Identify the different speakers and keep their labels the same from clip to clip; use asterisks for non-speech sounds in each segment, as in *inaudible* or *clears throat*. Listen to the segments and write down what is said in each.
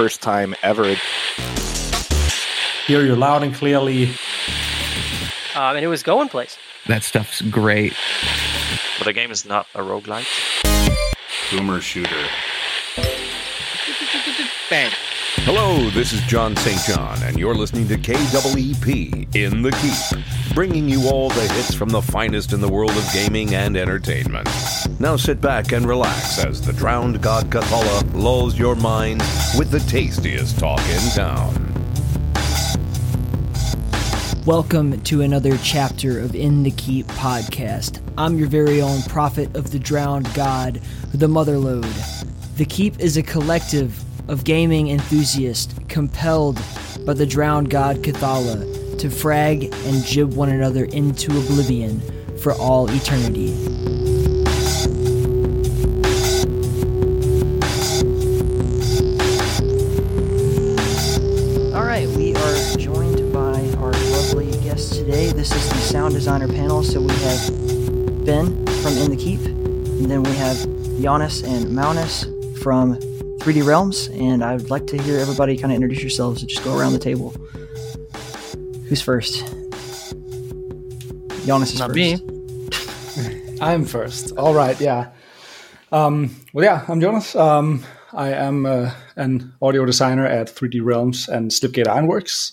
Speaker 1: first time ever.
Speaker 2: Hear you loud and clearly.
Speaker 3: Um, and it was going place.
Speaker 4: That stuff's great.
Speaker 5: But the game is not a roguelike.
Speaker 6: Boomer shooter.
Speaker 3: Bang.
Speaker 7: Hello, this is John St. John, and you're listening to KWEP in the Keep, bringing you all the hits from the finest in the world of gaming and entertainment. Now sit back and relax as the drowned god Cathala lulls your mind with the tastiest talk in town.
Speaker 8: Welcome to another chapter of In the Keep podcast. I'm your very own prophet of the drowned god, the Motherlode. The Keep is a collective of gaming enthusiasts compelled by the drowned god Cathala to frag and gib one another into oblivion for all eternity. All right, we are joined by our lovely guest today. This is the sound designer panel. So we have Ben from In the Keep, and then we have Jonas and Maunus from 3D Realms. And I would like to hear everybody kind of introduce yourselves. So just go around the table. Who's first? Jonas is
Speaker 3: Not
Speaker 8: first.
Speaker 3: me. *laughs*
Speaker 2: I'm first. All right, yeah. Um, well, yeah, I'm Jonas. Um, I am uh, an audio designer at 3D Realms and Slipgate Ironworks,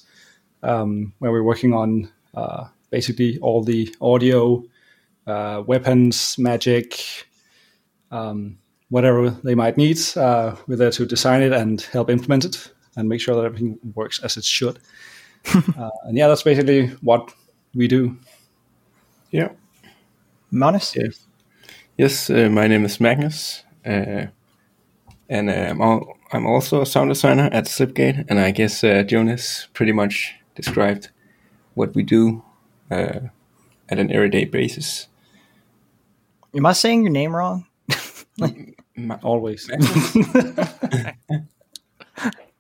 Speaker 2: um, where we're working on uh, basically all the audio, uh, weapons, magic, um, whatever they might need. Uh, we're there to design it and help implement it and make sure that everything works as it should. *laughs* uh, and yeah, that's basically what we do.
Speaker 9: Yeah.
Speaker 8: Maunus?
Speaker 9: Yes. Yes. Uh, my name is Magnus, uh, and uh, I'm, al- I'm also a sound designer at Slipgate. And I guess uh, Jonas pretty much described what we do uh, at an everyday basis.
Speaker 8: Am I saying your name wrong? *laughs*
Speaker 9: Ma-
Speaker 2: Always. *laughs* *laughs*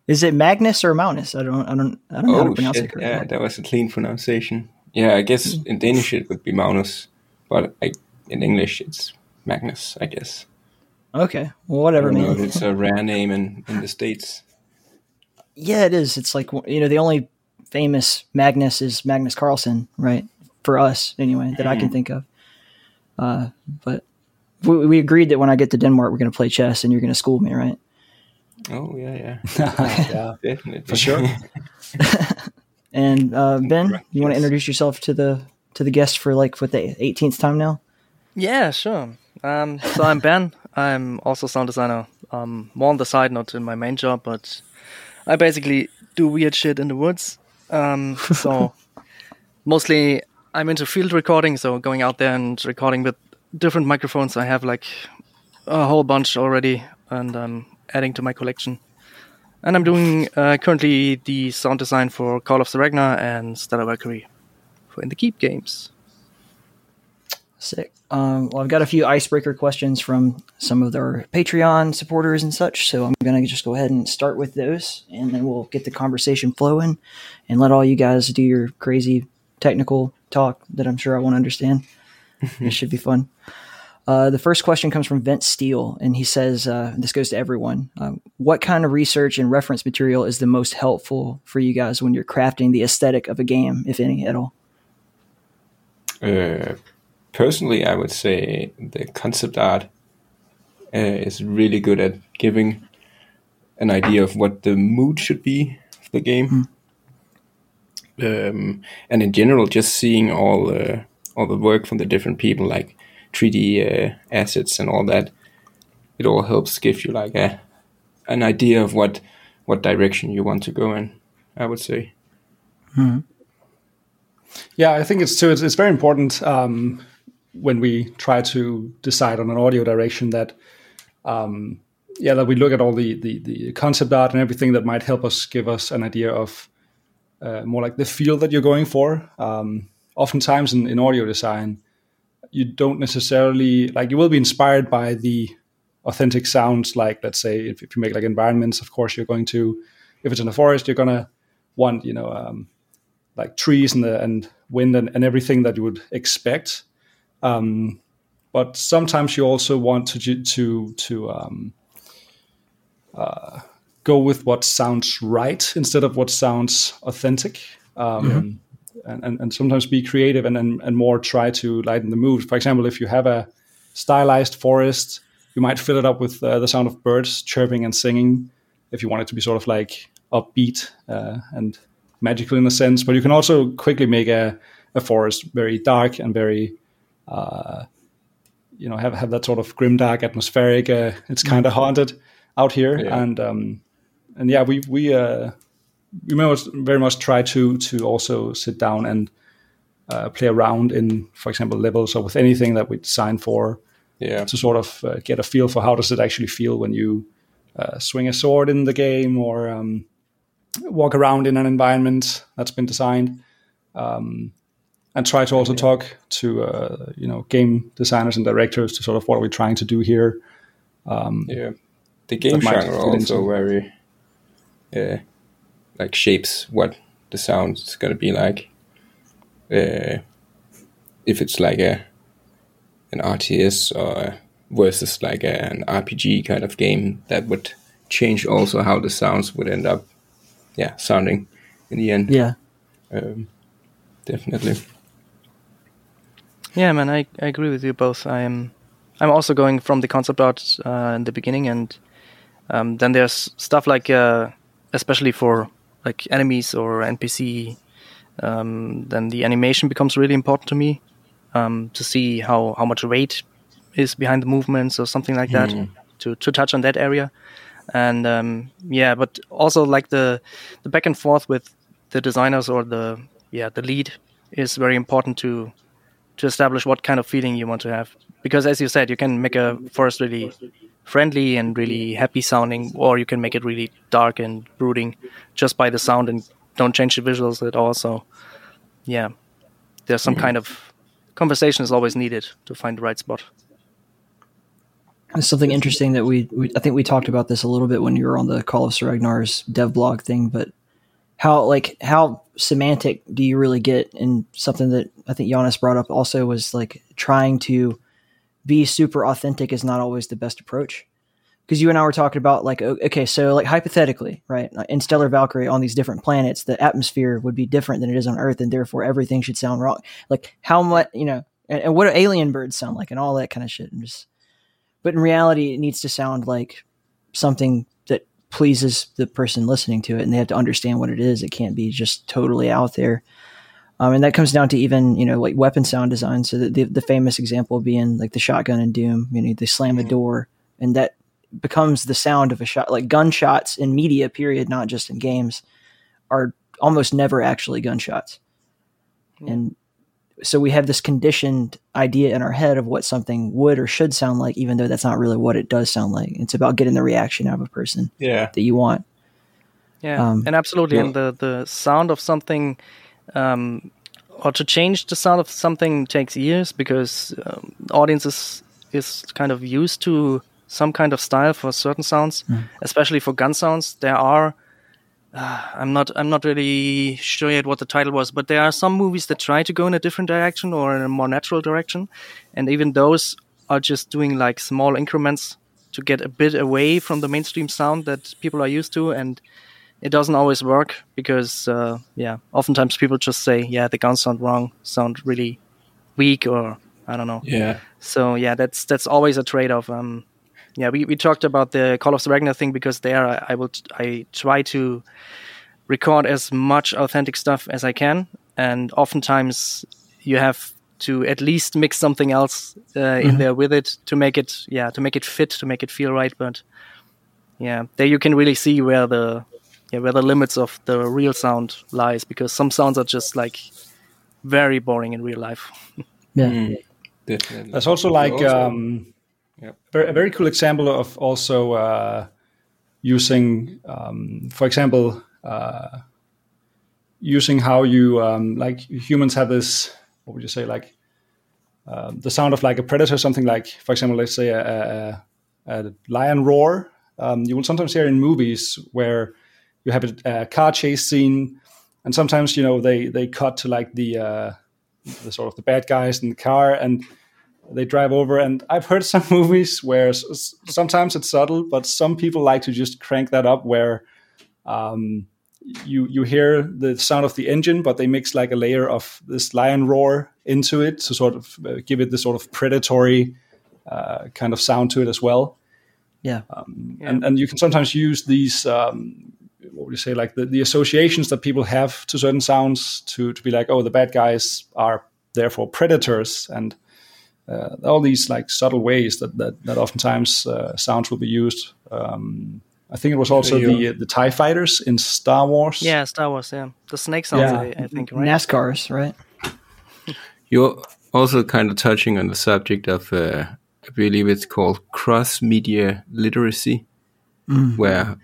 Speaker 8: Is it Magnus or Maunus? I don't, I don't, I don't know how to
Speaker 9: oh
Speaker 8: pronounce
Speaker 9: shit!
Speaker 8: it correctly.
Speaker 9: Yeah, that was a clean pronunciation. Yeah, I guess in Danish it would be Magnus, but I, in English it's Magnus. I guess.
Speaker 8: Okay, well,
Speaker 9: I
Speaker 8: whatever,
Speaker 9: don't know if it's a rare name in, in the states.
Speaker 8: Yeah, it is. It's like you know, the only famous Magnus is Magnus Carlsen, right? For us, anyway, that I can think of. Uh, but we, we agreed that when I get to Denmark, we're going to play chess, and you're going to school me, right?
Speaker 9: Oh yeah, yeah, *laughs*
Speaker 2: yeah.
Speaker 9: definitely
Speaker 2: For sure. *laughs*
Speaker 8: And uh, Ben,
Speaker 9: Correct,
Speaker 8: you want to
Speaker 9: yes.
Speaker 8: introduce yourself to the to the guest for like what the 18th time now?
Speaker 3: Yeah, sure. Um, so I'm Ben. *laughs* I'm also sound designer. Um, more on the side, not in my main job, but I basically do weird shit in the woods. Um, so mostly I'm into field recording, so going out there and recording with different microphones. I have like a whole bunch already, and I'm adding to my collection. And I'm doing uh, currently the sound design for Call of Saregnar and Stellar Valkyrie for In the Keep games.
Speaker 8: Sick. Um, well, I've got a few icebreaker questions from some of their Patreon supporters and such, so I'm gonna just go ahead and start with those, and then we'll get the conversation flowing, and let all you guys do your crazy technical talk that I'm sure I won't understand. It should be fun. Uh, the first question comes from Vince Steele, and he says, uh, "This goes to everyone. Um, what kind of research and reference material is the most helpful for you guys when you're crafting the aesthetic of a game, if any at all?"
Speaker 9: Uh, personally, I would say the concept art uh, is really good at giving an idea of what the mood should be of the game. Um, and in general, just seeing all uh, all the work from the different people, like 3D uh, assets and all that, it all helps give you like a an idea of what what direction you want to go in. I would say.
Speaker 2: Yeah, I think it's too. It's, it's very important um, when we try to decide on an audio direction that, um, yeah, that we look at all the, the the concept art and everything that might help us give us an idea of uh, more like the feel that you're going for. Um, oftentimes in, in audio design, you don't necessarily like you will be inspired by the authentic sounds. Like let's say if, if you make like environments, of course you're going to. If it's in a forest, you're gonna want you know um, like trees and the and wind and, and everything that you would expect. Um, but sometimes you also want to to to um, uh, go with what sounds right instead of what sounds authentic. Um, and, and, and sometimes be creative and, and, and more try to lighten the mood. For example, if you have a stylized forest, you might fill it up with uh, the sound of birds chirping and singing if you want it to be sort of like upbeat uh, and magical in a sense. But you can also quickly make a, a forest very dark and very, uh, you know, have, have that sort of grim, dark, atmospheric. Uh, it's kind of haunted out here.
Speaker 9: Yeah.
Speaker 2: And, um, and yeah, we, we, uh, we must very much try to to also sit down and uh, play around in, for example, levels or with anything that we design for
Speaker 9: Yeah.
Speaker 2: to sort of uh, get a feel for how does it actually feel when you uh, swing a sword in the game or um, walk around in an environment that's been designed. Um, and try to also talk to uh, you know game designers and directors to sort of what are we trying to do here.
Speaker 9: Yeah. The game genre also very uh, like shapes what the sound's gonna be like. Uh, if it's like a an RTS or versus like a, an RPG kind of game, that would change also how the sounds would end up, yeah, sounding in the end.
Speaker 8: Yeah.
Speaker 9: Um, definitely.
Speaker 3: Yeah, man, I, I agree with you both. I'm I'm also going from the concept art uh, in the beginning, and um, then there's stuff like, uh, especially for like enemies or NPC, um, then the animation becomes really important to me um, to see how how much weight is behind the movements or something like that. To to touch on that area, and um, yeah, but also like the the back and forth with the designers or the yeah the lead is very important to to establish what kind of feeling you want to have. Because as you said, you can make a forest really friendly and really happy sounding, or you can make it really dark and brooding just by the sound and don't change the visuals at all. So, yeah, there's some kind of conversation is always needed to find the right spot.
Speaker 8: There's something interesting that we, we I think we talked about this a little bit when you were on the Call of Saregnar's dev blog thing, but how like how semantic do you really get and something that I think Jonas brought up also was like trying to be super authentic is not always the best approach. Because you and I were talking about like okay, so like hypothetically, right? Uh, in Stellar Valkyrie on these different planets, the atmosphere would be different than it is on Earth, and therefore everything should sound wrong. Like how much you know, and, and what do alien birds sound like, and all that kind of shit. And just but in reality it needs to sound like something that pleases the person listening to it and they have to understand what it is it can't be just totally out there um, and that comes down to even you know like weapon sound design. So the, the, the famous example being like the shotgun in doom you know they slam a door and that becomes the sound of a shot. Like gunshots in media period not just in games are almost never actually gunshots. And so we have this conditioned idea in our head of what something would or should sound like, even though that's not really what it does sound like. It's about getting the reaction out of a person
Speaker 9: Yeah.
Speaker 8: that you want.
Speaker 3: Yeah,
Speaker 8: Um,
Speaker 3: and absolutely,
Speaker 8: well-
Speaker 3: and the the sound of something, um, or to change the sound of something takes years because um, the audience is is kind of used to some kind of style for certain sounds, especially for gun sounds. There are. Uh, I'm not. I'm not really sure yet what the title was, but there are some movies that try to go in a different direction or in a more natural direction, and even those are just doing like small increments to get a bit away from the mainstream sound that people are used to, and it doesn't always work because uh, yeah oftentimes people just say yeah the guns sound wrong sound really weak or i don't know.
Speaker 9: Yeah.
Speaker 3: so yeah that's that's always a trade-off. Um yeah we, we talked about the call of Saregnar thing because there I, I will t- i try to record as much authentic stuff as i can. And oftentimes you have to at least mix something else uh, in there with it to make it yeah to make it fit to make it feel right. But yeah there you can really see where the yeah where the limits of the real sound lies because some sounds are just like very boring in real life
Speaker 8: Yeah.
Speaker 9: Definitely.
Speaker 2: There's also like
Speaker 9: Also-
Speaker 2: um,
Speaker 9: Yep.
Speaker 2: very, a very cool example of also uh, using, um, for example, uh, using how you um, like humans have this. What would you say? Like um, the sound of like a predator, something like, for example, let's say a, a, a lion roar. Um, you will sometimes hear in movies where you have a, a car chase scene, and sometimes you know they they cut to like the uh, the sort of the bad guys in the car and they drive over, and I've heard some *laughs* movies where s- sometimes it's subtle, but some people like to just crank that up where um, you you hear the sound of the engine, but they mix like a layer of this lion roar into it to sort of uh, give it this sort of predatory uh, kind of sound to it as well.
Speaker 8: Yeah.
Speaker 2: And and you can sometimes use these um, what would you say like the, the associations that people have to certain sounds to to be like oh the bad guys are therefore predators and uh, all these like subtle ways that that, that oftentimes uh, sounds will be used. Um, I think it was also the the Tie Fighters in Star Wars.
Speaker 3: Yeah, Star Wars. Yeah, the snake sounds.
Speaker 2: Yeah.
Speaker 3: I, I think right.
Speaker 8: NASCARs, right? *laughs*
Speaker 9: You're also kind of touching on the subject of, uh, I believe it's called cross media literacy, where y-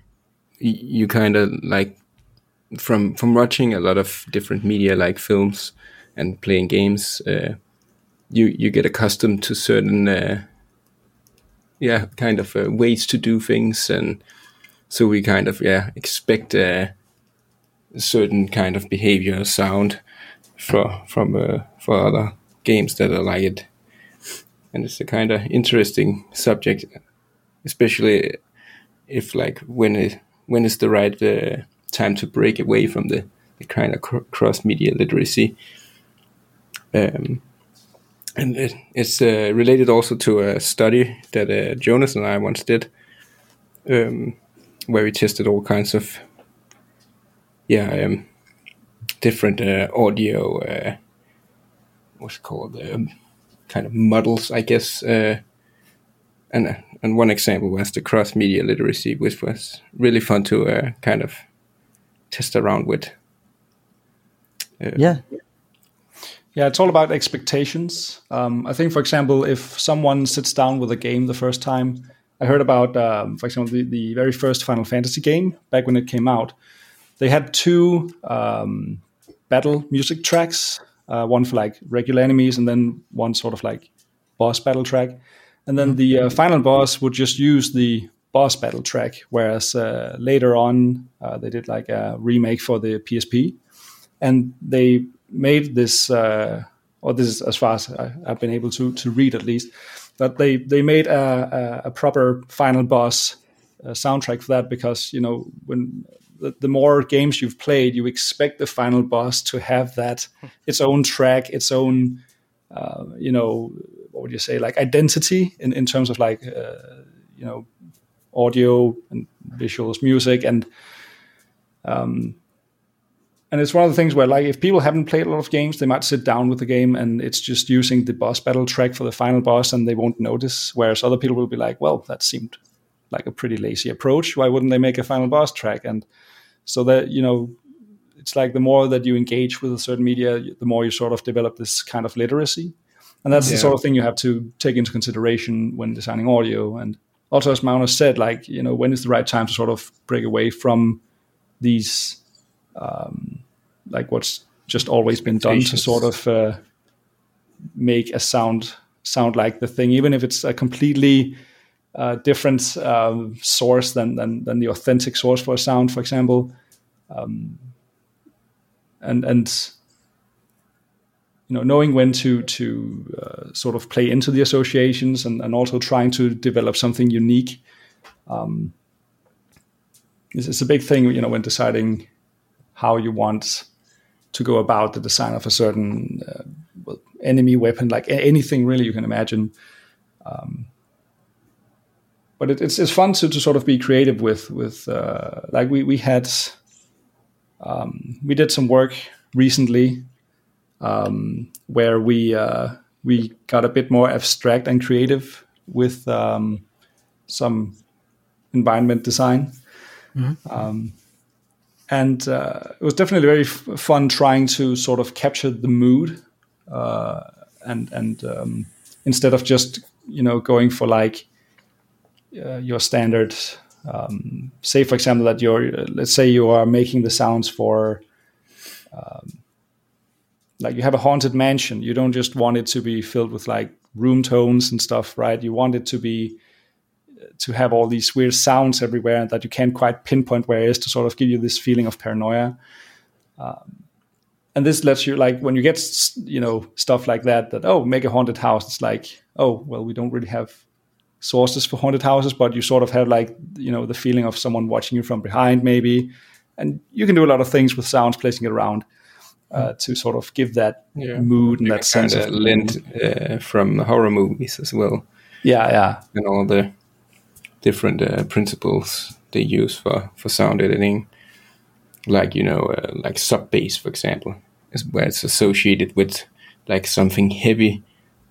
Speaker 9: you kind of like from from watching a lot of different media like films and playing games, uh, you you get accustomed to certain uh, yeah kind of uh, ways to do things, and so we kind of yeah expect uh, a certain kind of behavior sound for from uh, for other games that are like it, and it's a kind of interesting subject, especially if like when it when is the right uh, time to break away from the, the kind of cr- cross media literacy. Um, and it, it's uh, related also to a study that uh, Jonas and I once did, um, where we tested all kinds of yeah um, different uh, audio uh, what's called um, kind of models I guess uh, and and one example was the cross media literacy which was really fun to uh, kind of test around with
Speaker 8: Yeah.
Speaker 2: Yeah, it's all about expectations. Um, I think, for example, if someone sits down with a game the first time, I heard about, um, for example, the, the very first Final Fantasy game back when it came out. They had two um, battle music tracks, uh, one for like regular enemies, and then one sort of like boss battle track. And then the uh, final boss would just use the boss battle track, whereas uh, later on uh, they did like a remake for the PSP and they made this, uh, or this is as far as I, I've been able to to read at least, that they they made a, a, a proper final boss uh, soundtrack for that because you know when the, the more games you've played, you expect the final boss to have that its own track, its own uh, you know would you say like identity in in terms of like uh, you know audio and visuals, music, and um, and it's one of the things where like if people haven't played a lot of games they might sit down with the game and it's just using the boss battle track for the final boss and they won't notice whereas other people will be like well that seemed like a pretty lazy approach. Why wouldn't they make a final boss track? And so that you know it's like the more that you engage with a certain media the more you sort of develop this kind of literacy and that's the sort of thing you have to take into consideration when designing audio. And also as Magnus said like you know when is the right time to sort of break away from these um, like what's just always been done to sort of uh, make a sound sound like the thing, even if it's a completely uh, different um, source than, than than the authentic source for a sound, for example. Um, and and know knowing when to to uh, sort of play into the associations and, and also trying to develop something unique um, is, is a big thing you know when deciding how you want to go about the design of a certain uh, enemy weapon, like anything really you can imagine. Um, but it, it's it's fun to, to sort of be creative with with uh, like we we had um, we did some work recently um, where we uh, we got a bit more abstract and creative with um, some environment design. And uh, it was definitely very f- fun trying to sort of capture the mood uh, and and um, instead of just you know going for like uh, your standard um, say for example that you're let's say you are making the sounds for um, like you have a haunted mansion. You don't just want it to be filled with like room tones and stuff right? You want it to be to have all these weird sounds everywhere that you can't quite pinpoint where it is to sort of give you this feeling of paranoia. Um, and this lets you like when you get you know stuff like that that oh make a haunted house it's like oh well, we don't really have sources for haunted houses, but you sort of have like you know the feeling of someone watching you from behind, maybe, and you can do a lot of things with sounds, placing it around uh, to sort of give that
Speaker 9: Yeah.
Speaker 2: mood and
Speaker 9: You
Speaker 2: that sense of
Speaker 9: lent uh, from horror movies as well,
Speaker 2: yeah, yeah,
Speaker 9: and all the different uh, principles they use for for sound editing, like you know, uh, like sub bass, for example, is where it's associated with like something heavy,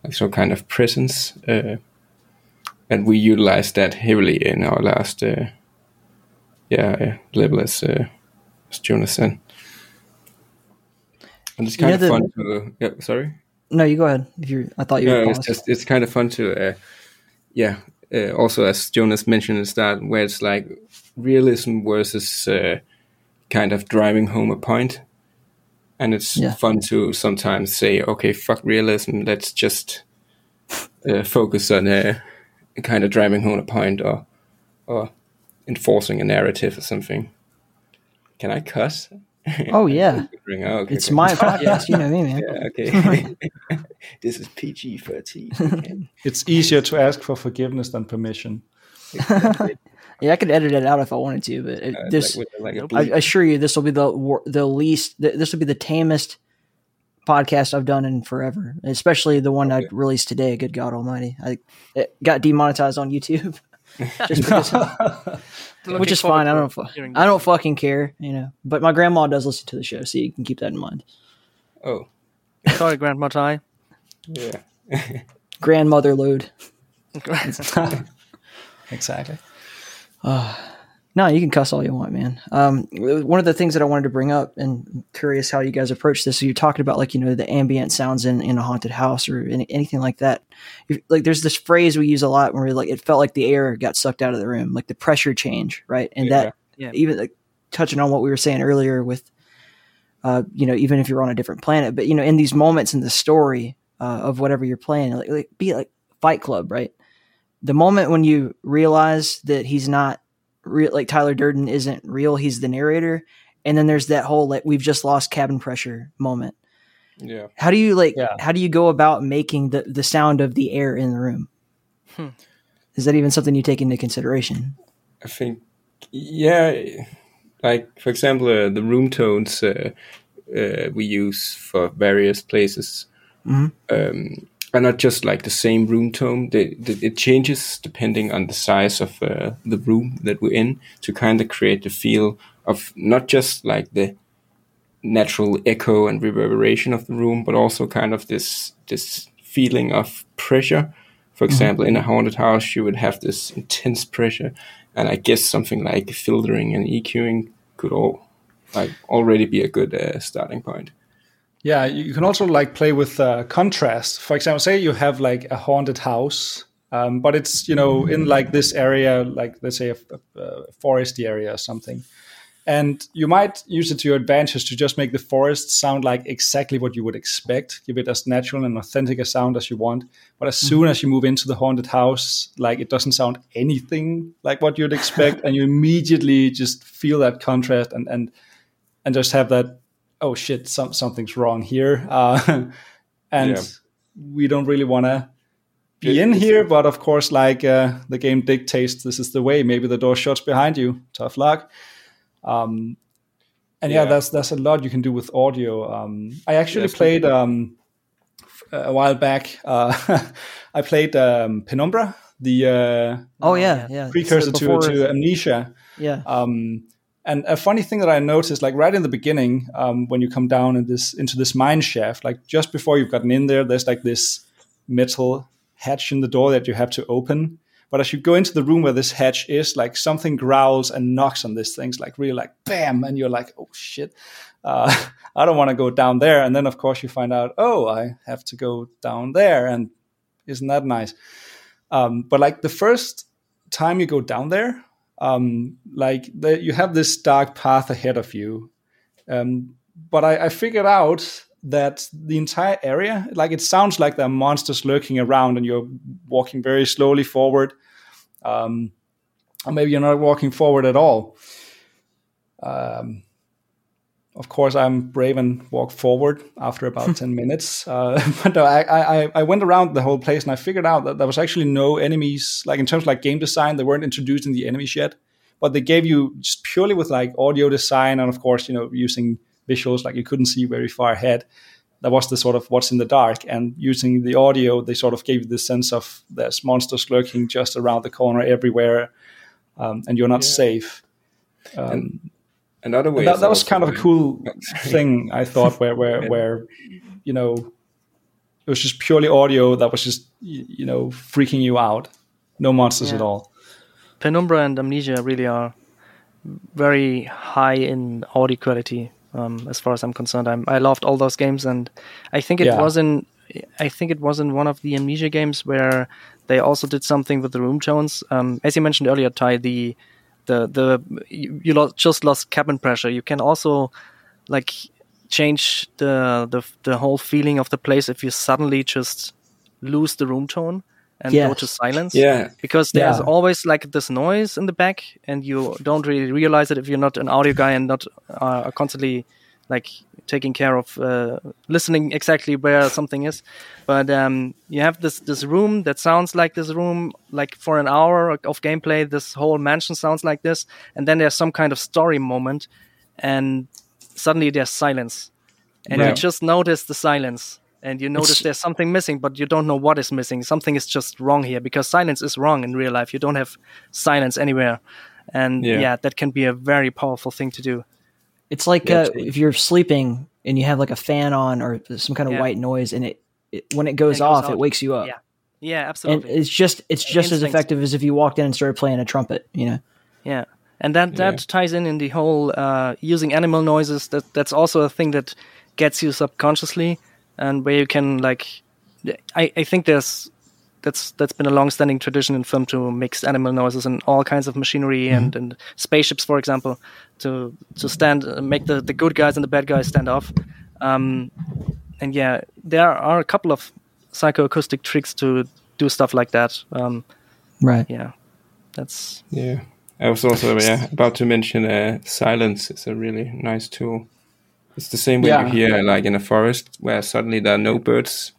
Speaker 9: like some kind of presence, uh, and we utilize that heavily in our last, uh, yeah, uh, level as uh, as Jonas said. And it's
Speaker 8: You
Speaker 9: kind
Speaker 8: know
Speaker 9: of
Speaker 8: the-
Speaker 9: fun to. Yeah, sorry.
Speaker 8: No, you go ahead. If you, I thought you were
Speaker 9: it's just it's kind of fun to, uh, yeah. Uh, also, as Jonas mentioned at the start, where it's like realism versus uh, kind of driving home a point, and it's
Speaker 8: Yeah.
Speaker 9: fun to sometimes say, okay, fuck realism, let's just uh, focus on uh, kind of driving home a point or or enforcing a narrative or something. Can I cuss? *laughs*
Speaker 8: Oh yeah,
Speaker 9: Ring out. Okay,
Speaker 8: it's
Speaker 9: okay.
Speaker 8: my *laughs* podcast. You know me, man.
Speaker 9: Yeah, okay. *laughs* this is PG thirteen. Okay.
Speaker 2: it's easier to ask for forgiveness than permission.
Speaker 8: Yeah, I could edit it out if I wanted to, but it,
Speaker 9: Uh,
Speaker 8: this,
Speaker 9: like, with, like a
Speaker 8: I
Speaker 9: bleep.
Speaker 8: I assure you, this will be the the least. This will be the tamest podcast I've done in forever. Especially the one I released today. Good God Almighty! I it got demonetized on YouTube, *laughs* just because, *laughs* which is fine. I don't. fu- I don't fucking care, you know. But my grandma does listen to the show, so you can keep that in mind.
Speaker 9: oh, *laughs*
Speaker 3: Sorry, Grandma Ty.
Speaker 9: yeah.
Speaker 8: Grandmother load.
Speaker 2: Exactly. Ah.
Speaker 8: No, you can cuss all you want, man. Um, one of the things that I wanted to bring up, and I'm curious how you guys approach this. So you're talking about like you know the ambient sounds in, in a haunted house or any, anything like that. You- Like there's this phrase we use a lot where like it felt like the air got sucked out of the room, like the pressure change, right? And that
Speaker 3: Yeah.
Speaker 8: even like, touching on what we were saying earlier with, uh, you know, even if you're on a different planet, but you know, in these moments in the story uh, of whatever you're playing, like, like be like Fight Club, right? The moment when you realize that he's not real, like Tyler Durden isn't real, he's the narrator, and then there's that whole like we've just lost cabin pressure moment.
Speaker 9: Yeah.
Speaker 8: How do you like?
Speaker 2: Yeah.
Speaker 8: How do you go about making the the sound of the air in the room?
Speaker 3: Hmm.
Speaker 8: Is that even something you take into consideration?
Speaker 9: I think, yeah, like for example, uh, the room tones uh, uh, we use for various places
Speaker 8: Mhm.
Speaker 9: um, are not just like the same room tone. They, they, it changes depending on the size of uh, the room that we're in to kind of create the feel of not just like the natural echo and reverberation of the room, but also kind of this this feeling of pressure. For example, in a haunted house, you would have this intense pressure, and I guess something like filtering and EQing could all like already be a good uh, starting point.
Speaker 2: Yeah, you can also like play with uh, contrast. For example, say you have like a haunted house, um, but it's you know in like this area, like let's say a, a, foresty area or something, and you might use it to your advantage to just make the forest sound like exactly what you would expect, give it as natural and authentic a sound as you want. But as soon as you move into the haunted house, like it doesn't sound anything like what you'd expect, *laughs* and you immediately just feel that contrast and and and just have that oh shit, some, something's wrong here. Uh, *laughs* and
Speaker 9: Yeah.
Speaker 2: we don't really want to be
Speaker 9: It-
Speaker 2: in here, but of course, like uh, the game dictates, this is the way. Maybe the door shuts behind you. Tough luck. Um, and yeah,
Speaker 9: Yeah.
Speaker 2: that's that's a lot you can do with audio. Um, I actually
Speaker 9: Yes.
Speaker 2: played um, f- a while back. Uh, *laughs* I played um, Penumbra, the uh,
Speaker 8: Oh yeah, yeah.
Speaker 2: precursor to, to Amnesia.
Speaker 8: yeah.
Speaker 2: Um, and a funny thing that I noticed, like right in the beginning, um, when you come down in this into this mine shaft, like just before you've gotten in there, there's like this metal hatch in the door that you have to open. But as you go into the room where this hatch is, like something growls and knocks on this thing's like really like bam, and you're like, oh shit, uh, *laughs* I don't want to go down there. And then of course you find out, oh, I have to go down there, and isn't that nice? Um, but like the first time you go down there, um, like the, you have this dark path ahead of you. Um, but I, I figured out that the entire area, like it sounds like there are monsters lurking around, and you're walking very slowly forward. Um, or maybe you're not walking forward at all. Um, of course, I'm brave and walk forward after about 10 minutes. Uh, *laughs* but no, I, I, I went around the whole place and I figured out that there was actually no enemies, like in terms of like game design, they weren't introduced in the enemies yet. But they gave you just purely with like audio design and of course, you know, using visuals, like you couldn't see very far ahead. That was the sort of what's in the dark. And using the audio, they sort of gave you the sense of there's monsters lurking just around the corner everywhere. Um, and you're not safe. Um,
Speaker 9: Another way.
Speaker 2: that,
Speaker 9: is
Speaker 2: that was kind of a cool *laughs* thing I thought where where *laughs* where you know it was just purely audio that was just you know freaking you out no monsters at all
Speaker 3: Penumbra and Amnesia really are very high in audio quality. Um, as far as I'm concerned, I'm, I loved all those games, and I think it
Speaker 2: Yeah.
Speaker 3: wasn't. I think it was in one of the Amnesia games where they also did something with the room tones. Um, as you mentioned earlier, Ty, the the the you, you lost, just lost cabin pressure. You can also like change the the the whole feeling of the place if you suddenly just lose the room tone and go to silence
Speaker 9: Yeah,
Speaker 3: because there's
Speaker 2: Yeah.
Speaker 3: always like this noise in the back and you don't really realize it if you're not an audio guy and not uh, constantly like taking care of uh, listening exactly where something is. But um, you have this this room that sounds like this room like for an hour of gameplay this whole mansion sounds like this and then there's some kind of story moment and suddenly there's silence. And you just notice the silence and you notice
Speaker 8: It's-
Speaker 3: there's something missing but you don't know what is missing. Something is just wrong here because silence is wrong in real life. You don't have silence anywhere. And
Speaker 9: Yeah.
Speaker 3: yeah, that can be a very powerful thing to do
Speaker 8: It's like
Speaker 9: Yeah,
Speaker 8: uh,
Speaker 9: totally.
Speaker 8: if you're sleeping and you have like a fan on or some kind of
Speaker 3: Yeah.
Speaker 8: white noise, and it, it when it goes
Speaker 3: it goes
Speaker 8: off, it wakes you up.
Speaker 3: yeah yeah
Speaker 8: And
Speaker 3: absolutely
Speaker 8: it's just it's just as effective as if you walked in and started playing a trumpet. You know.
Speaker 3: Yeah, and that that
Speaker 9: Yeah.
Speaker 3: ties in in the whole uh, using animal noises. That that's also a thing that gets you subconsciously, and where you can like, I, I think there's that's that's been a long-standing tradition in film to mix animal noises and all kinds of machinery and, and spaceships, for example, to to stand uh, make the the good guys and the bad guys stand off. Um, and yeah, there are a couple of psychoacoustic tricks to do stuff like that. Um,
Speaker 8: Right.
Speaker 3: yeah, that's
Speaker 9: yeah. I was also yeah about to mention uh, silence is a really nice tool. It's the same way
Speaker 2: Yeah.
Speaker 9: you hear like in a forest where suddenly there are no birds.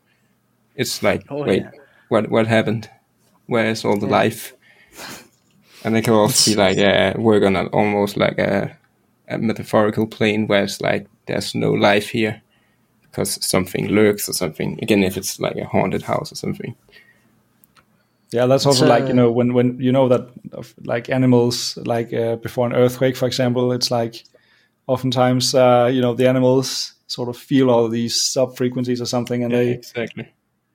Speaker 9: It's like
Speaker 3: Oh,
Speaker 9: wait,
Speaker 3: yeah.
Speaker 9: What what happened? Where is all the life? And it can also be *laughs* like uh, work on a, almost like a, a metaphorical plane where it's like there's no life here because something lurks or something. Again, if it's like a haunted house or something.
Speaker 2: yeah that's also
Speaker 8: It's,
Speaker 2: like you know when when you know that of, like animals like uh, before an earthquake for example it's like oftentimes uh, you know the animals sort of feel all these sub frequencies or something and they
Speaker 9: exactly.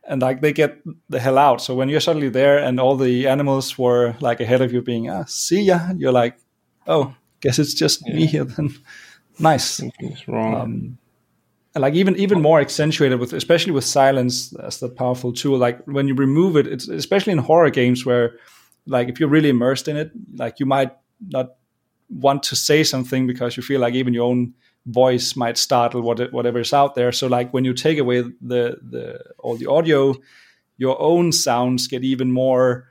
Speaker 2: And like they get the hell out. So when you're suddenly there and all the animals were like ahead of you being, ah, see ya, you're like, oh, guess it's just me here then. *laughs* nice.
Speaker 9: Something's wrong.
Speaker 2: Um, and like even even more accentuated with especially with silence as the powerful tool. Like when you remove it, it's especially in horror games where like if you're really immersed in it, like you might not want to say something because you feel like even your own voice might startle what whatever is out there. So like when you take away the the all the audio, your own sounds get even more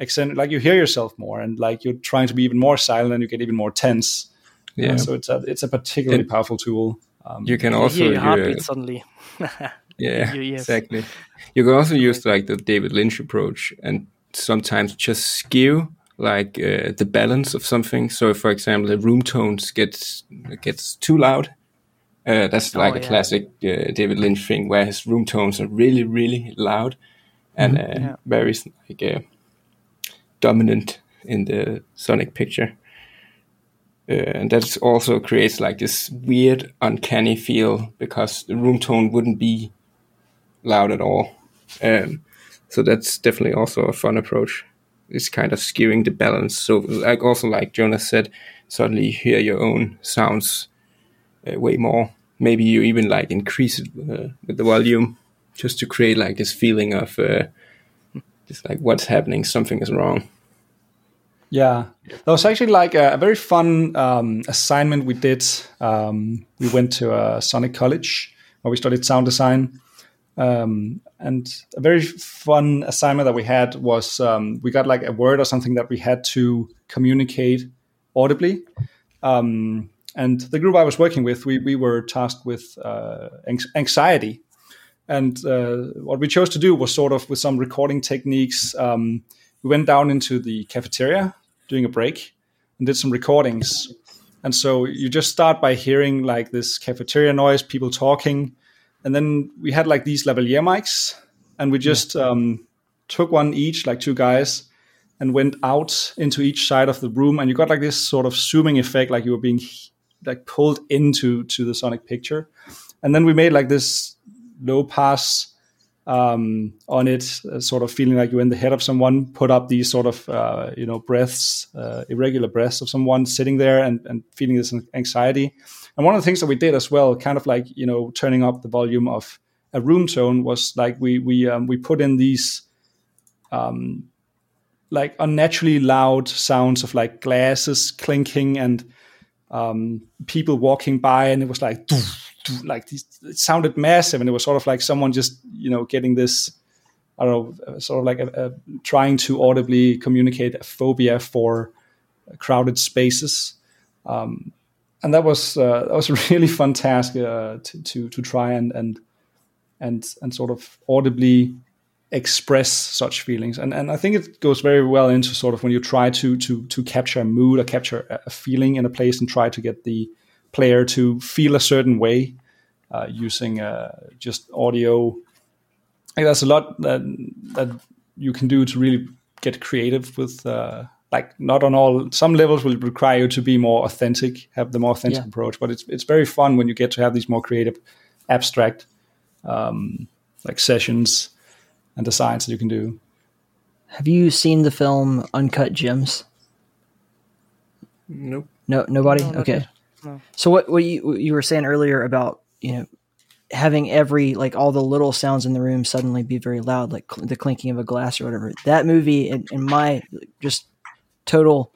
Speaker 2: accentuated. Like you hear yourself more, and like you're trying to be even more silent, and you get even more tense.
Speaker 9: yeah.
Speaker 2: Uh, so it's a it's a particularly
Speaker 9: And-
Speaker 2: powerful tool. Um,
Speaker 9: you can also
Speaker 3: hear your
Speaker 9: hear-
Speaker 3: heartbeat suddenly. *laughs*
Speaker 9: Yeah,
Speaker 3: your ears.
Speaker 9: exactly. You can also use like the David Lynch approach and sometimes just skew like uh, the balance of something. So, for example, the room tones gets gets too loud. Uh, that's like
Speaker 3: Oh,
Speaker 9: a
Speaker 3: yeah.
Speaker 9: classic uh, David Lynch thing, where his room tones are really, really loud and uh,
Speaker 3: Yeah.
Speaker 9: very like uh, dominant in the sonic picture. Uh, and that also creates like this weird, uncanny feel because the room tone wouldn't be loud at all. Um, so that's definitely also a fun approach. It's kind of skewing the balance. So, like also like Jonas said, suddenly you hear your own sounds uh, way more. Maybe you even like increase it uh, with the volume just to create like this feeling of uh, just like what's happening, something is wrong.
Speaker 2: Yeah, that was actually like a, a very fun um, assignment we did. Um, we went to a Sonic College where we studied sound design, um, and a very fun assignment that we had was um, we got like a word or something that we had to communicate audibly. Um, and the group I was working with, we we were tasked with uh, anxiety, and uh, what we chose to do was sort of with some recording techniques. Um, we went down into the cafeteria during a break and did some recordings. And so you just start by hearing like this cafeteria noise, people talking, and then we had like these lavalier mics, and we just yeah. um, took one each, like two guys, and went out into each side of the room, and you got like this sort of zooming effect, like you were being like pulled into to the sonic picture, and then we made like this low pass um, on it, uh, sort of feeling like you're in the head of someone, put up these sort of uh, you know breaths, uh, irregular breaths of someone sitting there and, and feeling this anxiety. And one of the things that we did as well, kind of like you know turning up the volume of a room tone, was like we we um, we put in these um, like unnaturally loud sounds of like glasses clinking and um, people walking by, and it was like. Like these, it sounded massive, and it was sort of like someone just you know getting this. I don't know, sort of like a, a, trying to audibly communicate a phobia for crowded spaces, um, and that was uh, that was a *laughs* really fun task uh, to, to to try and and and and sort of audibly express such feelings and and I think it goes very well into sort of when you try to to to capture a mood or capture a feeling in a place and try to get the player to feel a certain way uh, using uh, just audio. Like there's a lot that that you can do to really get creative with. Uh, like not on all some levels will require you to be more authentic, have the more authentic yeah. approach. But it's it's very fun when you get to have these more creative, abstract, um, like sessions and designs that you can do.
Speaker 8: Have you seen the film Uncut Gems?
Speaker 9: Nope.
Speaker 8: No, nobody. No, okay. No. So what what you what you were saying earlier about you know having every like all the little sounds in the room suddenly be very loud, like cl- the clinking of a glass or whatever. That movie, in, in my just total,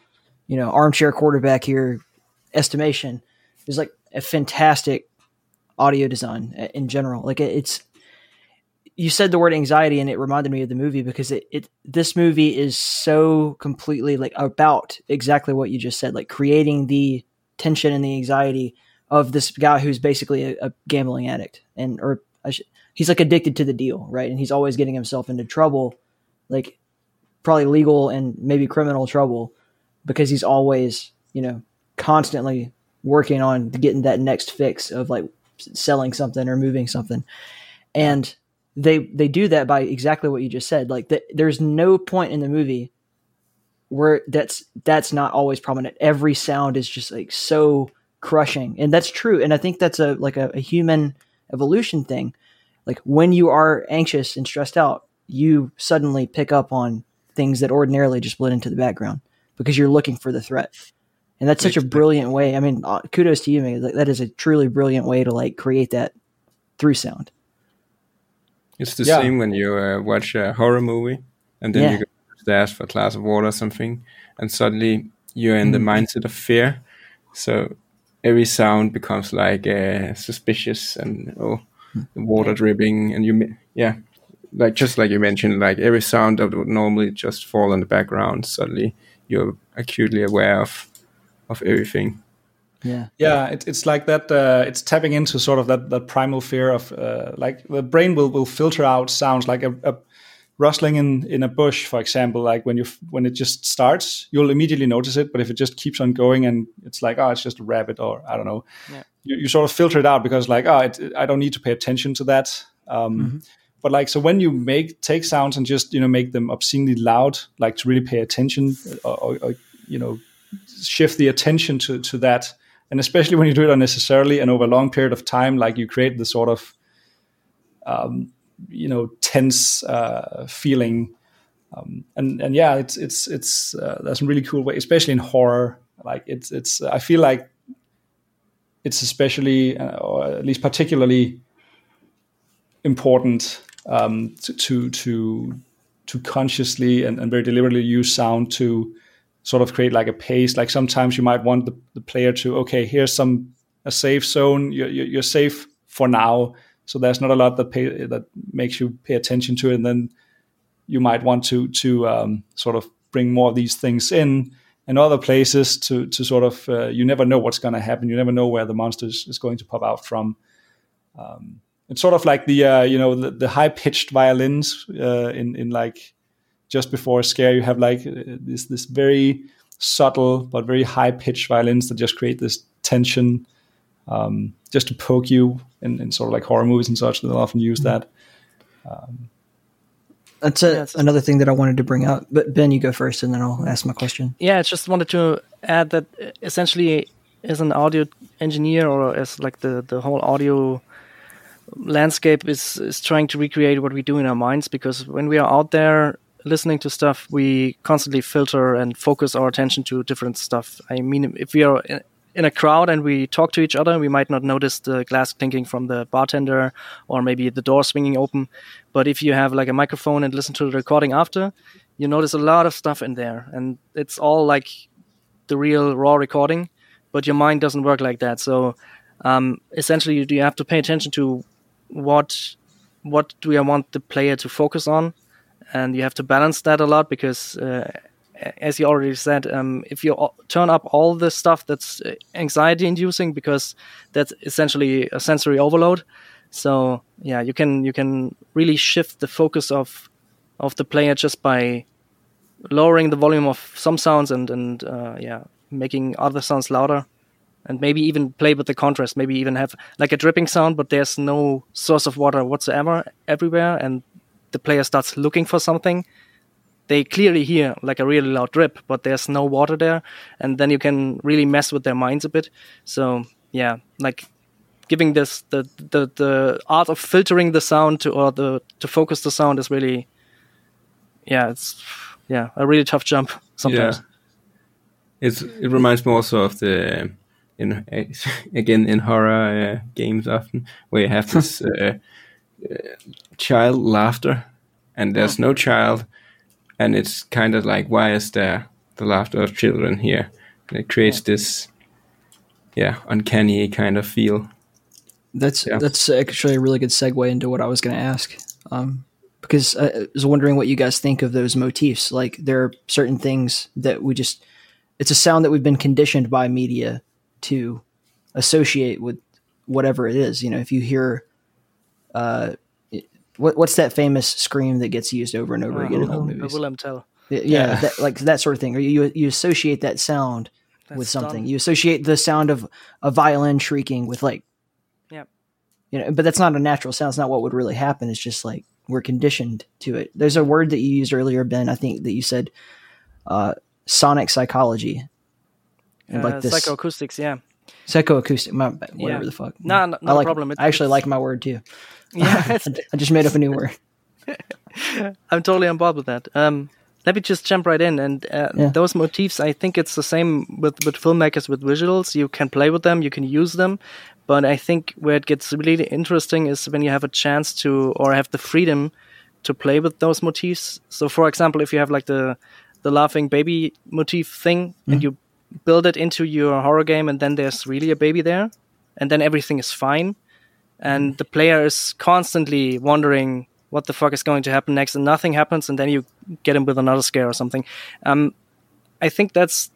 Speaker 8: you know, armchair quarterback here estimation, is like a fantastic audio design uh, in general. Like it's you said the word anxiety and it reminded me of the movie because it, it this movie is so completely like about exactly what you just said like creating the tension and the anxiety of this guy who's basically a, a gambling addict and or he's like addicted to the deal, right? And he's always getting himself into trouble, like probably legal and maybe criminal trouble because he's always, you know, constantly working on getting that next fix of like selling something or moving something. And they they do that by exactly what you just said. Like the, there's no point in the movie where that's that's not always prominent. Every sound is just like so crushing, and that's true. And I think that's a like a, a human evolution thing. Like when you are anxious and stressed out, you suddenly pick up on things that ordinarily just blend into the background because you're looking for the threat. And that's such a brilliant way. I mean, uh, kudos to you, man. That is a truly brilliant way to like create that through sound.
Speaker 9: It's the yeah. same when you uh, watch a horror movie and then yeah. you go upstairs for a glass of water or something, and suddenly you're in mm. the mindset of fear. So every sound becomes like uh, suspicious and oh, the water dripping, and you yeah, like just like you mentioned, like every sound that would normally just fall in the background, suddenly you're acutely aware of of everything.
Speaker 2: Yeah, yeah, it, it's like that. Uh, it's tapping into sort of that that primal fear of uh, like the brain will will filter out sounds like a, a rustling in in a bush, for example, like when you when it just starts, you'll immediately notice it. But if it just keeps on going and it's like, oh, it's just a rabbit, or I don't know, yeah. you, you sort of filter it out because like, oh, it, I don't need to pay attention to that. Um, mm-hmm. But like, so when you make take sounds and just you know make them obscenely loud, like to really pay attention, or, or, or you know shift the attention to to that, and especially when you do it unnecessarily and over a long period of time, like you create the sort of um, you know tense uh, feeling um, and and yeah it's it's it's uh, that's a really cool way especially in horror like it's it's i feel like it's especially uh, or at least particularly important um, to, to to consciously and, and very deliberately use sound to sort of create like a pace like sometimes you might want the, the player to okay here's some a safe zone you're, you're safe for now so there's not a lot that pay, that makes you pay attention to it. And then you might want to to um, sort of bring more of these things in, and other places to to sort of uh, you never know what's going to happen. You never know where the monster is going to pop out from. Um, it's sort of like the uh, you know the, the high pitched violins uh, in in like just before a scare. You have like uh, this this very subtle but very high pitched violins that just create this tension, um, just to poke you in, in sort of like horror movies and such. They'll often use that. Um,
Speaker 8: That's a, another thing that I wanted to bring up. But Ben, you go first, and then I'll ask my question.
Speaker 3: Yeah, I just wanted to add that uh, essentially, as an audio engineer or as like the the whole audio landscape is is trying to recreate what we do in our minds because when we are out there listening to stuff, we constantly filter and focus our attention to different stuff. I mean, if we are in a crowd and we talk to each other, we might not notice the glass clinking from the bartender or maybe the door swinging open. But if you have like a microphone and listen to the recording after, you notice a lot of stuff in there, and it's all like the real raw recording. But your mind doesn't work like that. So um, essentially, you have to pay attention to what what do I want the player to focus on, and you have to balance that a lot because. Uh, as you already said, um, if you turn up all the stuff that's anxiety inducing, because that's essentially a sensory overload. So yeah, you can you can really shift the focus of of the player just by lowering the volume of some sounds and and uh, yeah, making other sounds louder, and maybe even play with the contrast. Maybe even have like a dripping sound, but there's no source of water whatsoever everywhere, and the player starts looking for something they clearly hear like a really loud drip, but there's no water there, and then you can really mess with their minds a bit. So yeah, like giving this the the the art of filtering the sound to or the to focus the sound is really yeah it's yeah a really tough jump sometimes.
Speaker 9: Yeah. It's it reminds me also of the in *laughs* again in horror uh, games often where you have this uh, uh, child laughter and there's no child and it's kind of like why is there the laughter of children here? And it creates this yeah uncanny kind of feel.
Speaker 8: That's yeah. that's actually a really good segue into what i was going to ask um, because i was wondering what you guys think of those motifs. Like there are certain things that we just it's a sound that we've been conditioned by media to associate with whatever it is you know if you hear uh, what, what's that famous scream that gets used over and over uh, again in old movies?
Speaker 3: Wilhelm Tell.
Speaker 8: Yeah, yeah. That, like that sort of thing. Or you you associate that sound That's with something. Dumb. You associate the sound of a violin shrieking with like,
Speaker 3: yeah,
Speaker 8: you know. But that's not a natural sound. It's not what would really happen. It's just like we're conditioned to it. There's a word that you used earlier, Ben. I think that you said uh, sonic psychology.
Speaker 3: Uh, like this psychoacoustics, yeah.
Speaker 8: Psychoacoustic, my, whatever yeah. the fuck.
Speaker 3: No, no, no
Speaker 8: I like,
Speaker 3: problem.
Speaker 8: I actually like my word too. Yeah, *laughs* I just made up a new word. *laughs*
Speaker 3: I'm totally on board with that. Um, let me just jump right in. And uh, yeah. those motifs, I think it's the same with, with filmmakers with visuals. You can play with them, you can use them. But I think where it gets really interesting is when you have a chance to, or have the freedom to play with those motifs. So, for example, if you have like the the laughing baby motif thing, mm-hmm. and you build it into your horror game, and then there's really a baby there, and then everything is fine and the player is constantly wondering what the fuck is going to happen next, and nothing happens, and then you get him with another scare or something. Um, I think that's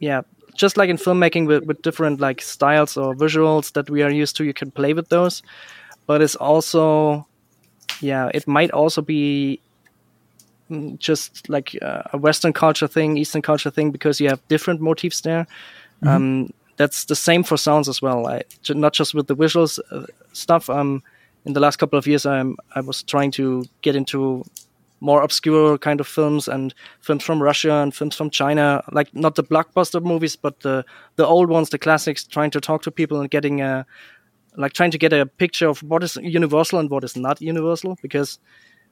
Speaker 3: yeah, just like in filmmaking with, with different like styles or visuals that we are used to, you can play with those, but it's also yeah, it might also be just like a Western culture thing, Eastern culture thing, because you have different motifs there. Mm-hmm. Um, that's the same for sounds as well. I, not just with the visuals uh, stuff. Um, in the last couple of years, I'm I was trying to get into more obscure kind of films and films from Russia and films from China, like not the blockbuster movies, but the the old ones, the classics. Trying to talk to people and getting a like trying to get a picture of what is universal and what is not universal. Because,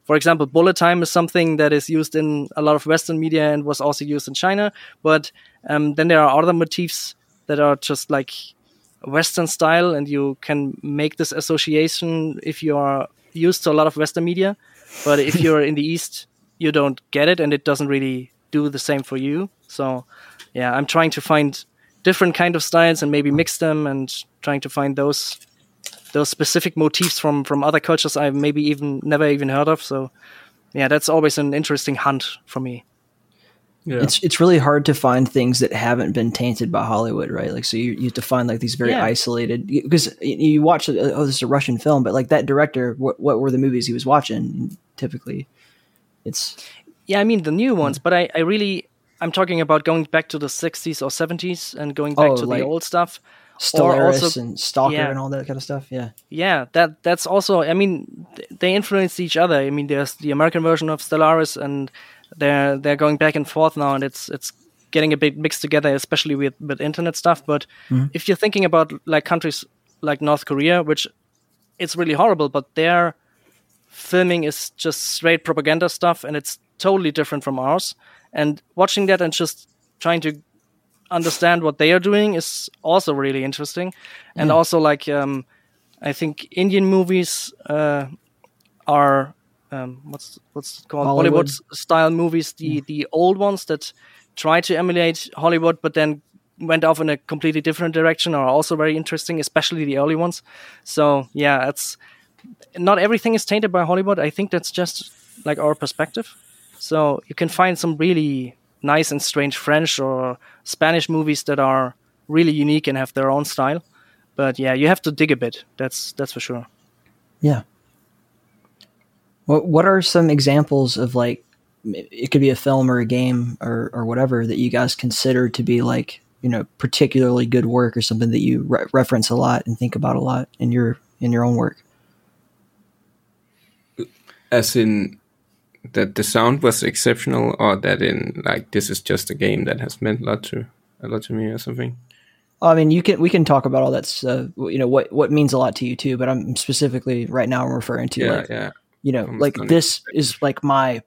Speaker 3: for example, bullet time is something that is used in a lot of Western media and was also used in China. But um, then there are other motifs that are just like Western style, and you can make this association if you are used to a lot of Western media. But if *laughs* you're in the East, you don't get it, and it doesn't really do the same for you. So, yeah, I'm trying to find different kind of styles and maybe mix them, and trying to find those those specific motifs from from other cultures I've maybe even never even heard of. So, yeah, that's always an interesting hunt for me.
Speaker 9: Yeah.
Speaker 8: it's it's really hard to find things that haven't been tainted by Hollywood, right? Like, so you, you have to find like these very
Speaker 3: Yeah.
Speaker 8: isolated because you, you watch uh, oh, this is a Russian film, but like that director, what what were the movies he was watching? Typically, it's
Speaker 3: Yeah, I mean the new ones, but I, I really I'm talking about going back to the 60s or 70s and going back
Speaker 8: Oh,
Speaker 3: to
Speaker 8: like
Speaker 3: the old stuff.
Speaker 8: Solaris
Speaker 3: also-
Speaker 8: and Stalker
Speaker 3: yeah.
Speaker 8: and all that kind of stuff. Yeah,
Speaker 3: Yeah, that that's also. I mean, they influence each other. I mean, there's the American version of Solaris, and they're they're going back and forth now, and it's it's getting a bit mixed together, especially with with internet stuff. But mm-hmm. if you're thinking about like countries like North Korea, which it's really horrible, but their filming is just straight propaganda stuff, and it's totally different from ours. And watching that and just trying to understand what they are doing is also really interesting. And also, like, um, I think Indian movies uh, are um, what's what's called Bollywood. Style movies. The the old ones that try to emulate Hollywood, but then went off in a completely different direction are also very interesting, especially the early ones. So yeah, it's not everything is tainted by Hollywood. I think that's just like our perspective. So you can find some really nice and strange French or Spanish movies that are really unique and have their own style. But yeah, you have to dig a bit. That's that's for sure.
Speaker 8: yeah. What what are some examples of like it could be a film or a game or or whatever that you guys consider to be like you know particularly good work or something that you re- reference a lot and think about a lot in your in your own work.
Speaker 9: As in that the sound was exceptional, or that in like this is just a game that has meant a lot to a lot to me, or something.
Speaker 8: I mean, you can we can talk about all that stuff. You know what what means a lot to you too. But I'm specifically right now I'm referring to
Speaker 9: Yeah,
Speaker 8: like
Speaker 9: yeah.
Speaker 8: you know
Speaker 9: Almost
Speaker 8: like this is like my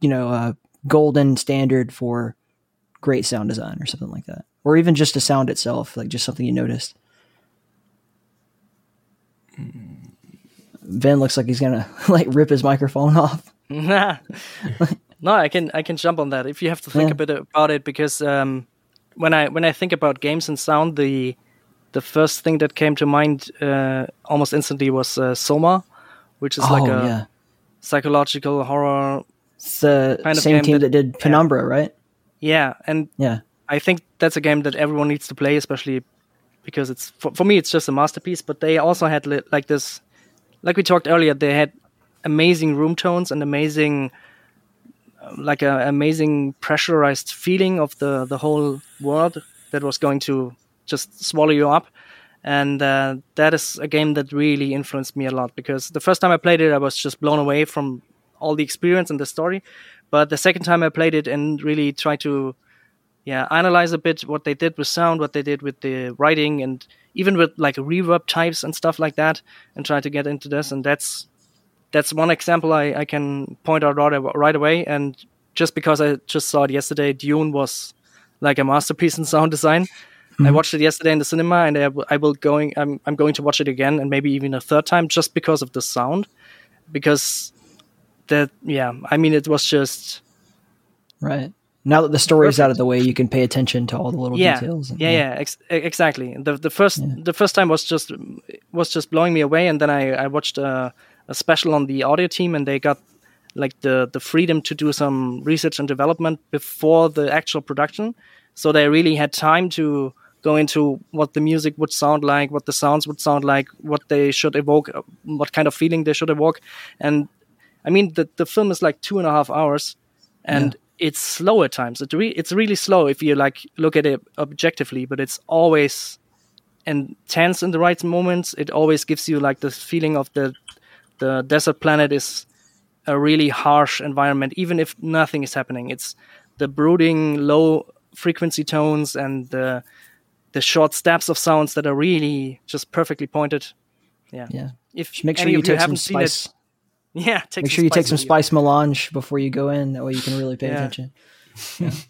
Speaker 8: you know uh, golden standard for great sound design or something like that, or even just a sound itself, like just something you noticed. Ben looks like he's gonna *laughs* like rip his microphone *laughs* off. *laughs*
Speaker 3: no, I can I can jump on that if you have to think
Speaker 8: Yeah.
Speaker 3: a bit about it because um, when I when I think about games and sound, the the first thing that came to mind uh, almost instantly was uh, Soma, which is like
Speaker 8: oh
Speaker 3: a
Speaker 8: yeah,
Speaker 3: psychological horror.
Speaker 8: it's the
Speaker 3: kind of
Speaker 8: same
Speaker 3: game
Speaker 8: team
Speaker 3: that-
Speaker 8: that, did Penumbra, right?
Speaker 3: Yeah, and
Speaker 8: Yeah,
Speaker 3: I think that's a game that everyone needs to play, especially because it's for, for me it's just a masterpiece. But they also had li- like this, like we talked earlier, they had amazing room tones and amazing, like a amazing pressurized feeling of the the whole world that was going to just swallow you up. And uh, that is a game that really influenced me a lot because the first time I played it, I was just blown away from all the experience and the story. But the second time I played it and really tried to yeah analyze a bit what they did with sound what they did with the writing and even with like reverb types and stuff like that and try to get into this and that's that's one example i, I can point out right, right away. And just because i just saw it yesterday dune was like a masterpiece in sound design. I mm-hmm. watched it yesterday in the cinema and I will going I'm, I'm going to watch it again and maybe even a third time just because of the sound. Because that yeah i mean it was just
Speaker 8: right. Now that the story is out of the way, you can pay attention to all the little
Speaker 3: yeah,
Speaker 8: details. and-
Speaker 3: Yeah, yeah, ex- e- exactly. The the first the first time was just was just blowing me away, and then I I watched a, a special on the audio team, and they got like the the freedom to do some research and development before the actual production, so they really had time to go into what the music would sound like, what the sounds would sound like, what they should evoke, what kind of feeling they should evoke, and I mean the the film is like two and a half hours, and it's slow at times. It re- it's really slow if you like look at it objectively, but it's always intense in the right moments. It always gives you like the feeling of the the desert planet is a really harsh environment, even if nothing is happening. It's the brooding low frequency tones and the the short steps of sounds that are really just perfectly pointed. Yeah.
Speaker 8: Yeah.
Speaker 3: If
Speaker 8: Make sure you take some
Speaker 3: haven't seen it-
Speaker 8: spice. *laughs*
Speaker 3: yeah, take
Speaker 8: Make
Speaker 3: some
Speaker 8: sure you take some
Speaker 3: you.
Speaker 8: spice melange before you go in. That way you can really pay
Speaker 3: Yeah.
Speaker 8: attention. Yeah. *laughs*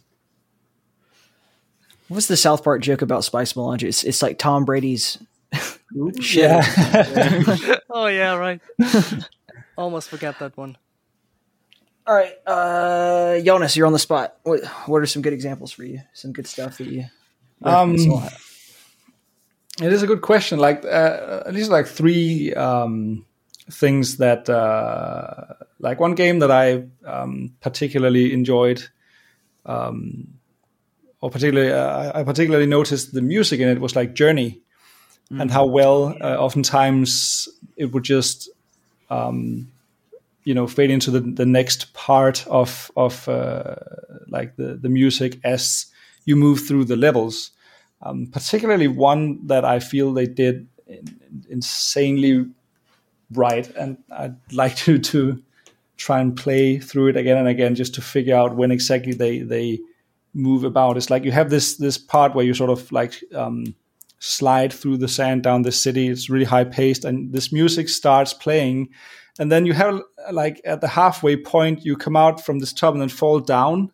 Speaker 8: What's the South Park joke about spice melange? It's, it's like Tom Brady's shit.
Speaker 2: Yeah. *laughs*
Speaker 3: Oh yeah, right. Almost forgot that one.
Speaker 8: All right, uh, Jonas, you're on the spot. What what are some good examples for you? Some good stuff that you.
Speaker 2: Um,
Speaker 8: reference a lot?
Speaker 2: It is a good question. Like uh, at least like three um, things that uh, like one game that I um, particularly enjoyed um, or particularly, uh, I particularly noticed the music in it was like Journey, and how well uh, oftentimes it would just, um, you know, fade into the, the next part of of uh, like the the music as you move through the levels. Um, particularly one that I feel they did insanely right, and I'd like *laughs* to to try and play through it again and again just to figure out when exactly they they move about. It's like you have this this part where you sort of like um, slide through the sand down the city. It's really high paced, and this music starts playing, and then you have like at the halfway point you come out from this top and then fall down.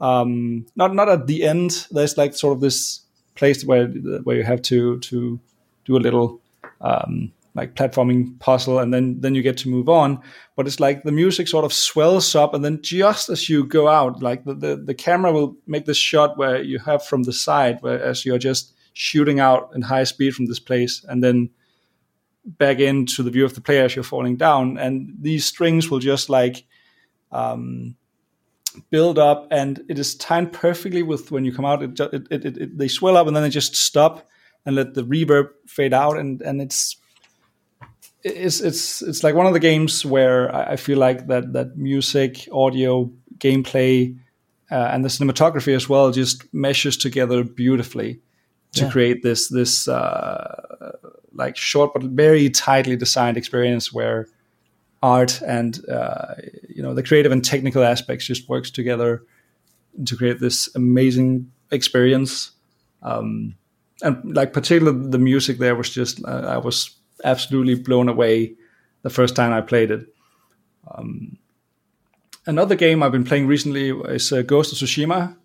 Speaker 2: Um, not not at the end. There's like sort of this place where where you have to to do a little um, like platforming puzzle and then then you get to move on but it's like the music sort of swells up and then just as you go out like the, the, the camera will make this shot where you have from the side where as you're just shooting out in high speed from this place and then back into the view of the player as you're falling down. And these strings will just like um, build up and it is timed perfectly with when you come out it, it, it, it, they swell up and then they just stop and let the reverb fade out and and it's it's it's it's like one of the games where I feel like that that music, audio, gameplay, uh, and the cinematography as well just meshes together beautifully to yeah. create this this uh, like short but very tightly designed experience where art and uh, you know the creative and technical aspects just works together to create this amazing experience. Um, and like particularly the music there was just uh, I was absolutely blown away the first time I played it. Um, another game I've been playing recently is uh, Ghost of Tsushima,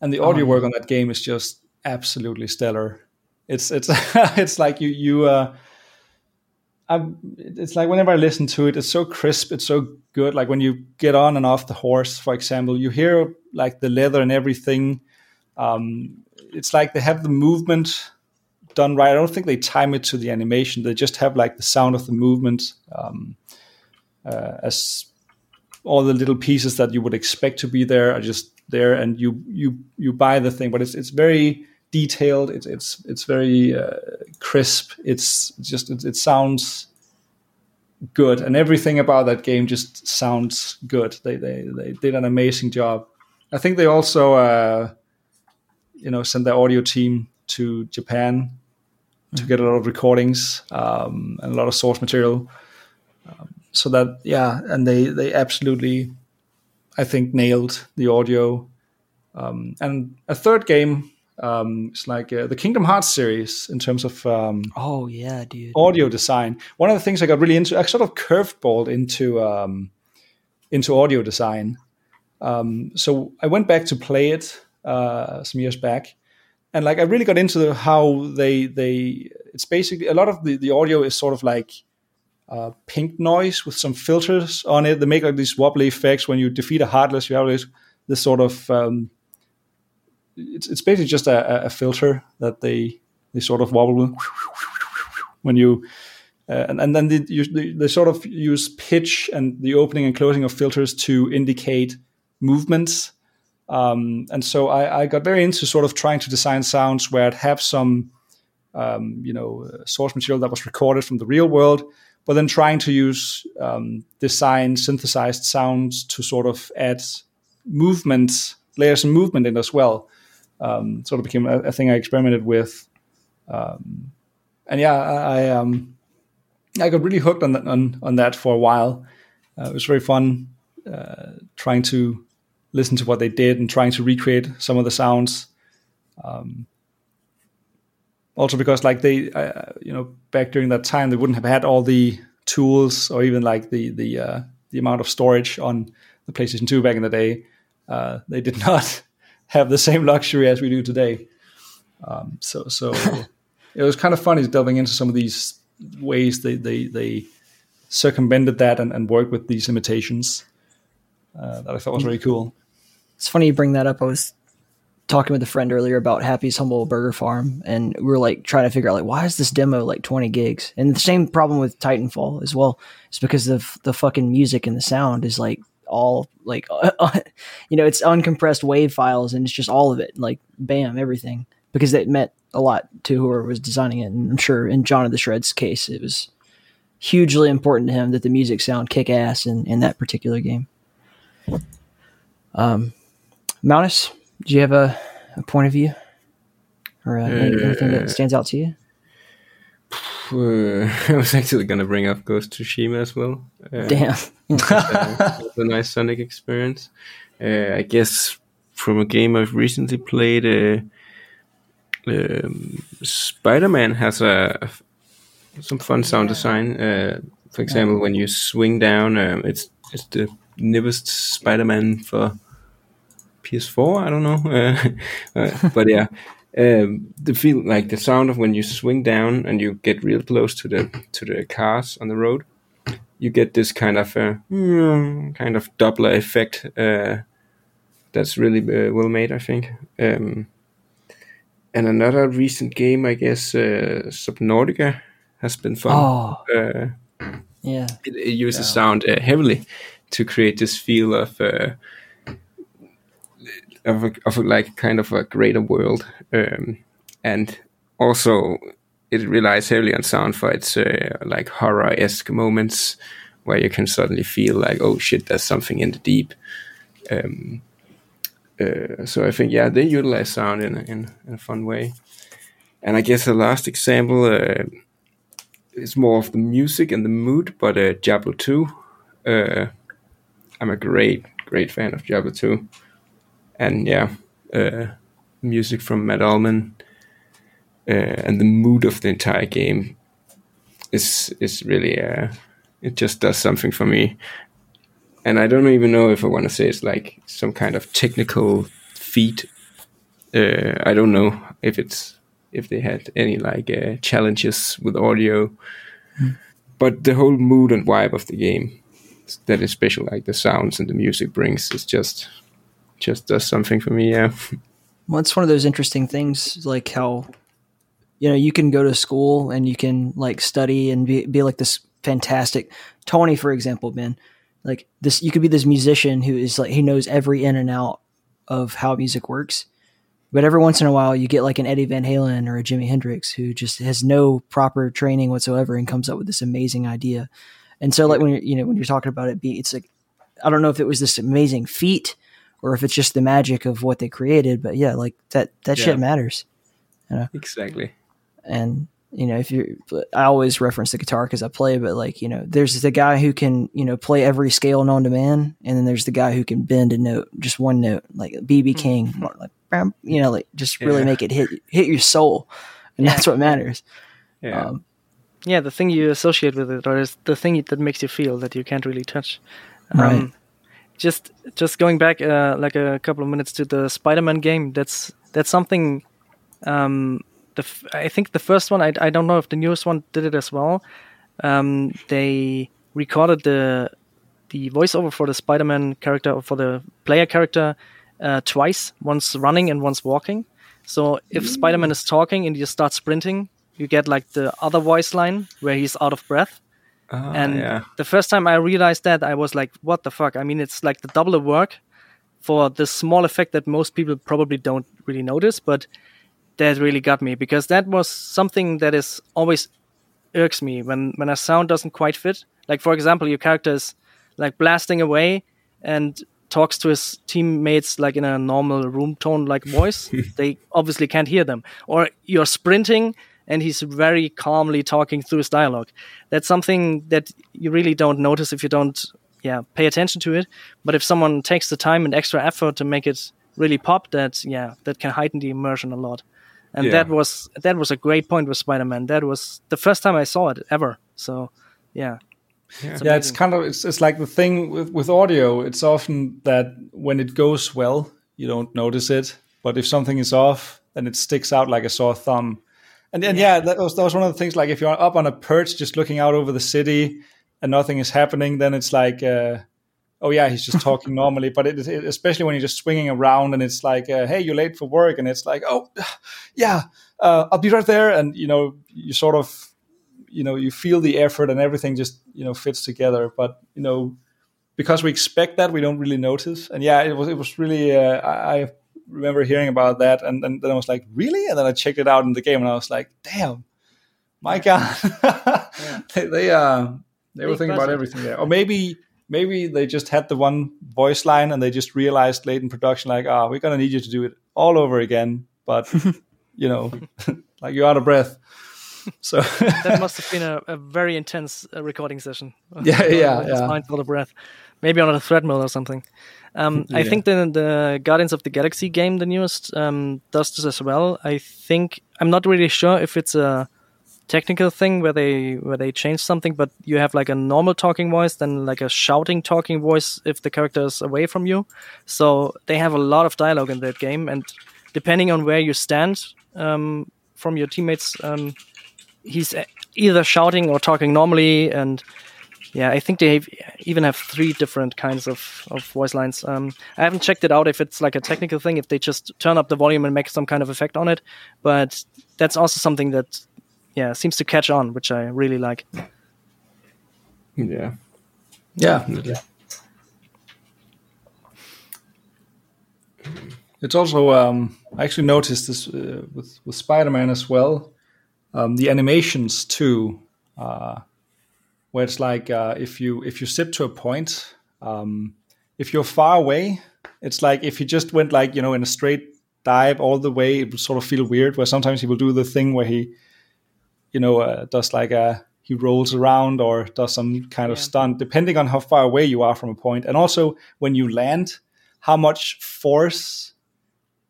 Speaker 2: and the audio oh, work on that game is just absolutely stellar. It's it's *laughs* it's like you you. Uh, I'm, it's like whenever I listen to it, it's so crisp, it's so good. Like when you get on and off the horse, for example, you hear like the leather and everything. Um, it's like they have the movement done right. I don't think they time it to the animation. They just have like the sound of the movement um, uh, as all the little pieces that you would expect to be there are just there, and you you you buy the thing. But it's it's very detailed. It's it's it's very uh, crisp. It's just it, it, sounds good, and everything about that game just sounds good. They they they did an amazing job. I think they also. Uh, you know, sent their audio team to Japan to get a lot of recordings um, and a lot of source material. Um, so that yeah, and they they absolutely, I think, nailed the audio. Um, and a third game um, is like uh, the Kingdom Hearts series in terms of um,
Speaker 8: oh yeah, dude,
Speaker 2: audio design. One of the things I got really into, I sort of curveballed into um, into audio design. Um, so I went back to play it uh, some years back, and like I really got into the, how they they it's basically a lot of the, the audio is sort of like uh, pink noise with some filters on it. They make like these wobbly effects when you defeat a heartless. You have this, this sort of um, it's it's basically just a, a, filter that they they sort of wobble when you uh, and, and then they, they, sort of use pitch and the opening and closing of filters to indicate movements um, and so I, I, got very into sort of trying to design sounds where it have some, um, you know, uh, source material that was recorded from the real world, but then trying to use um, design synthesized sounds to sort of add movement, layers of movement in as well. Um, sort of became a, a, thing I experimented with. Um, and yeah, I, I, um, I got really hooked on that, on, on that for a while. Uh, it was very fun uh, trying to listen to what they did and trying to recreate some of the sounds. Um, also because like they, uh, you know, back during that time, they wouldn't have had all the tools or even like the the uh, the amount of storage on the PlayStation 2 back in the day. Uh, they did *laughs* not have the same luxury as we do today. Um, so so *laughs* it was kind of funny delving into some of these ways they they they circumvented that and, and worked with these limitations. Uh, that I thought was really cool.
Speaker 8: It's funny you bring that up. I was talking with a friend earlier about Happy's Humble Burger Farm, and we are like trying to figure out like why is this demo like 20 gigs? And the same problem with Titanfall as well. It's because of the fucking music and the sound is like all like *laughs* you know it's uncompressed wave files and it's just all of it like bam everything because it meant a lot to whoever was designing it and i'm sure in john of the shreds case it was hugely important to him that the music sound kick ass in, in that particular game um Maunus, do you have a, a point of view or uh, anything that stands out to you
Speaker 9: Uh, *laughs* I was actually gonna bring up Ghost of Tsushima as well. Uh,
Speaker 8: damn *laughs*
Speaker 9: uh, it was a nice Sonic experience. Uh, I guess from a game I've recently played, uh, um, Spider-Man has a some fun sound design. Uh, for example, when you swing down, um, it's it's the newest Spider-Man for PS4. I don't know, *laughs* uh, uh, but yeah. Um, the feel like the sound of when you swing down and you get real close to the to the cars on the road, you get this kind of uh, kind of Doppler effect uh, that's really uh, well made, I think. Um, and another recent game, I guess, uh, Subnautica has been fun.
Speaker 8: oh
Speaker 9: Uh,
Speaker 8: yeah
Speaker 9: it, it uses sound uh, heavily to create this feel of uh, of, a, of a, like kind of a greater world, um, and also it relies heavily on sound for its uh, like horror esque moments where you can suddenly feel like oh shit, there's something in the deep. Um, uh, so I think yeah, they utilize sound in in, in a fun way, and I guess the last example uh, is more of the music and the mood, but uh, Diablo two. Uh, I'm a great great fan of Diablo two, and yeah, uh, music from Matt Uelmen, uh, and the mood of the entire game is is really uh, it just does something for me, and I don't even know if I want to say it's like some kind of technical feat. Uh, I don't know if it's if they had any like uh, challenges with audio, but the whole mood and vibe of the game that is special, like the sounds and the music brings, is just just does something for me. Yeah,
Speaker 8: Well, it's one of those interesting things, like how you know you can go to school and you can like study and be, be like this fantastic Tony, for example, Ben. Like this, you could be this musician who is like he knows every in and out of how music works. But every once in a while, you get like an Eddie Van Halen or a Jimi Hendrix who just has no proper training whatsoever and comes up with this amazing idea. And so, like when you're you know when you're talking about it, it's like I don't know if it was this amazing feat or if it's just the magic of what they created. But yeah, like that that
Speaker 9: Yeah.
Speaker 8: shit matters.
Speaker 9: exactly.
Speaker 8: And you know, if you, I always reference the guitar because I play, but like you know, there's the guy who can you know play every scale known to man, and then there's the guy who can bend a note, just one note, like BB King, like bam, you know, like just really
Speaker 9: Yeah.
Speaker 8: make it hit hit your soul, and that's what matters.
Speaker 9: Yeah,
Speaker 8: Um,
Speaker 3: yeah, the thing you associate with it, or is the thing that makes you feel that you can't really touch.
Speaker 8: Right.
Speaker 3: Just just going back uh, like a couple of minutes to the Spider-Man game. That's that's something. Um, the f- I think the first one. I I don't know if the newest one did it as well. Um, they recorded the the voiceover for the Spider-Man character or for the player character uh, twice, once running and once walking. So if Spider-Man is talking and you start sprinting, you get like the other voice line where he's out of breath.
Speaker 9: Ah,
Speaker 3: And
Speaker 9: yeah,
Speaker 3: the first time I realized that, I was like, "What the fuck?" I mean, it's like the double the work for the small effect that most people probably don't really notice, but that really got me because that was something that is always irks me when when a sound doesn't quite fit. Like for example, your character is like blasting away and talks to his teammates like in a normal room tone like voice. *laughs* they obviously can't hear them. Or you're sprinting and he's very calmly talking through his dialogue. That's something that you really don't notice if you don't yeah, pay attention to it. But if someone takes the time and extra effort to make it really pop, that yeah, that can heighten the immersion a lot. And
Speaker 9: Yeah.
Speaker 3: that was that was a great point with Spider-Man. That was the first time I saw it ever. So yeah. It's
Speaker 2: yeah it's kind of it's, it's like the thing with, with audio it's often that when it goes well you don't notice it but if something is off then it sticks out like a sore thumb and and yeah, that, was, that was one of the things like if you're up on a perch just looking out over the city and nothing is happening then it's like uh, oh yeah he's just *laughs* talking normally but it, it, especially when you're just swinging around and it's like uh, hey you're late for work and it's like oh *sighs* yeah uh, i'll be right there and you know you sort of you know you feel the effort and everything just you know fits together but you know because we expect that, we don't really notice. And yeah, it was it was really. Uh, I, I remember hearing about that, and, and then I was like, really? And then I checked it out in the game, and I was like, damn, my *laughs* god, they they, uh, they were thinking about everything there. Or maybe maybe they just had the one voice line, and they just realized late in production, like, ah, we're gonna need you to do it all over again, but *laughs* you know, *laughs* like you're out of breath. So
Speaker 3: that must have been a, a very intense uh, recording session.
Speaker 2: Yeah, yeah, yeah.
Speaker 3: mind full of breath. Maybe on a treadmill or something. Um, I think the the Guardians of the Galaxy game, the newest, um, does this as well. I think I'm not really sure if it's a technical thing where they where they change something, but you have like a normal talking voice, then like a shouting talking voice if the character is away from you. So they have a lot of dialogue in that game, and depending on where you stand um, from your teammates, um, he's either shouting or talking normally and yeah i think they have, even have three different kinds of, of voice lines. Um, i haven't checked it out if it's like a technical thing if they just turn up the volume and make some kind of effect on it but that's also something that yeah seems to catch on which i really like.
Speaker 9: Yeah.
Speaker 2: yeah, It's also um, I actually noticed this uh, with with Spider Man as well. Um, the animations too, uh, where it's like uh, if you if you zip to a point, um, if you're far away, it's like if you just went like you know in a straight dive all the way, it would sort of feel weird. Where sometimes he will do the thing where he, you know, uh, does like a he rolls around or does some kind of
Speaker 3: Yeah.
Speaker 2: stunt, depending on how far away you are from a point, and also when you land, how much force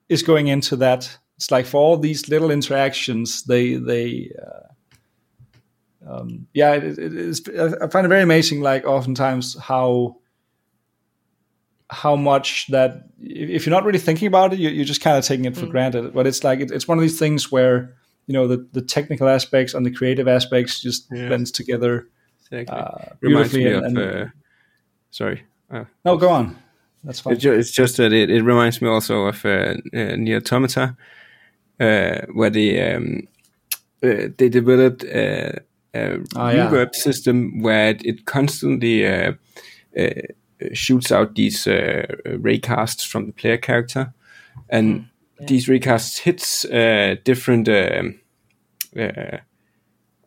Speaker 2: is going into that. It's like for all these little interactions, they they. Uh, um, yeah, it, it is. I find it very amazing. Like oftentimes how how much that if you're not really thinking about it, you, you're just kind of taking it for granted. But it's like it, it's one of these things where you know the the technical aspects and the creative aspects just
Speaker 9: Yeah.
Speaker 2: blends together.
Speaker 9: Exactly.
Speaker 2: Uh,
Speaker 9: Reminds me of.
Speaker 2: and-
Speaker 9: uh, sorry. Uh,
Speaker 2: No, go on. That's fine.
Speaker 9: It's, ju- it's just that it, it reminds me also of uh, uh, Nier Automata, uh, where they um, uh, they developed a, a
Speaker 2: Ah, yeah.
Speaker 9: reverb system where it, it constantly uh, uh, shoots out these uh, raycasts from the player character, and these raycasts hits uh, different um, uh,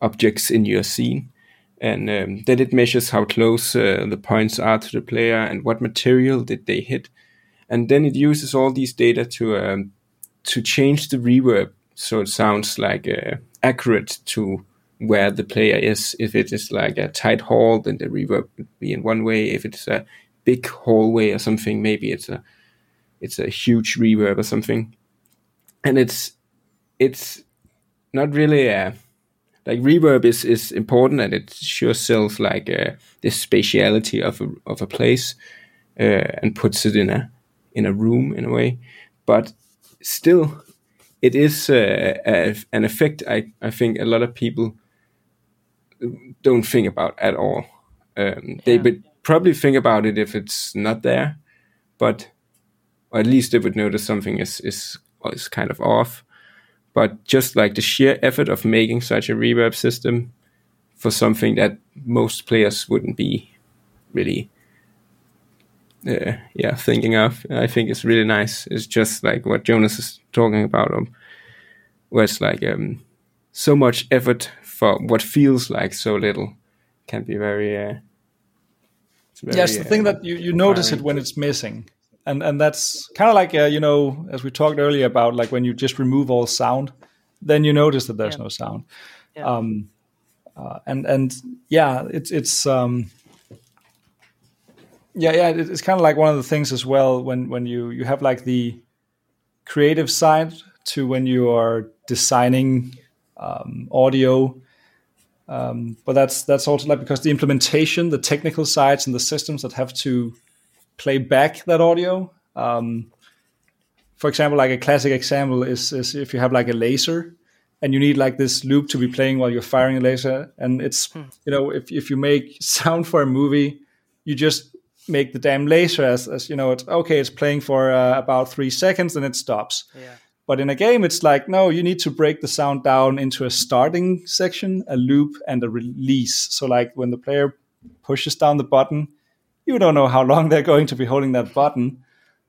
Speaker 9: objects in your scene. And um, then it measures how close uh, the points are to the player and what material did they hit. And then it uses all these data to um, to change the reverb so it sounds like uh, accurate to where the player is. If it is like a tight hall then the reverb would be in one way. If it's a big hallway or something maybe it's a it's a huge reverb or something. And it's it's not really a like reverb is is important and it sure sells like uh, this spatiality of a of a place uh, and puts it in a in a room in a way. But still it is uh, a, an effect I, I think a lot of people don't think about at all. Um, they would probably think about it if it's not there but at least they would notice something is is is kind of off. But just like the sheer effort of making such a reverb system for something that most players wouldn't be really uh, yeah thinking of i think it's really nice. It's just like what jonas is talking about um, where it's like um, so much effort for what feels like so little can be very uh, it's very,
Speaker 2: yeah, it's the
Speaker 9: uh,
Speaker 2: thing that you, you notice it when it's missing, and and that's kind of like uh, you know as we talked earlier about like when you just remove all sound, then you notice that there's
Speaker 3: Yeah.
Speaker 2: no sound.
Speaker 3: Yeah.
Speaker 2: Um, uh, and and yeah, it's it's um, yeah yeah it's kind of like one of the things as well when when you you have like the creative side to when you are designing um, audio um, but that's that's also like because the implementation, the technical sides, and the systems that have to play back that audio. Um, for example, like a classic example is, is if you have like a laser, and you need like this loop to be playing while you're firing a laser, and it's you know if if you make *laughs* sound for a movie, you just make the damn laser as, as you know it's okay it's playing for uh, about three seconds and it stops
Speaker 3: Yeah.
Speaker 2: But in a game, it's like, no, you need to break the sound down into a starting section, a loop, and a release. So, like when the player pushes down the button, you don't know how long *laughs* they're going to be holding that button.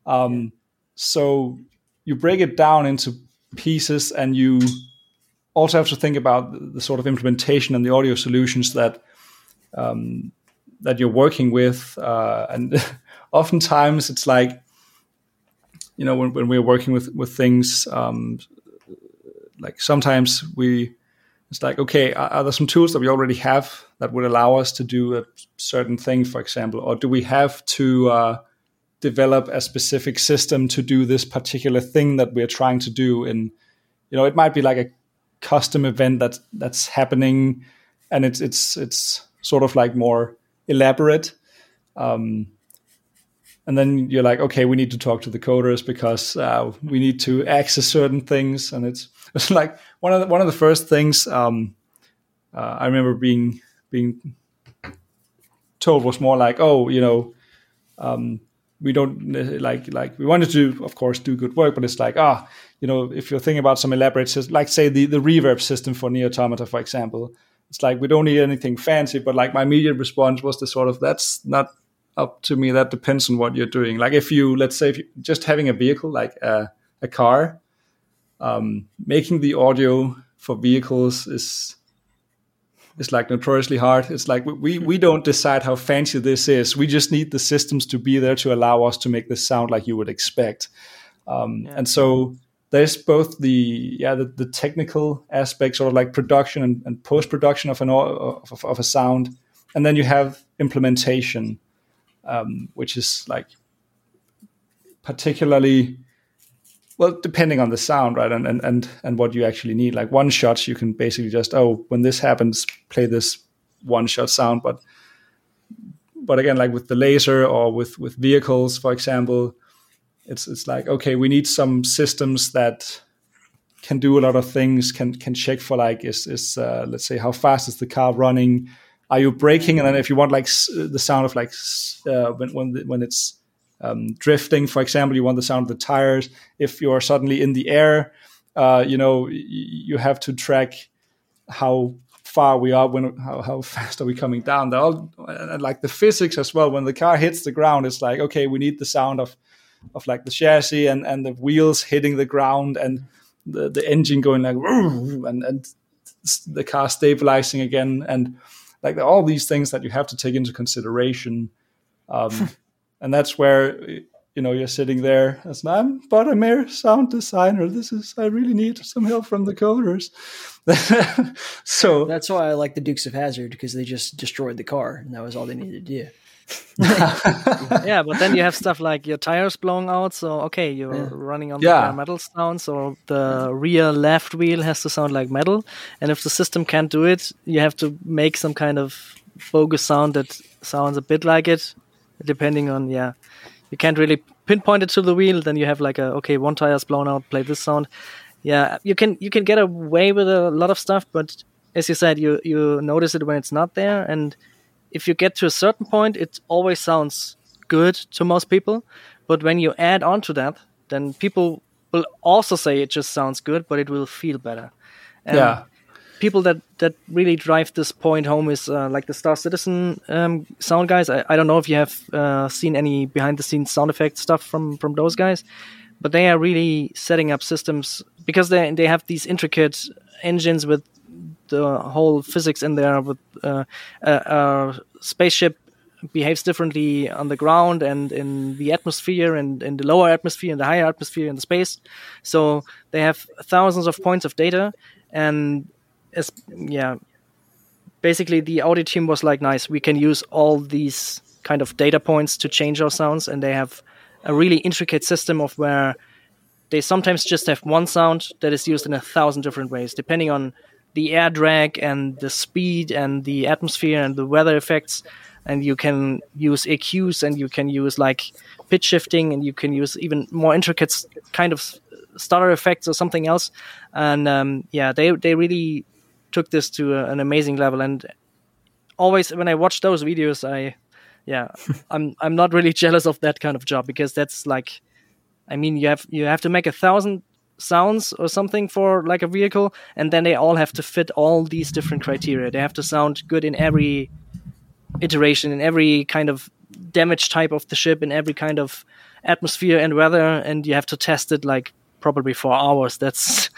Speaker 2: Um, so you break it down into pieces, and you also have to think about the, the sort of implementation and the audio solutions that um, that you're working with. Uh, and *laughs* oftentimes, it's like you know when, when we're working with with things um, like sometimes we it's like okay are, are, there some tools that we already have that would allow us to do a certain thing for example? Or do we have to uh, develop a specific system to do this particular thing that we're trying to do? And you know it might be like a custom event that that's happening and it's it's it's sort of like more elaborate. Um, and then you're like, okay, we need to talk to the coders because uh, we need to access certain things, and it's *laughs* it's like one of the, one of the first things um, uh, I remember being being told was more like, oh, you know, um, we don't like like we wanted to, of course, do good work, but it's like ah, you know, if you're thinking about some elaborate system, like say the the reverb system for NieR Automata, for example, it's like we don't need anything fancy, but like my immediate response was the sort of that's not up to me. That depends on what you're doing. Like if you, let's say, if you just having a vehicle like a, a car, um, making the audio for vehicles is is like notoriously hard. It's like we we don't decide how fancy this is. We just need the systems to be there to allow us to make this sound like you would expect. Um, yeah. And so there's both the yeah the, the technical aspects, sort of like production and, and post production of an of, of, a sound, and then you have implementation um, which is like particularly well depending on the sound right and, and and and what you actually need. Like one shots you can basically just oh when this happens play this one shot sound. But but again like with the laser or with with vehicles for example it's it's like okay we need some systems that can do a lot of things can can check for like is is uh, let's say how fast is the car running are you braking and then if you want like the sound of like uh, when when the, when it's um, drifting for example you want the sound of the tires. If you're suddenly in the air uh, you know you have to track how far we are when how, how fast are we coming down. They're all like the physics as well when the car hits the ground it's like okay we need the sound of of like the chassis and and the wheels hitting the ground and the the engine going like *laughs* and and the car stabilizing again. And like all these things that you have to take into consideration um, *laughs* and that's where you know you're sitting there as I'm but a mere sound designer. This is I really need some help from the coders. *laughs* so
Speaker 8: that's why I like the Dukes of Hazzard because they just destroyed the car and that was all they needed to do. *laughs*
Speaker 3: yeah, but then you have stuff like your tires blowing out. So okay, you're yeah. running on yeah. the metal sound, so the rear left wheel has to sound like metal. And if the system can't do it, you have to make some kind of bogus sound that sounds a bit like it, depending on yeah. You can't really pinpoint it to the wheel. Then you have like a okay, one tire's blown out, play this sound. Yeah, you can you can get away with a lot of stuff, but as you said, you you notice it when it's not there and if you get to a certain point, it always sounds good to most people. But when you add on to that, then people will also say it just sounds good, but it will feel better. And yeah. People that, that really drive this point home is uh, like the Star Citizen um, sound guys. I, I don't know if you have uh, seen any behind the scenes sound effect stuff from, from those guys, but they are really setting up systems because they, they have these intricate engines with the whole physics in there with uh, a, a, spaceship behaves differently on the ground and in the atmosphere and in the lower atmosphere and the higher atmosphere in the space. So they have thousands of points of data and as yeah basically the audio team was like nice we can use all these kind of data points to change our sounds. And they have a really intricate system of where they sometimes just have one sound that is used in a thousand different ways depending on the air drag and the speed and the atmosphere and the weather effects. And you can use EQs and you can use like pitch shifting and you can use even more intricate kind of stutter effects or something else. And um, yeah they they really took this to a, an amazing level. And always when I watch those videos I yeah *laughs* I'm I'm not really jealous of that kind of job because that's like I mean you have you have to make a thousand sounds or something for like a vehicle and then they all have to fit all these different criteria they have to sound good in every iteration in every kind of damage type of the ship in every kind of atmosphere and weather, and you have to test it like probably for hours. That's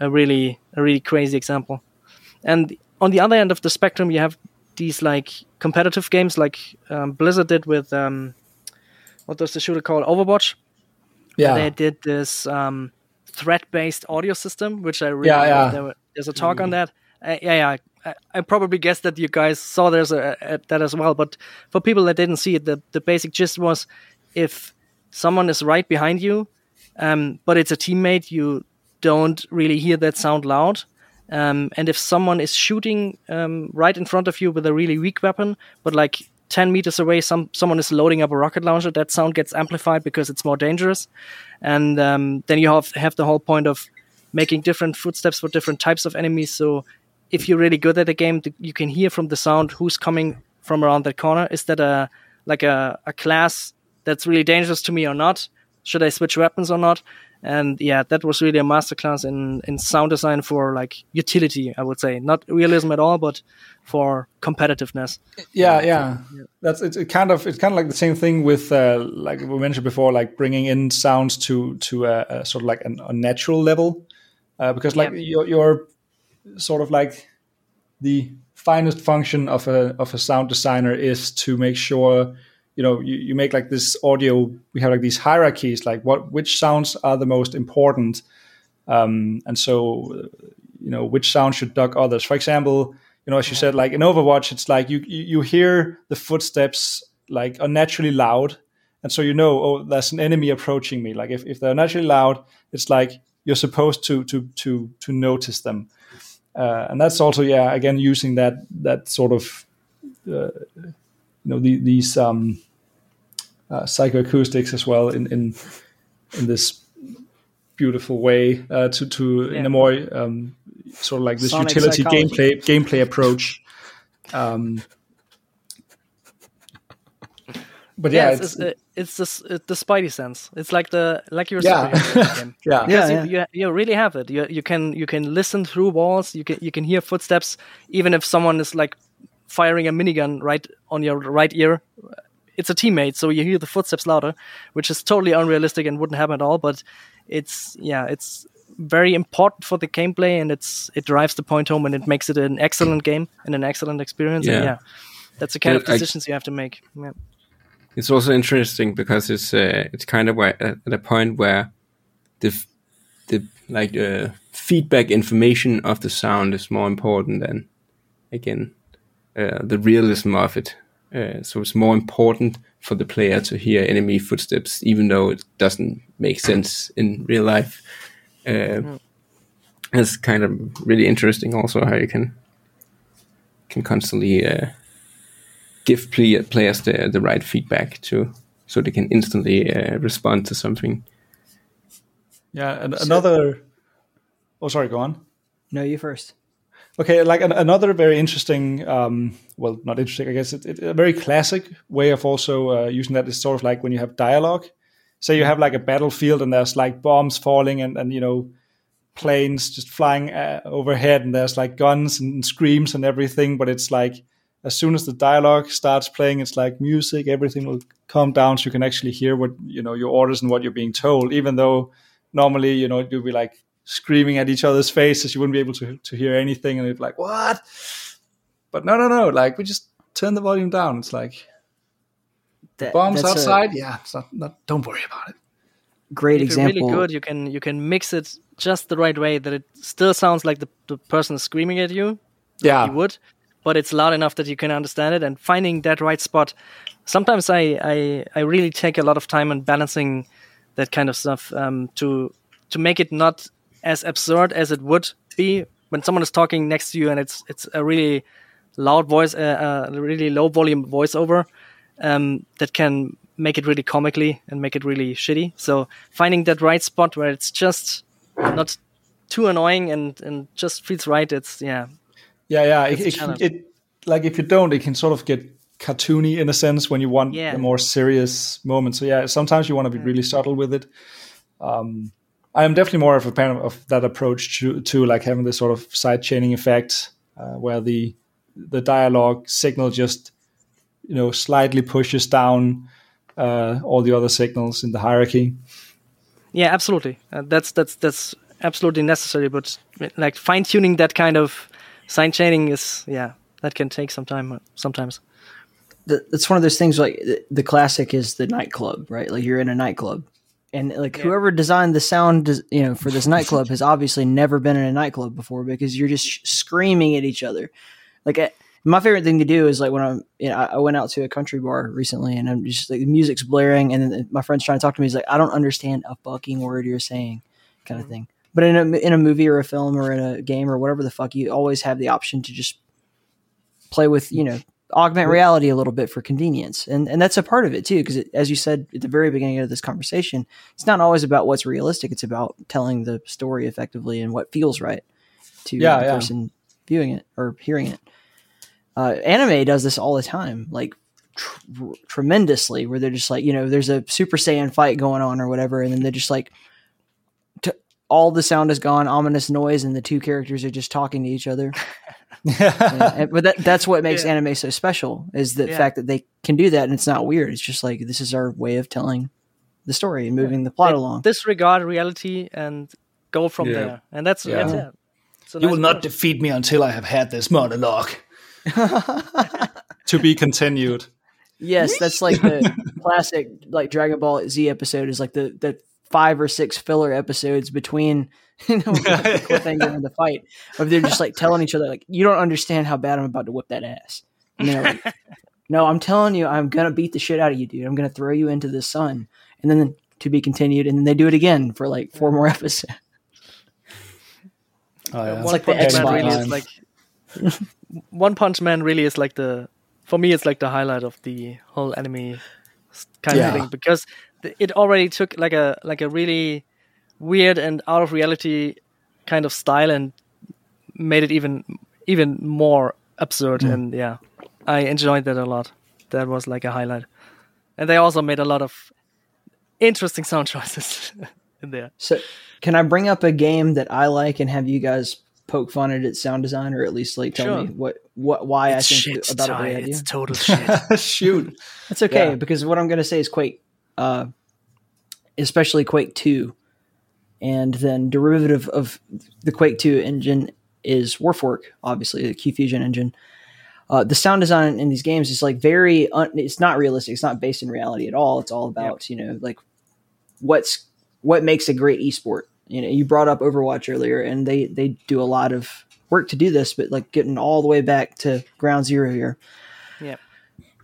Speaker 3: a really a really crazy example. And on the other end of the spectrum, you have these like competitive games like um, Blizzard did with um, what does the shooter call Overwatch.
Speaker 2: Yeah.
Speaker 3: They did this um, threat-based audio system, which I really
Speaker 2: Yeah, yeah.
Speaker 3: There were- there's a talk on that. Uh, yeah, yeah. I, I probably guess that you guys saw there's a, a, that as well. But for people that didn't see it, the, the basic gist was if someone is right behind you, um, but it's a teammate, you don't really hear that sound loud. Um, and if someone is shooting um, right in front of you with a really weak weapon, but like 10 meters away, some someone is loading up a rocket launcher, that sound gets amplified because it's more dangerous. And um, then you have, have the whole point of making different footsteps for different types of enemies. So if you're really good at a game, you can hear from the sound who's coming from around that corner. Is that a like a, a class that's really dangerous to me or not? Should I switch weapons or not? And yeah, that was really a masterclass in, in sound design for like utility, I would say. Not realism at all, but for competitiveness.
Speaker 2: yeah yeah that's it's it kind of it's kind of like the same thing with uh, like we mentioned before like bringing in sounds to to a, a sort of like an, a natural level uh, because like
Speaker 3: Yeah.
Speaker 2: you're, you're sort of like the finest function of a of a sound designer is to make sure you know you, you make like this audio we have like these hierarchies like what which sounds are the most important um, and so you know which sound should duck others. For example you know as you said like in overwatch it's like you you, you hear the footsteps like unnaturally loud and so you know oh there's an enemy approaching me. Like if, if they're naturally loud it's like you're supposed to to to to notice them. Uh, and that's also yeah again using that that sort of uh, you know the, these um uh, psychoacoustics as well in in in this beautiful way uh, to to in a more um, sort of like this
Speaker 8: Sonic
Speaker 2: utility
Speaker 8: psychology.
Speaker 2: gameplay gameplay approach. Um, but yeah,
Speaker 3: Yeah,
Speaker 2: it's,
Speaker 3: it's, it's, it's, this, it, the Spidey sense. It's like the like your
Speaker 2: Yeah.
Speaker 3: superhero game. *laughs*
Speaker 2: yeah,
Speaker 8: Yeah,
Speaker 3: Because you, you, you really have it. You, you can you can listen through walls. You can you can hear footsteps, even if someone is like firing a minigun right on your right ear. It's a teammate, so you hear the footsteps louder, which is totally unrealistic and wouldn't happen at all. But it's yeah, it's very important for the gameplay, and it's it drives the point home, and it makes it an excellent *clears throat* game and an excellent experience. And
Speaker 9: Yeah.
Speaker 3: yeah, that's the kind of
Speaker 9: I-
Speaker 3: decisions you have to make. Yeah.
Speaker 9: It's also interesting because it's uh, it's kind of where, at a point where the the like uh, feedback information of the sound is more important than again uh, the realism of it. Uh, so it's more important for the player to hear enemy footsteps, even though it doesn't make sense in real life. Uh, It's kind of really interesting, also how you can can constantly uh, give play- players the, the right feedback to so they can instantly uh, respond to something.
Speaker 2: yeah. And another. Oh, sorry. Go on.
Speaker 8: No, you first.
Speaker 2: Okay, like an, another very interesting, um, well, not interesting, I guess, it, it, a very classic way of also uh, using that is sort of like when you have dialogue. Say you have like a battlefield and there's like bombs falling and, and you know, planes just flying uh, overhead and there's like guns and screams and everything, but it's like as soon as the dialogue starts playing, it's like music, everything will calm down so you can actually hear what, you know, your orders and what you're being told, even though normally, you know, you'll be like, screaming at each other's faces. You wouldn't be able to to hear anything, and it'd be like, "What?" But no, no, no. Like we just turn the volume down. It's like
Speaker 8: That,
Speaker 2: bombs
Speaker 8: that's a
Speaker 2: outside. yeah, it's not, not, don't worry about it.
Speaker 8: great
Speaker 3: if
Speaker 8: example.
Speaker 3: you're really good, you can you can mix it just the right way that it still sounds like the, the person is screaming at you.
Speaker 2: Yeah,
Speaker 3: You would, but it's loud enough that you can understand it. And finding that right spot. Sometimes I I, I really take a lot of time on balancing that kind of stuff um, to to make it not as absurd as it would be when someone is talking next to you and it's it's a really loud voice, uh, uh, really low volume voiceover um, that can make it really comically and make it really shitty. So finding that right spot where it's just not too annoying and and just feels right. It's yeah,
Speaker 2: yeah, yeah. It, it, it like if you don't, it can sort of get cartoony in a sense when you want
Speaker 3: Yeah.
Speaker 2: a more serious moment. So yeah, sometimes you want to be really subtle with it. Um, I am definitely more of a fan of, of that approach to to like having this sort of side chaining effect uh, where the the dialogue signal just you know slightly pushes down uh, all the other signals in the hierarchy.
Speaker 3: Yeah, absolutely. Uh, that's that's that's absolutely necessary. But like fine tuning that kind of side chaining is yeah that can take some time uh, sometimes.
Speaker 8: The, it's one of those things like the, the classic is the nightclub, right? Like you're in a nightclub, and like whoever designed the sound, you know, for this *laughs* nightclub has obviously never been in a nightclub before because you're just sh- screaming at each other. Like uh, my favorite thing to do is like when I'm, you know, I, I went out to a country bar recently and I'm just like the music's blaring and then my friend's trying to talk to me. He's like, I don't understand a fucking word you're saying, kind of thing. But in a in a movie or a film or in a game or whatever the fuck, you always have the option to just play with, you know, augment reality a little bit for convenience, and and that's a part of it too. Because as you said at the very beginning of this conversation, it's not always about what's realistic; it's about telling the story effectively and what feels right to
Speaker 2: Yeah,
Speaker 8: the
Speaker 2: yeah.
Speaker 8: person viewing it or hearing it. Uh, anime does this all the time, like tr- tremendously, where they're just like, you know, there's a Super Saiyan fight going on or whatever, and then they're just like, t- all the sound is gone, ominous noise, and the two characters are just talking to each other. *laughs* Yeah, and- but that, that's what makes anime so special is the
Speaker 3: Yeah.
Speaker 8: fact that they can do that and it's not weird. It's just like this is our way of telling the story and moving the plot
Speaker 3: They
Speaker 8: along.
Speaker 3: Disregard reality and go from
Speaker 9: Yeah.
Speaker 3: there, and that's
Speaker 2: Yeah.
Speaker 3: that's yeah. It's a
Speaker 2: You will not
Speaker 3: approach.
Speaker 2: defeat me until I have had this monologue. *laughs* to be continued.
Speaker 8: yes, that's like the *laughs* classic like Dragon Ball Z episode is like the the five or six filler episodes between *laughs* you know the cliffhanger and the fight of they're just like telling each other like you don't understand how bad I'm about to whip that ass. And they're like, *laughs* no, I'm telling you, I'm gonna beat the shit out of you, dude. I'm gonna throw you into the sun, and then to be continued, and then they do it again for like four more episodes.
Speaker 2: Oh, yeah.
Speaker 3: One
Speaker 8: like the
Speaker 3: Punch Man
Speaker 8: Xbox
Speaker 3: really is like *laughs* One Punch Man really is like the for me it's like the highlight of the whole anime kind
Speaker 2: Yeah.
Speaker 3: of thing because it already took like a like a really weird and out of reality kind of style and made it even even more absurd
Speaker 2: Mm.
Speaker 3: and yeah I enjoyed that a lot that was like a highlight and they also made a lot of interesting sound *laughs* choices in there
Speaker 8: So, can I bring up a game that I like and have you guys poke fun at its sound design, or at least like tell
Speaker 3: Sure.
Speaker 8: me what what why
Speaker 3: it's
Speaker 8: I think about a
Speaker 3: Ty,
Speaker 8: great idea?
Speaker 3: it's total *laughs* shit
Speaker 2: Shoot.
Speaker 8: It's okay
Speaker 2: Yeah.
Speaker 8: because what I'm going to say is Quake, uh, especially Quake Two, and then derivative of the Quake Two engine is Warfork, obviously the Qfusion engine. Uh, the sound design in these games is like very un- it's not realistic it's not based in reality at all it's all about you know like what's what makes a great esport you know you brought up overwatch earlier and they they do a lot of work to do this but like getting all the way back to ground zero here
Speaker 3: Yep.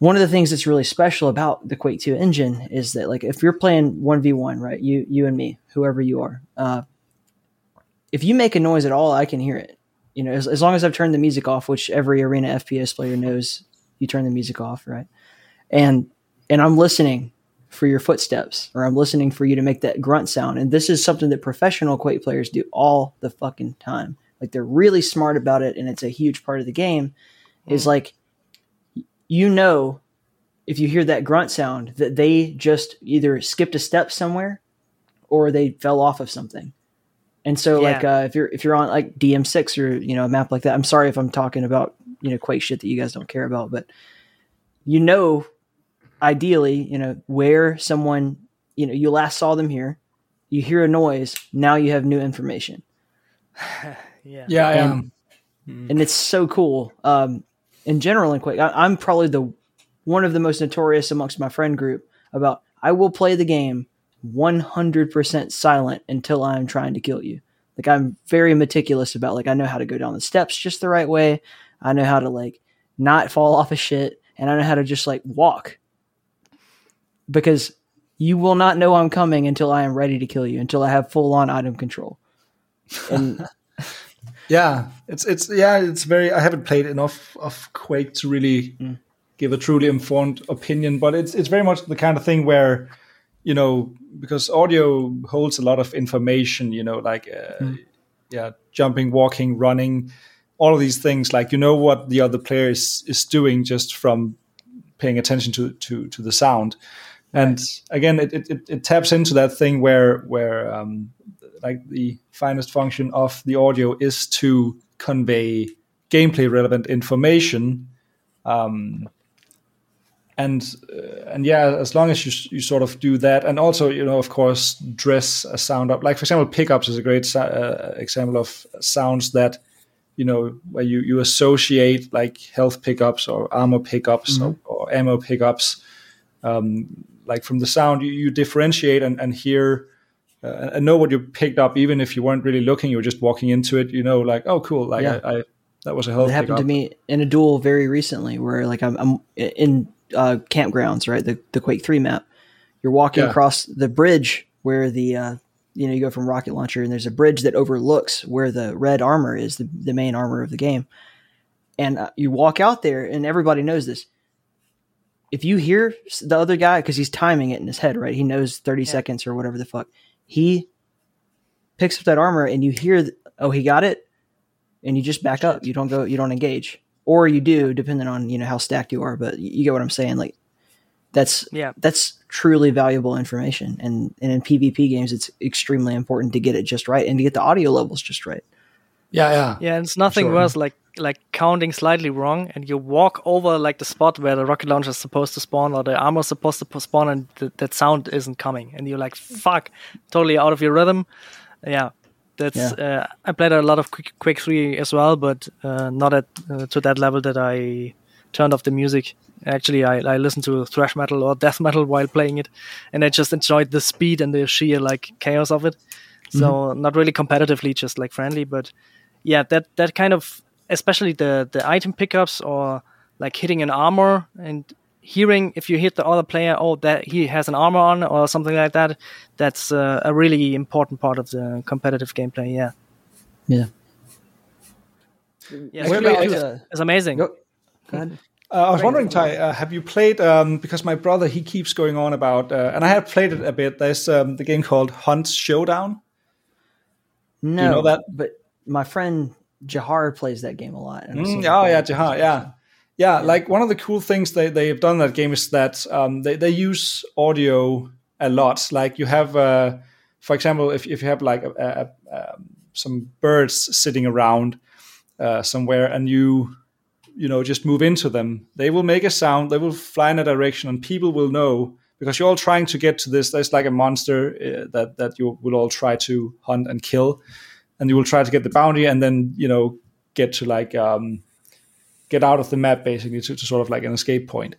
Speaker 8: One of the things that's really special about the quake 2 engine is that like if you're playing 1v1 right you you and me whoever you are uh, if you make a noise at all i can hear it. You know as, as long as i've turned the music off which every arena fps player knows you turn the music off right? And and i'm listening for your footsteps or i'm listening for you to make that grunt sound. And this is something that professional quake players do all the fucking time. Like they're really smart about it and it's a huge part of the game. Is like you know if you hear that grunt sound that they just either skipped a step somewhere or they fell off of something and so like uh, if you're if you're on like dm6 or you know a map like that i'm sorry if i'm talking about you know quake shit that you guys don't care about but you know ideally you know where someone you know you last saw them here you hear a noise now you have new information *laughs*
Speaker 3: yeah
Speaker 2: Yeah, I
Speaker 8: And-
Speaker 2: am.
Speaker 8: and it's so cool. Um, in general, in Quake, I, I'm probably the one of the most notorious amongst my friend group about I will play the game 100% silent until I'm trying to kill you. Like I'm very meticulous about like I know how to go down the steps just the right way. I know how to like not fall off of shit, and I know how to just like walk because you will not know I'm coming until I am ready to kill you until I have full on item control. And *laughs*
Speaker 2: Yeah, it's it's yeah, it's very. I haven't played enough of Quake to really give a truly informed opinion, but it's it's very much the kind of thing where, you know, because audio holds a lot of information. You know, like uh, yeah, jumping, walking, running, all of these things. Like you know what the other player is is doing just from paying attention to to to the sound. And again, it, it, it, it taps into that thing where where um, like the finest function of the audio is to convey gameplay relevant information um, and uh, and yeah, as long as you you sort of do that, and also you know of course dress a sound up. Like for example, pickups is a great uh, example of sounds that you know where you you associate like health pickups or armor pickups mm-hmm. or, or, ammo pickups. Um, like from the sound, you, you differentiate and, and hear uh, and know what you picked up, even if you weren't really looking. You were just walking into it. You know, like oh cool, like yeah. I, I that was a health.
Speaker 8: It happened to me in a duel very recently, where like I'm, I'm in uh, campgrounds, right? The the Quake Three map. You're walking yeah. across the bridge where the uh, you know you go from rocket launcher, and there's a bridge that overlooks where the red armor is, the the main armor of the game. And uh, you walk out there, and everybody knows this. If you hear the other guy, because he's timing it in his head, right? He knows 30 yeah. seconds or whatever the fuck. He picks up that armor, and you hear, oh, he got it, and you just back up. You don't go. You don't engage. Or you do depending on you know how stacked you are but you get what i'm saying? Like that's yeah. that's truly valuable information. And and in pvp games it's extremely important to get it just right and to get the audio levels just right
Speaker 2: yeah yeah
Speaker 3: yeah and it's nothing sure. worse like like counting slightly wrong and you walk over like the spot where the rocket launcher is supposed to spawn or the armor is supposed to spawn and th- that sound isn't coming and you're like fuck totally out of your rhythm yeah that's yeah. uh, I played a lot of Quake, Quake Three as well, but uh, not at uh, to that level that I turned off the music. Actually, I, I listened to thrash metal or death metal while playing it, and I just enjoyed the speed and the sheer like chaos of it. So mm-hmm. not really competitively, just like friendly, but yeah, that that kind of especially the the item pickups or like hitting an armor and hearing if you hit the other player, oh, that he has an armor on or something like that. That's uh, a really important part of the competitive gameplay. Yeah.
Speaker 8: Yeah.
Speaker 3: Yeah, it's, uh, it's amazing. Go,
Speaker 8: go ahead.
Speaker 2: Uh, I was wondering, Ty, uh, have you played? Um, because my brother he keeps going on about, uh, and I have played it a bit. There's um, the game called Hunt Showdown.
Speaker 8: No, you know that, but my friend Jahar plays that game a lot.
Speaker 2: Mm, oh yeah, Jahar, yeah. Yeah, like one of the cool things they, they've done in that game is that um, they, they use audio a lot. Like you have, uh, for example, if, if you have like a, a, a, um, some birds sitting around uh, somewhere and you you know just move into them, they will make a sound. They will fly in a direction, and people will know because you're all trying to get to this. There's like a monster uh, that that you will all try to hunt and kill, and you will try to get the bounty, and then you know get to like um, get out of the map basically to, to sort of like an escape point.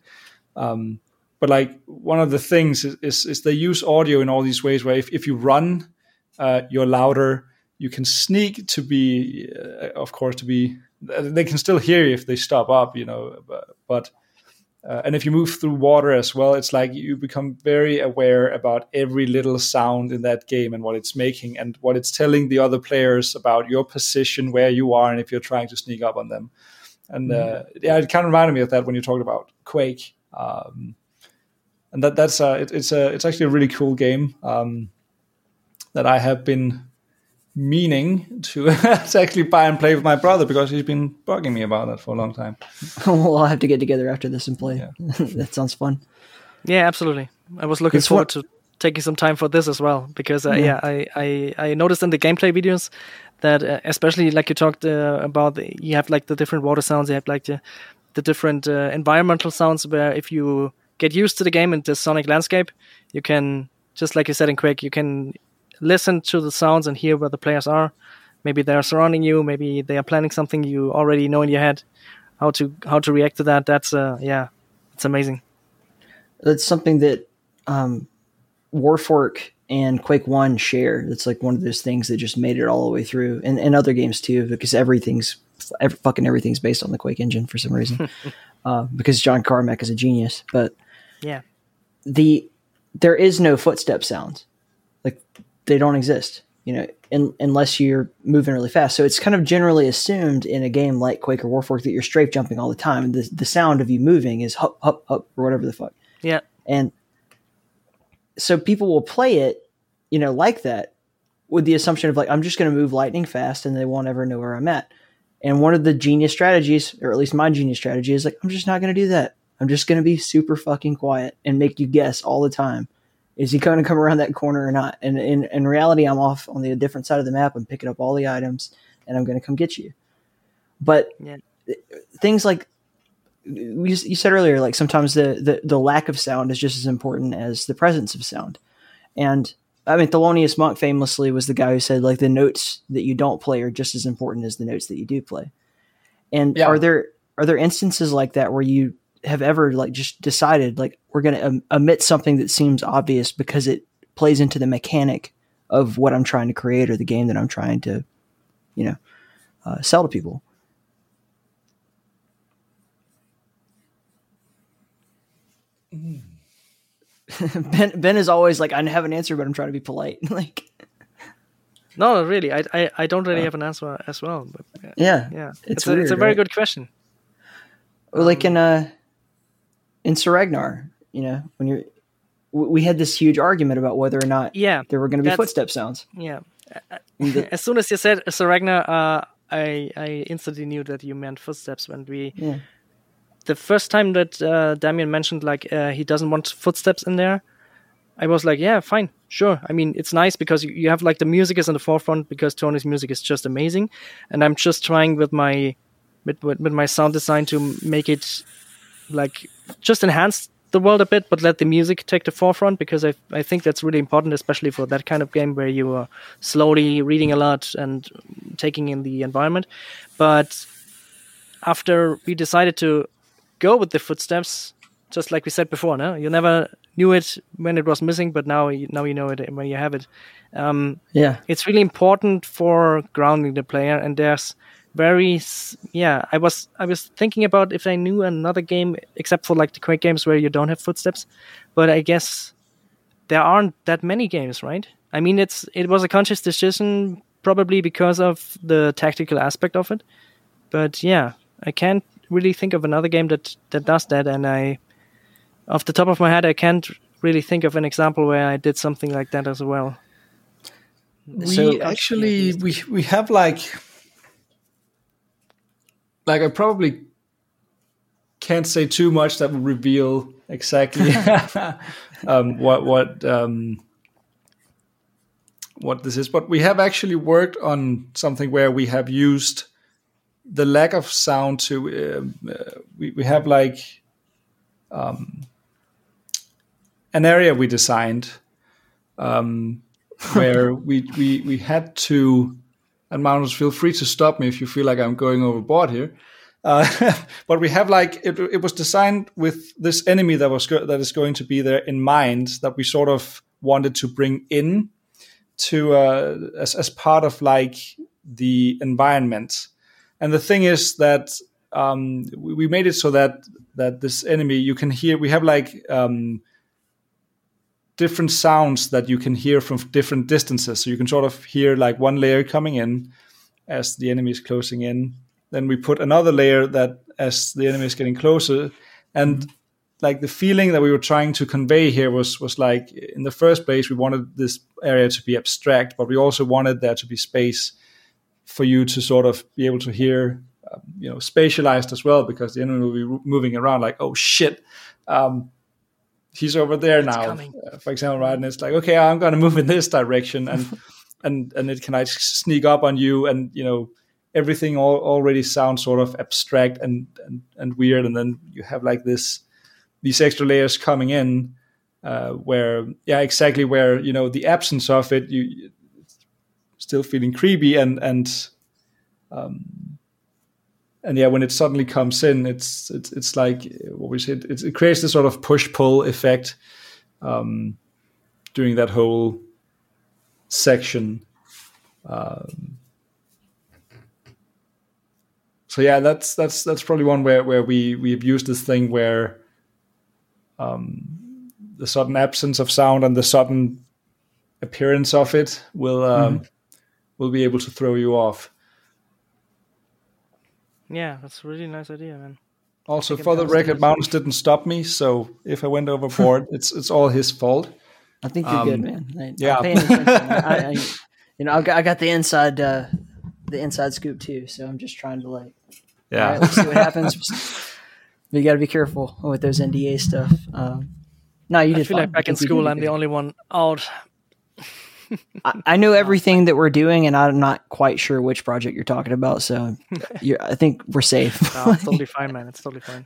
Speaker 2: Um, but like one of the things is, is, is, they use audio in all these ways where if, if you run, uh, you're louder. You can sneak to be, uh, of course, to be. They can still hear you if they stop up, you know. But, but uh, and if you move through water as well, it's like you become very aware about every little sound in that game and what it's making and what it's telling the other players about your position, where you are, and if you're trying to sneak up on them. And mm-hmm. uh, yeah, it kind of reminded me of that when you talked about Quake. Um, and that that's uh, it, it's a it's actually a really cool game um, that I have been meaning to, *laughs* to actually buy and play with my brother because he's been bugging me about that for a long time. *laughs*
Speaker 8: well, I'll have to get together after this and play. Yeah. *laughs* that sounds fun.
Speaker 3: Yeah, absolutely. I was looking it's forward what... to taking some time for this as well because uh, yeah, yeah I, I, I noticed in the gameplay videos that uh, especially like you talked uh, about the, you have like the different water sounds you have like the, the different uh, environmental sounds where if you get used to the game and the sonic landscape you can just like you said in quake you can listen to the sounds and hear where the players are. Maybe they're surrounding you. Maybe they are planning something you already know in your head. How to how to react to that. That's uh yeah it's amazing.
Speaker 8: That's something that um warfork and Quake One share. It's like one of those things that just made it all the way through, and, and other games too, because everything's every, fucking everything's based on the Quake engine for some reason. *laughs* uh, because John Carmack is a genius, but
Speaker 3: yeah,
Speaker 8: the there is no footstep sounds, like they don't exist. You know, in, unless you're moving really fast. So it's kind of generally assumed in a game like Quake or Warfork that you're strafe jumping all the time, and the the sound of you moving is hup hup hup or whatever the fuck.
Speaker 3: Yeah,
Speaker 8: and so people will play it, you know, like that with the assumption of like, I'm just going to move lightning fast and they won't ever know where I'm at. And one of the genius strategies, or at least my genius strategy, is like, I'm just not going to do that. I'm just going to be super fucking quiet and make you guess all the time. Is he going to come around that corner or not? And in, in reality, I'm off on the different side of the map. I'm picking up all the items and I'm going to come get you. But yeah. things like you, you said earlier, like sometimes the, the the lack of sound is just as important as the presence of sound, and I mean Thelonious Monk famously was the guy who said like the notes that you don't play are just as important as the notes that you do play. And
Speaker 2: Yeah.
Speaker 8: are there are there instances like that where you have ever like just decided like we're going to um, omit something that seems obvious because it plays into the mechanic of what I'm trying to create or the game that I'm trying to, you know, uh, sell to people. *laughs* ben Ben is always like I have an answer, but I'm trying to be polite. *laughs* like,
Speaker 3: No, really, I, I, I don't really have an answer as well. But uh,
Speaker 8: yeah,
Speaker 3: yeah,
Speaker 8: It's
Speaker 3: it's, a, it's a very
Speaker 8: right?
Speaker 3: good question.
Speaker 8: or like in uh in Saregnar, you know, when you're we had this huge argument about whether or not
Speaker 3: Yeah,
Speaker 8: there were going to be footstep sounds.
Speaker 3: yeah. *laughs* As soon as you said Saregnar, uh, I I instantly knew that you meant footsteps when we.
Speaker 8: Yeah.
Speaker 3: The first time that uh, Damien mentioned like uh, he doesn't want footsteps in there, I was like, yeah, fine, sure. I mean, it's nice because you, you have like the music is in the forefront because Tony's music is just amazing, and I'm just trying with my with, with, with my sound design to make it like just enhance the world a bit, but let the music take the forefront because I I think that's really important, especially for that kind of game where you are slowly reading a lot and taking in the environment. But after we decided to go with the footsteps, just like we said before, no, you never knew it when it was missing, but now you, now you know it when you have it. Um,
Speaker 8: Yeah.
Speaker 3: it's really important for grounding the player and there's very yeah i was i was thinking about if i knew another game except for like the quake games where you don't have footsteps. But i guess there aren't that many games right? I mean it's it was a conscious decision probably because of the tactical aspect of it. But yeah i can't really think of another game that that does that. And i off the top of my head i can't really think of an example where i did something like that as well.
Speaker 2: We
Speaker 8: So-
Speaker 2: actually we we have like like I probably can't say too much that will reveal exactly *laughs* *laughs* um, what what um, what this is. But we have actually worked on something where we have used the lack of sound to um, uh, we we have like um, an area we designed um, *laughs* where we, we we had to and Magnus, feel free to stop me if you feel like I'm going overboard here. Uh, *laughs* but we have like it, it was designed with this enemy that was go- that is going to be there in mind that we sort of wanted to bring in to uh, as as part of like the environment. And the thing is that um, we, we made it so that that this enemy you can hear. We have like um, different sounds that you can hear from different distances. So you can sort of hear like one layer coming in as the enemy is closing in. Then we put another layer that as the enemy is getting closer. And like the feeling that we were trying to convey here was was like in the first place we wanted this area to be abstract, but we also wanted there to be space for you to sort of be able to hear, um, you know, spatialized as well because the enemy will be moving around like, oh shit. Um, he's over there now,
Speaker 3: coming.
Speaker 2: uh, for example, right? And it's like, okay, I'm going to move in this direction, and *laughs* and and it can i sneak up on you, and you know, everything all, already sounds sort of abstract and, and and weird, and then you have like this these extra layers coming in, uh, where yeah, exactly where you know the absence of it, you still feeling creepy and and um, and yeah, when it suddenly comes in, it's it's it's like what we said. It, it creates this sort of push pull effect um, during that whole section. Um, so yeah, that's that's that's probably one where where we we've used this thing where um, the sudden absence of sound and the sudden appearance of it will um, will be able to throw you off.
Speaker 3: Yeah, that's a really nice idea, man.
Speaker 2: Also, for the record,
Speaker 3: things.
Speaker 2: Magnus didn't stop me, so if I went overboard, *laughs* it's it's all his fault.
Speaker 8: I think you're good,
Speaker 2: Um,
Speaker 8: man. I,
Speaker 2: yeah.
Speaker 8: I'm paying attention. *laughs* I, I, you know, I got, I got the inside, uh, the inside scoop too. So I'm just trying to like, all right, let's see what happens. But you got to be careful with those NDA stuff. Um, no, you
Speaker 3: I
Speaker 8: did.
Speaker 3: feel
Speaker 8: fine.
Speaker 3: like back in school, I'm the only one out. *laughs*
Speaker 8: I, I know everything that we're doing, and I'm not quite sure which project you're talking about. So, *laughs* you're, I think we're safe.
Speaker 3: No, it's *laughs* totally fine, man. It's totally fine.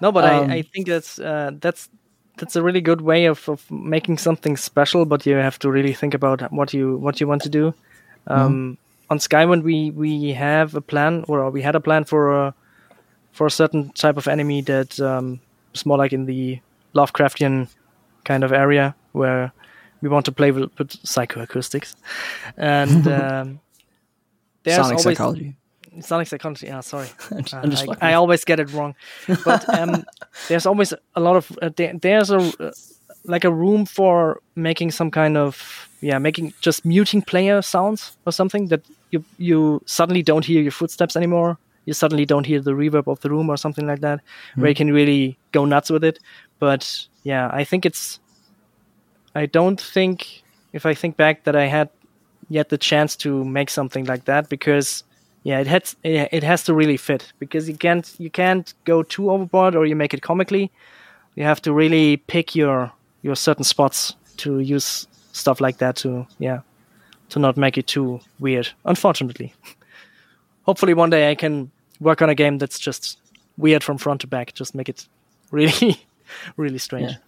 Speaker 3: No, but
Speaker 8: Um,
Speaker 3: I, I think that's uh, that's that's a really good way of, of making something special. But you have to really think about what you what you want to do. Um, On Skywind, we we have a plan, or we had a plan for a for a certain type of enemy that um, is more like in the Lovecraftian kind of area where we want to play with, with psychoacoustics, and *laughs* um, there's
Speaker 8: Sonic
Speaker 3: always
Speaker 8: psychology.
Speaker 3: Sonic psychology. Yeah, sorry, *laughs* Uh, I, I always get it wrong. But um, *laughs* there's always a lot of uh, there, there's a uh, like a room for making some kind of yeah making just muting player sounds or something that you you suddenly don't hear your footsteps anymore. You suddenly don't hear the reverb of the room or something like that, where you can really go nuts with it. But yeah, I think it's. I don't think if I think back that I had yet the chance to make something like that because yeah it has it has to really fit because you can't you can't go too overboard or you make it comically. You have to really pick your your certain spots to use stuff like that to yeah to not make it too weird unfortunately. *laughs* Hopefully one day i can work on a game that's just weird from front to back just make it really *laughs* really strange.
Speaker 8: Yeah.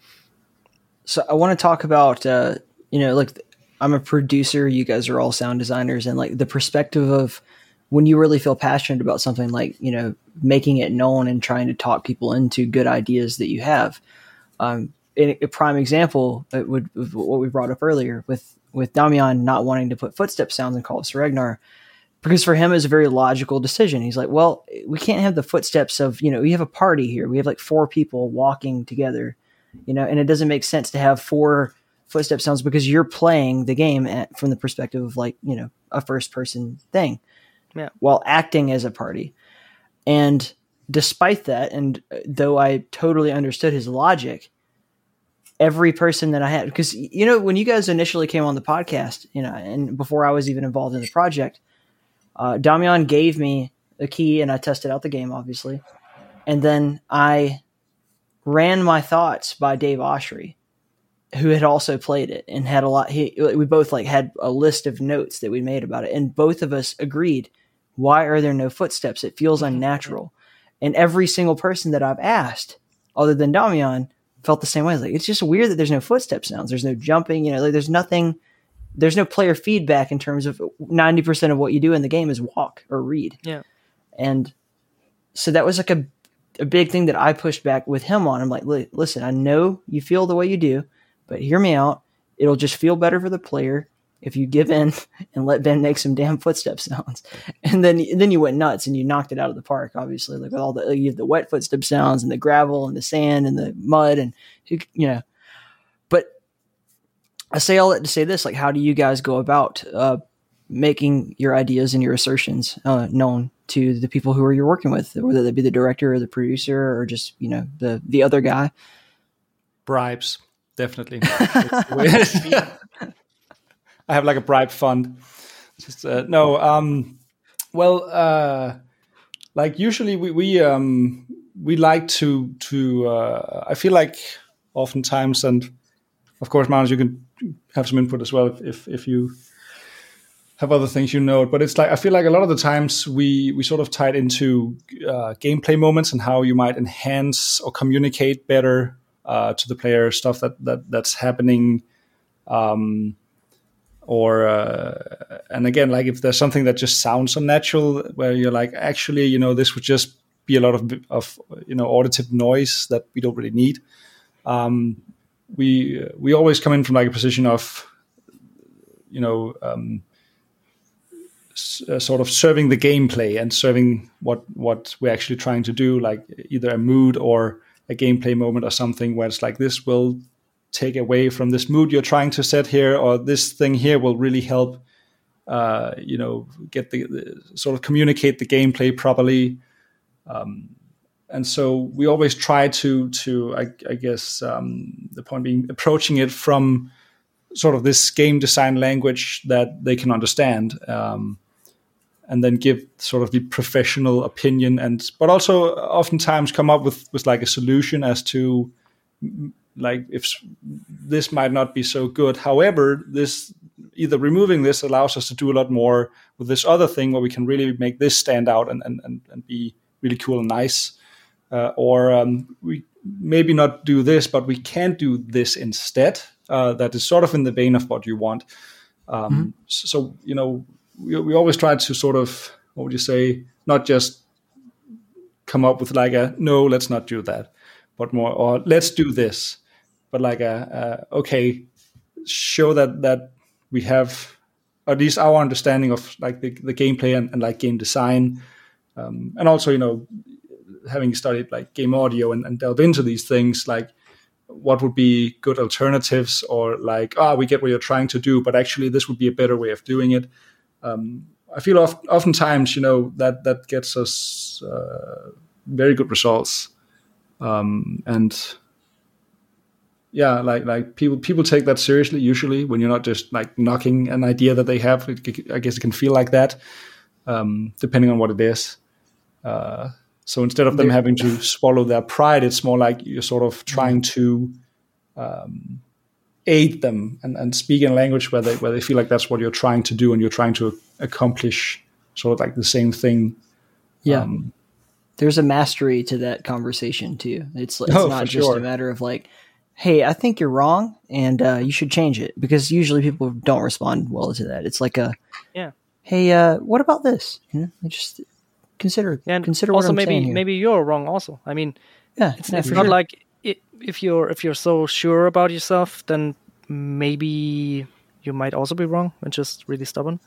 Speaker 8: So I want to talk about uh, you know like I'm a producer, you guys are all sound designers, and like the perspective of when you really feel passionate about something, like you know making it known and trying to talk people into good ideas that you have. Um, a, prime example uh, would what we brought up earlier with with Damian not wanting to put footstep sounds in Call of Saregnar because for him it's a very logical decision. He's like, well, we can't have the footsteps of you know we have a party here. We have like four people walking together, you know, and it doesn't make sense to have four footstep sounds because you're playing the game at, from the perspective of like you know a first person thing,
Speaker 3: Yeah.
Speaker 8: while acting as a party. And despite that, and uh, though I totally understood his logic, every person that I had, because you know, when you guys initially came on the podcast, you know, and before I was even involved in the project, uh, Damian gave me the key and I tested out the game, obviously. And then I ran my thoughts by Dave Oshry, who had also played it and had a lot. He, we both like had a list of notes that we made about it, and both of us agreed. Why are there no footsteps? It feels mm-hmm. unnatural. And every single person that I've asked, other than Damian, felt the same way. Like it's just weird that there's no footstep sounds. There's no jumping. You know, like, there's nothing. There's no player feedback in terms of ninety percent of what you do in the game is walk or read.
Speaker 3: Yeah.
Speaker 8: And so that was like a a big thing that I pushed back with him on. I'm like, listen, I know you feel the way you do, but hear me out. It'll just feel better for the player if you give in *laughs* and let Ben make some damn footstep sounds. *laughs* And then then you went nuts and you knocked it out of the park. Obviously, like with all the you have the wet footstep sounds and the gravel and the sand and the mud and you, know. But I say all that to say this: like, how do you guys go about uh, making your ideas and your assertions uh, known to the people who are you're working with, whether that be the director or the producer or just you know the the other guy?
Speaker 2: bribes definitely *laughs* I have like a bribe fund just uh, no um well uh like usually we we um we like to to uh i feel like oftentimes and of course Magnus, you can have some input as well if if, if you have other things you note, but it's like i feel like a lot of the times we we sort of tie it into uh, gameplay moments and how you might enhance or communicate better uh, to the player stuff that that that's happening um, or uh, and again like if there's something that just sounds unnatural where you're like actually you know this would just be a lot of of you know auditive noise that we don't really need. Um, we we always come in from like a position of you know um, uh, sort of serving the gameplay and serving what what we're actually trying to do like either a mood or a gameplay moment or something where it's like this will take away from this mood you're trying to set here or this thing here will really help uh, you know get the, the sort of communicate the gameplay properly. Um, and so we always try to to I, I guess um, the point being approaching it from sort of this game design language that they can understand. Um, and then give sort of the professional opinion and but also oftentimes come up with with like a solution as to like if this might not be so good however this either removing this allows us to do a lot more with this other thing where we can really make this stand out and and, and, and be really cool and nice uh, or um, we maybe not do this, but we can do this instead. Uh, that is sort of in the vein of what you want. Um, So you know, we, we always try to sort of what would you say, not just come up with like a no, let's not do that, but more or let's do this, but like a, a okay, show that that we have at least our understanding of like the, the gameplay and, and like game design, um, and also you know having studied like game audio and, and delve into these things like what would be good alternatives or like ah we get what you're trying to do but actually this would be a better way of doing it um, i feel oft, oftentimes you know that that gets us uh, very good results. Um, and yeah like like people people take that seriously usually when you're not just like knocking an idea that they have. It, i guess it can feel like that um, depending on what it is. Uh, so instead of them having to swallow their pride, it's more like you're sort of trying to um, aid them and, and speak in a language where they where they feel like that's what you're trying to do and you're trying to accomplish sort of like the same thing.
Speaker 8: Yeah.
Speaker 2: Um,
Speaker 8: There's a mastery to that conversation too. It's it's
Speaker 2: Oh,
Speaker 8: not just
Speaker 2: sure.
Speaker 8: a matter of like, hey, I think you're wrong and uh, you should change it because usually people don't respond well to that. It's like a
Speaker 3: Yeah.
Speaker 8: hey, uh, what about this? You know, they just consider
Speaker 3: And
Speaker 8: consider
Speaker 3: also
Speaker 8: what I'm
Speaker 3: maybe
Speaker 8: saying here.
Speaker 3: maybe you're wrong. Also, I mean,
Speaker 8: yeah,
Speaker 3: it's,
Speaker 8: yeah,
Speaker 3: it's not
Speaker 8: sure.
Speaker 3: like i if you're if you're so sure about yourself, then maybe you might also be wrong and just really stubborn.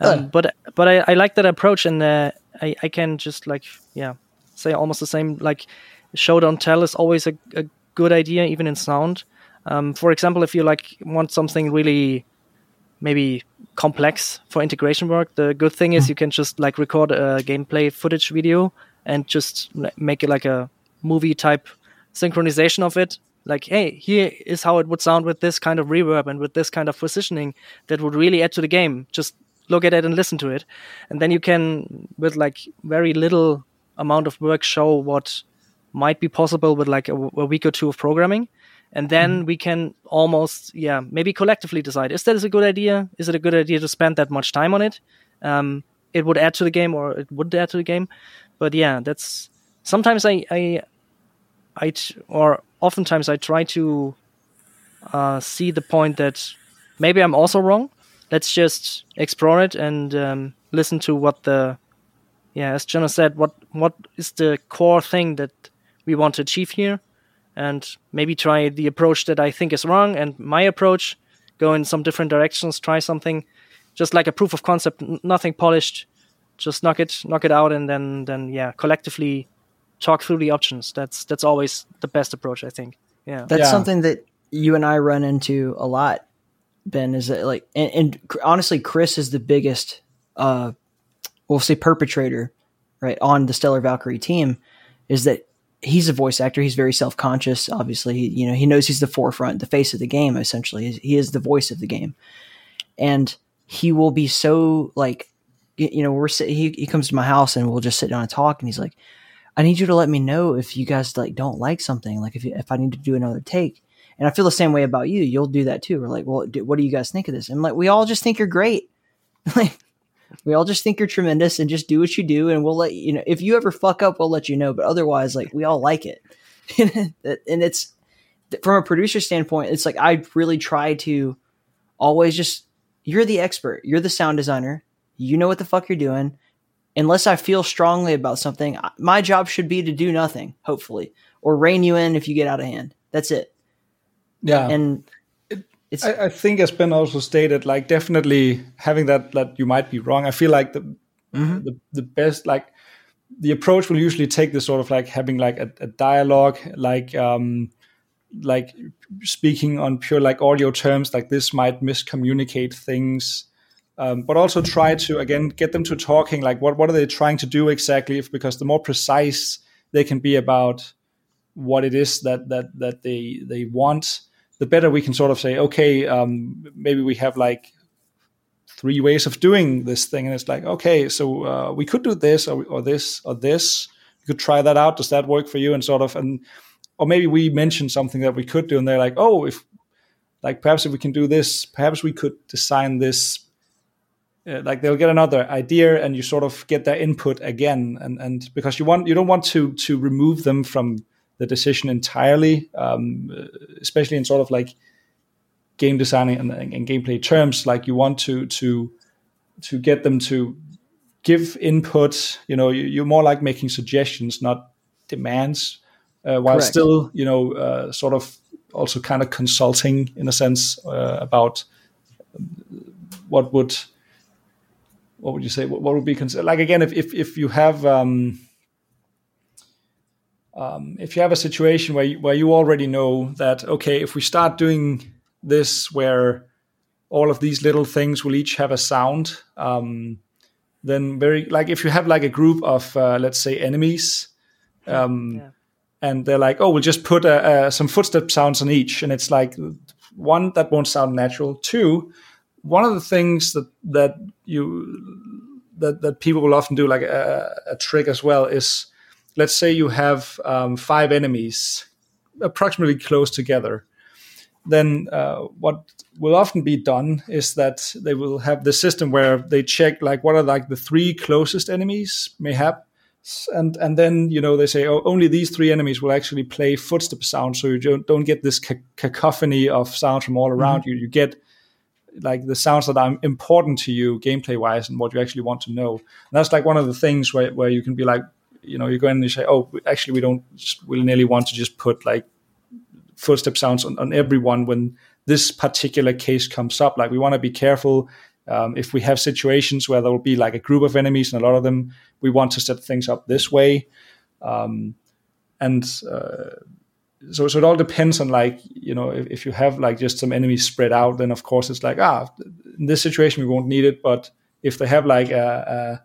Speaker 3: Um,
Speaker 8: Uh.
Speaker 3: but but I, I like that approach, and uh, I I can just like yeah say almost the same. Like show don't tell is always a, a good idea, even in sound. Um, for example, if you like want something really maybe complex for integration work. The good thing is you can just like record a gameplay footage video and just make it like a movie type synchronization of it. Like, hey, here is how it would sound with this kind of reverb and with this kind of positioning that would really add to the game. Just look at it and listen to it. And then you can, with like very little amount of work, show what might be possible with like a, a week or two of programming and then we can almost yeah maybe collectively decide is that a good idea is it a good idea to spend that much time on it um, it would add to the game or it would add to the game but yeah that's sometimes i i i t- or oftentimes i try to uh, see the point that maybe i'm also wrong. Let's just explore it and um, listen to what the yeah as Jonas said what what is the core thing that we want to achieve here? And maybe try the approach that I think is wrong and my approach, go in some different directions, try something, just like a proof of concept, nothing polished, just knock it, knock it out, and then then yeah, collectively talk through the options. That's that's always the best approach, I think. Yeah,
Speaker 8: That's
Speaker 2: Yeah.
Speaker 8: something that you and I run into a lot, Ben. Is that like, and, and honestly, Chris is the biggest, uh, we'll say perpetrator, right, on the Stellar Valkyrie team. Is that he's a voice actor. He's very self conscious. Obviously, He- you know, he knows he's the forefront, the face of the game. Essentially, he is the voice of the game, and he will be so like, you know, we're sit- he he comes to my house and we'll just sit down and talk, and he's like. I need you to let me know if you guys like don't like something, like if if I need to do another take. And I feel the same way about you. You'll do that too. We're like, well, do, what do you guys think of this? And like, we all just think you're great. *laughs* like, we all just think you're tremendous, and just do what you do, and we'll let you know. If you ever fuck up, we'll let you know. But otherwise, like, we all like it, *laughs* and it's from a producer standpoint. It's like I really try to always just you're the expert, you're the sound designer, you know what the fuck you're doing unless I feel strongly about something, my job should be to do nothing, hopefully, or rein you in if you get out of hand. That's it.
Speaker 2: yeah.
Speaker 8: And it's
Speaker 2: I, I think as Ben also stated, like definitely having that that you might be wrong. I feel like the the, the best like the approach will usually take this sort of like having like a, a dialogue, like um like speaking on pure like audio terms, like this might miscommunicate things. Um, but also try to again get them to talking like what what are they trying to do exactly if because the more precise they can be about what it is that that that they they want the better we can sort of say, okay, um, maybe we have like three ways of doing this thing, and it's like, okay, so uh, we could do this or, or this or this. You could try that out. Does that work for you? And sort of, and or maybe we mentioned something that we could do, and they're like, oh, if like perhaps if we can do this, perhaps we could design this uh, like they'll get another idea and you sort of get their input again and and because you want you don't want to to remove them from the decision entirely um, especially in sort of like game designing and, and gameplay terms like you want to to to get them to give input you know you, are more like making suggestions not demands uh, while
Speaker 8: Correct.
Speaker 2: still you know uh, sort of also kind of consulting in a sense uh, about what would what would you say what, what would be considered like again if if, if you have um, um, if you have a situation where you, where you already know that okay if we start doing this where all of these little things will each have a sound um, then very like if you have like a group of uh, let's say enemies um,
Speaker 3: Yeah.
Speaker 2: and they're like oh we'll just put uh, uh, some footstep sounds on each and it's like one that won't sound natural two one of the things that that you that, that people will often do like a, a trick as well is let's say you have um, five enemies approximately close together then uh, what will often be done is that they will have the system where they check like what are like the three closest enemies mayhap and and then you know they say oh only these three enemies will actually play footstep sound so you don't, don't get this ca- cacophony of sound from all around you. You get like the sounds that are important to you gameplay wise and what you actually want to know. And that's like one of the things where, where you can be like you know you go in and you say oh actually we don't just willy-nilly want to just put like footstep sounds on, on everyone when this particular case comes up. Like we want to be careful um, if we have situations where there will be like a group of enemies and a lot of them we want to set things up this way. Um, and uh, so so it all depends on like you know if, if you have like just some enemies spread out then of course it's like ah in this situation we won't need it. But if they have like a,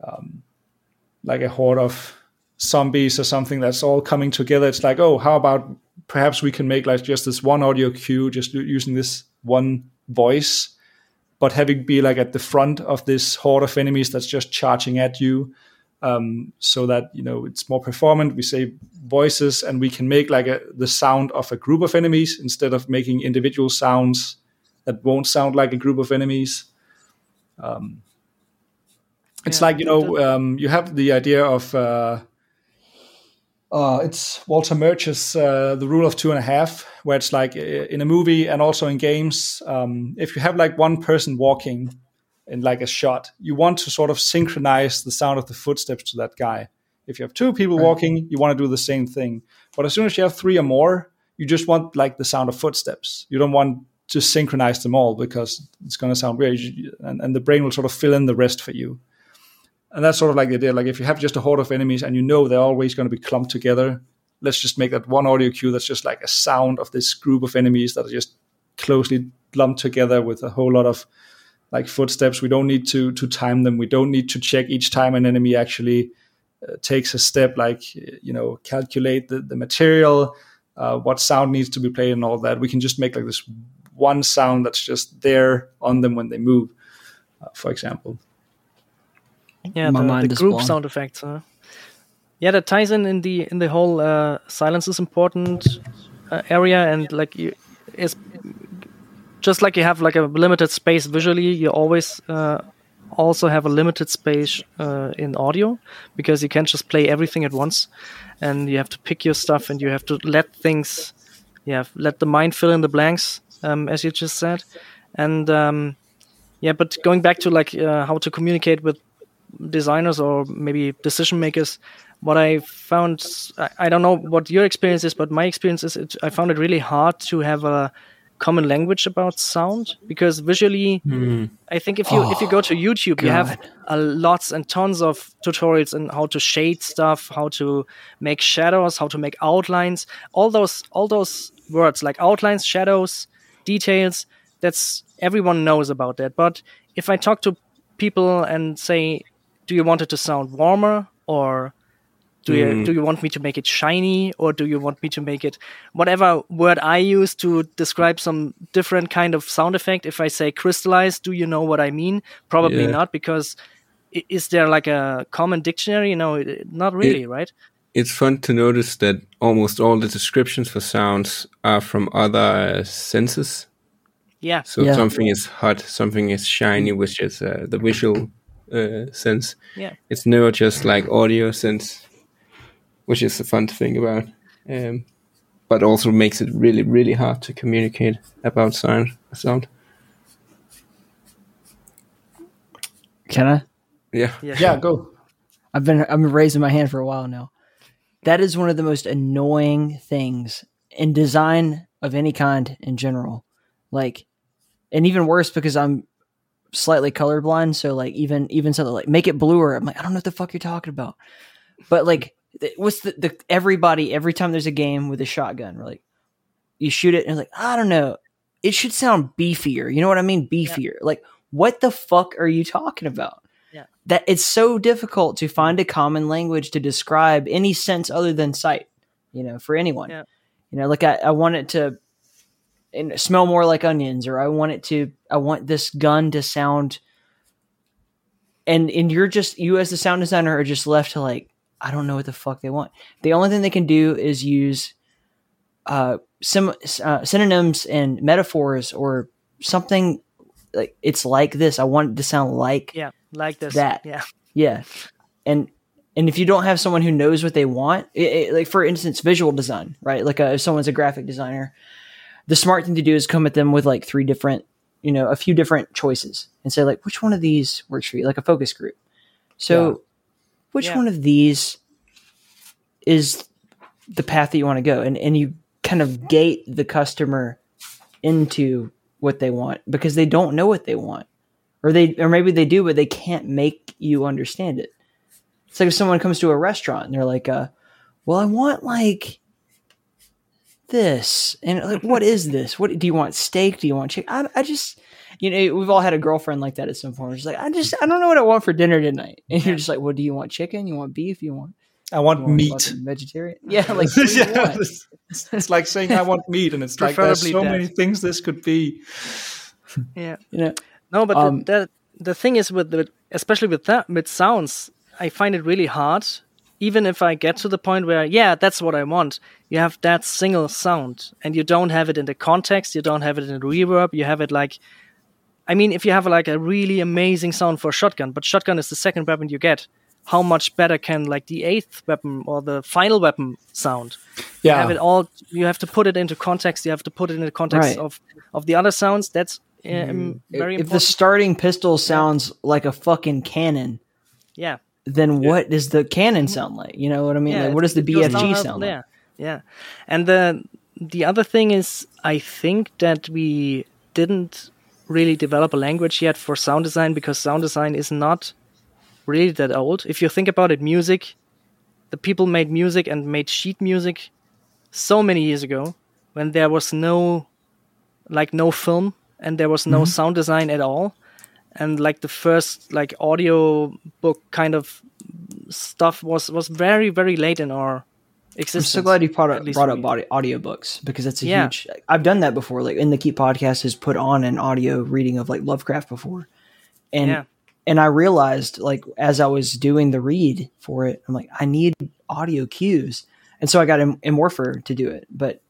Speaker 2: a um, like a horde of zombies or something that's all coming together it's like oh how about perhaps we can make like just this one audio cue just using this one voice but having be like at the front of this horde of enemies that's just charging at you um, so that you know it's more performant. We say voices and we can make like a, the sound of a group of enemies instead of making individual sounds that won't sound like a group of enemies. Um, it's
Speaker 3: Yeah,
Speaker 2: like you know um, you have the idea of uh, uh, it's Walter Murch's uh, The Rule of Two and a Half, where it's like uh, in a movie and also in games, um, if you have like one person walking in like a shot, you want to sort of synchronize the sound of the footsteps to that guy. If you have two people walking, you want to do the same thing. But as soon as you have three or more, you just want like the sound of footsteps. You don't want to synchronize them all because it's going to sound weird, and, and the brain will sort of fill in the rest for you and that's sort of like the idea. Like if you have just a horde of enemies and you know they're always going to be clumped together, let's just make that one audio cue that's just like a sound of this group of enemies that are just closely lumped together with a whole lot of like footsteps. We don't need to to time them. We don't need to check each time an enemy actually uh, takes a step. Like you know, calculate the the material, uh, what sound needs to be played, and all that. We can just make like this one sound that's just there on them when they move, uh, for example.
Speaker 3: Yeah,
Speaker 8: My
Speaker 3: the, the group
Speaker 8: blown.
Speaker 3: sound effects. Huh? Yeah, that ties in in the in the whole uh, silence is important uh, area, and like you, is just like you have like a limited space visually, you always uh, also have a limited space uh, in audio because you can't just play everything at once, and you have to pick your stuff and you have to let things, yeah, let the mind fill in the blanks, um, as you just said, and um, yeah, but going back to like uh, how to communicate with designers or maybe decision makers what i found I, don't know what your experience is but my experience is it, i found it really hard to have a common language about sound? Because visually hmm. i think if you if you go to oh, youtube you have
Speaker 8: God.
Speaker 3: a lots and tons of tutorials on how to shade stuff how to make shadows how to make outlines. All those all those words like outlines shadows details that's everyone knows about that. But if i talk to people and say do you want it to sound warmer or do you do you want me to make it shiny or do you want me to make it whatever word i use to describe some different kind of sound effect if i say crystallized, do you know what i mean probably
Speaker 9: Yeah.
Speaker 3: not because is there like a common dictionary no not really right
Speaker 9: It's fun to notice that almost all the descriptions for sounds are from other uh, senses.
Speaker 3: Yeah.
Speaker 9: So
Speaker 8: Yeah.
Speaker 9: something is hot, something is shiny, which is uh, the visual uh, sense.
Speaker 3: Yeah.
Speaker 9: It's never just like audio sense, which is the fun thing about. Um, but also makes it really, really hard to communicate about sound. Sound.
Speaker 8: Can I?
Speaker 9: Yeah.
Speaker 3: Yeah.
Speaker 2: Yeah, go.
Speaker 8: I've been I've been raising my hand for a while now. That is one of the most annoying things in design of any kind in general. Like, and even worse because I'm slightly colorblind. So like even even something like make it bluer. I'm like I don't know what the fuck you're talking about. But like, th- what's the, the everybody every time there's a game with a shotgun, we're like you shoot it and like I don't know. It should sound beefier. You know what I mean? Beefier. Like what the fuck are you talking about? that it's so difficult to find a common language to describe any sense other than sight, you know, for anyone.
Speaker 3: Yeah.
Speaker 8: You know, like I, I want it to and smell more like onions, or I want it to, I want this gun to sound, and and you're just you as the sound designer are just left to like, I don't know what the fuck they want. The only thing they can do is use uh, sim, uh synonyms and metaphors or something like it's like this. I want it to sound like
Speaker 3: Yeah. Like this.
Speaker 8: That.
Speaker 3: Yeah.
Speaker 8: yeah, and and if you don't have someone who knows what they want, it, it- like for instance, visual design, right? Like uh if someone's a graphic designer, the smart thing to do is come at them with like three different, you know, a few different choices, and say like, which one of these works for you, like a focus group. So. Which
Speaker 3: Yeah.
Speaker 8: one of these is the path that you want to go, and and you kind of gate the customer into what they want because they don't know what they want. Or they or maybe they do but they can't make you understand it. It's like if someone comes to a restaurant and they're like uh well i want like this. And like what is this? What do you want steak? Do you want chicken I, I just you know we've all had a girlfriend like that at some point she's like i just i don't know what i want for dinner tonight and you're just like well do you want chicken you want beef you want,
Speaker 2: I want
Speaker 8: you want
Speaker 2: meat.
Speaker 8: vegetarian yeah like *laughs* what you
Speaker 2: Yeah,
Speaker 8: want?
Speaker 2: it's, it's like saying I want meat, and it's like there's so
Speaker 3: dead.
Speaker 2: many things this could be.
Speaker 3: Yeah. *laughs*
Speaker 8: you know
Speaker 3: No, but
Speaker 8: Um,
Speaker 3: the, the the thing is with the especially with that with sounds, I find it really hard. Even if I get to the point where yeah, that's what I want, you have that single sound, and you don't have it in the context, you don't have it in the reverb, you have it like, I mean, if you have like a really amazing sound for a shotgun, but shotgun is the second weapon you get, how much better can like the eighth weapon or the final weapon sound? You
Speaker 2: Yeah,
Speaker 3: have it all. You have to put it into context. You have to put it in the context
Speaker 8: Right.
Speaker 3: of of the other sounds. That's um, very
Speaker 8: if the starting pistol sounds like a fucking cannon
Speaker 3: yeah.
Speaker 8: then what does the cannon sound like? You know what I mean? like, what does the
Speaker 3: it goes down
Speaker 8: BFG sound like?
Speaker 3: Yeah, and the the other thing is, I think that we didn't really develop a language yet for sound design because sound design is not really that old. If you think about it, music, the people made music and made sheet music so many years ago when there was no like no film and there was no mm-hmm. sound design at all and like the first like audio book kind of stuff was was very very late in our
Speaker 8: I'm so glad you brought up, brought up audiobooks because that's a
Speaker 3: Yeah.
Speaker 8: huge. I've done that before. Like in the Keep podcast has put on an audio reading of like Lovecraft before, and
Speaker 3: Yeah.
Speaker 8: and I realized like as I was doing the read for it, I'm like I need audio cues, and so I got Im- to do it. But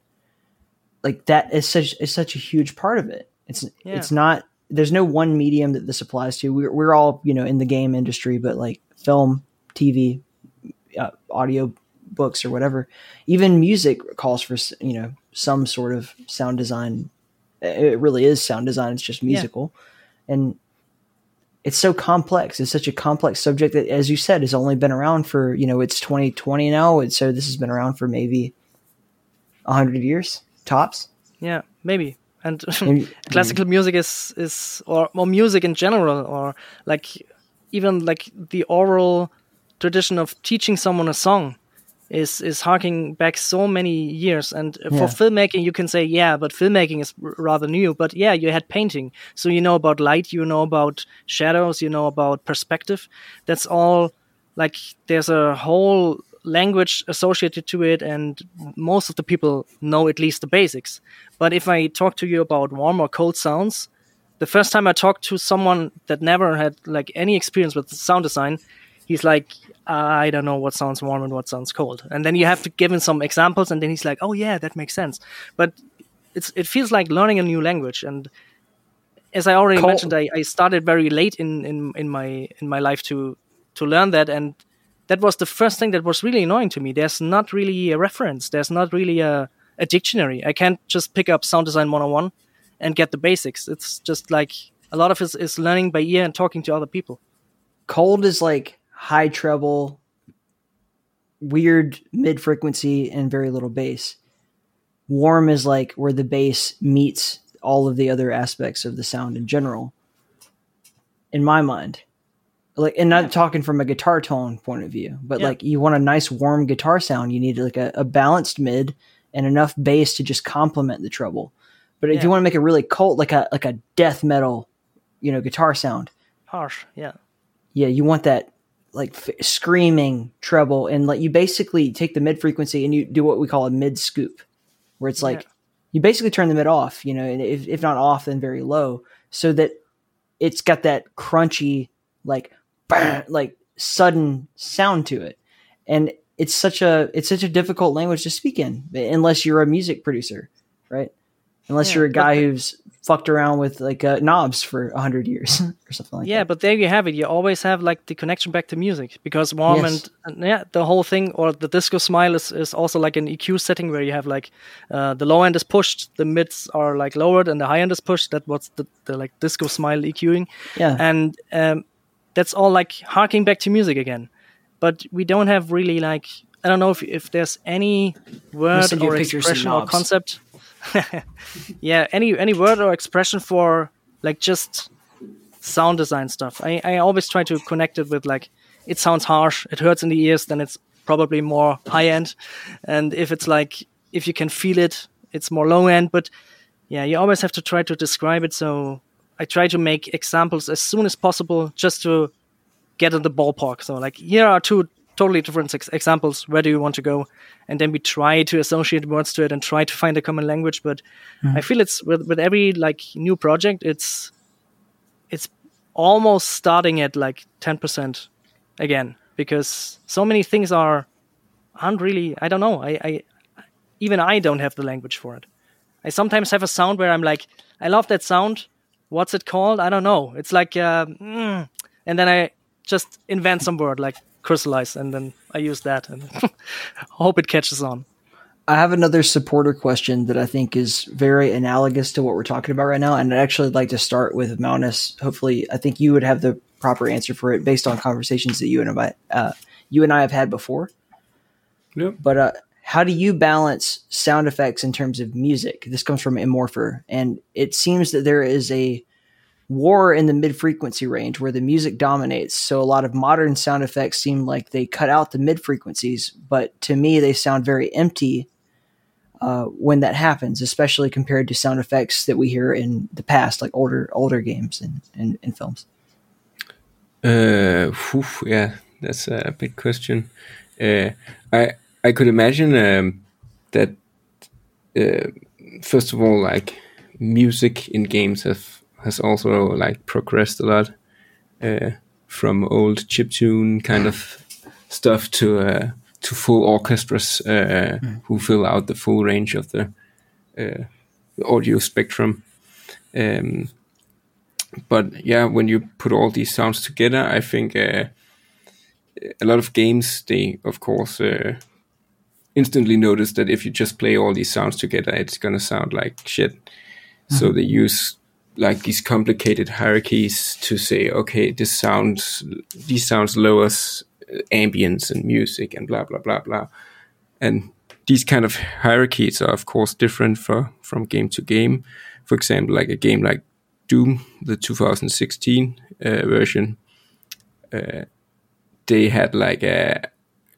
Speaker 8: like that is such is such a huge part of it. It's
Speaker 3: Yeah.
Speaker 8: it's not. There's no one medium that this applies to. We're we're all you know in the game industry, but like film, TV, uh, audio books or whatever. Even music calls for you know some sort of sound design. It really is sound design. It's just musical. And it's so complex. It's such a complex subject that as you said has only been around for you know it's 2020 now and so this has been around for maybe 100 years tops.
Speaker 3: Yeah, maybe. And *laughs*
Speaker 8: Maybe-
Speaker 3: classical music is is or or music in general or like even like the oral tradition of teaching someone a song is is harking back so many years. And for filmmaking you can say yeah but filmmaking is r- rather new. But yeah you had painting. So you know about light you know about shadows you know about perspective. That's all like there's a whole language associated to it and most of the people know at least the basics. But if i talk to you about warm or cold sounds the first time i talked to someone that never had like any experience with sound design he's like i don't know what sounds warm and what sounds cold and then you have to give him some examples and then he's like oh yeah that makes sense but it's it feels like learning a new language and as I already
Speaker 8: Col-
Speaker 3: mentioned, I, I started very late in, in, in my in my life to to learn that, and that was the first thing that was really annoying to me. There's not really a reference. There's not really a, a dictionary. I can't just pick up sound design 101 and get the basics. It's just like a lot of it is learning by ear and talking to other people.
Speaker 8: Cold is like high treble, weird mid frequency, and very little bass. Warm is like where the bass meets all of the other aspects of the sound in general. In my mind, like, and not talking from a guitar tone point of view, but
Speaker 3: Yeah.
Speaker 8: like you want a nice warm guitar sound, you need like a, a balanced mid and enough bass to just complement the treble. But if you want to make a really cult, like a like a death metal, you know, guitar sound,
Speaker 3: Harsh, yeah.
Speaker 8: yeah, you want that like f- screaming treble, and like you basically take the mid frequency and you do what we call a mid scoop, where it's like
Speaker 3: Yeah.
Speaker 8: you basically turn the mid off, you know, and if, if not off, then very low, so that it's got that crunchy, like, bang, like sudden sound to it, and it's such a it's such a difficult language to speak in unless you're a music producer, right? Unless
Speaker 3: Yeah,
Speaker 8: you're a guy who's fucked around with like uh, knobs for a hundred years *laughs* or something like
Speaker 3: yeah,
Speaker 8: that.
Speaker 3: Yeah, but there you have it. You always have like the connection back to music because warm
Speaker 8: Yes.
Speaker 3: and, and yeah, the whole thing or the disco smile is, is also like an EQ setting where you have like uh, the low end is pushed, the mids are like lowered, and the high end is pushed. That what's the, the like disco smile EQing,
Speaker 8: yeah,
Speaker 3: and um, that's all like harking back to music again. But we don't have really like I don't know if if there's any word
Speaker 8: send you a
Speaker 3: or
Speaker 8: picture of some
Speaker 3: expression or concept. *laughs* yeah, any any word or expression for like just sound design stuff. I, I always try to connect it with like it sounds harsh, it hurts in the ears, then it's probably more high end. And if it's like if you can feel it, it's more low end. But yeah, you always have to try to describe it. So I try to make examples as soon as possible just to get in the ballpark. So like here are two totally different ex- examples. Where do you want to go? And then we try to associate words to it and try to find a common language. But I feel it's with with every like new project, it's it's almost starting at like ten percent again because so many things are aren't really. I don't know. I, I even I don't have the language for it. I sometimes have a sound where I'm like, I love that sound. What's it called? I don't know. It's like, uh, mm, and then I just invent some word like crystallize, and then I use that and *laughs* hope it catches on.
Speaker 8: I have another supporter question that I think is very analogous to what we're talking about right now, and I'd actually like to start with Magnus. Hopefully, I think you would have the proper answer for it based on conversations that you and I, uh, you and I have had before.
Speaker 9: Yep.
Speaker 8: But uh, how do you balance sound effects in terms of music? This comes from Immorpher, and it seems that there is a war in the mid frequency range where the music dominates. So a lot of modern sound effects seem like they cut out the mid frequencies, but to me, they sound very empty uh, when that happens, especially compared to sound effects that we hear in the past, like older older games and, and, and films.
Speaker 9: Uh, whew, yeah, that's a big question. Uh, I I could imagine um, that uh, first of all, like music in games have has also like progressed a lot uh, from old chiptune kind of stuff to uh, to full orchestras uh, who fill out the full range of the uh, audio spectrum. Um, but yeah, when you put all these sounds together, I think uh, a lot of games they, of course, uh, instantly notice that if you just play all these sounds together, it's gonna sound like shit. So they use like these complicated hierarchies to say, okay, this sounds, these sounds lowers ambience and music and blah blah blah blah, and these kind of hierarchies are of course different for from game to game. For example, like a game like Doom, the 2016 uh, version, uh, they had like a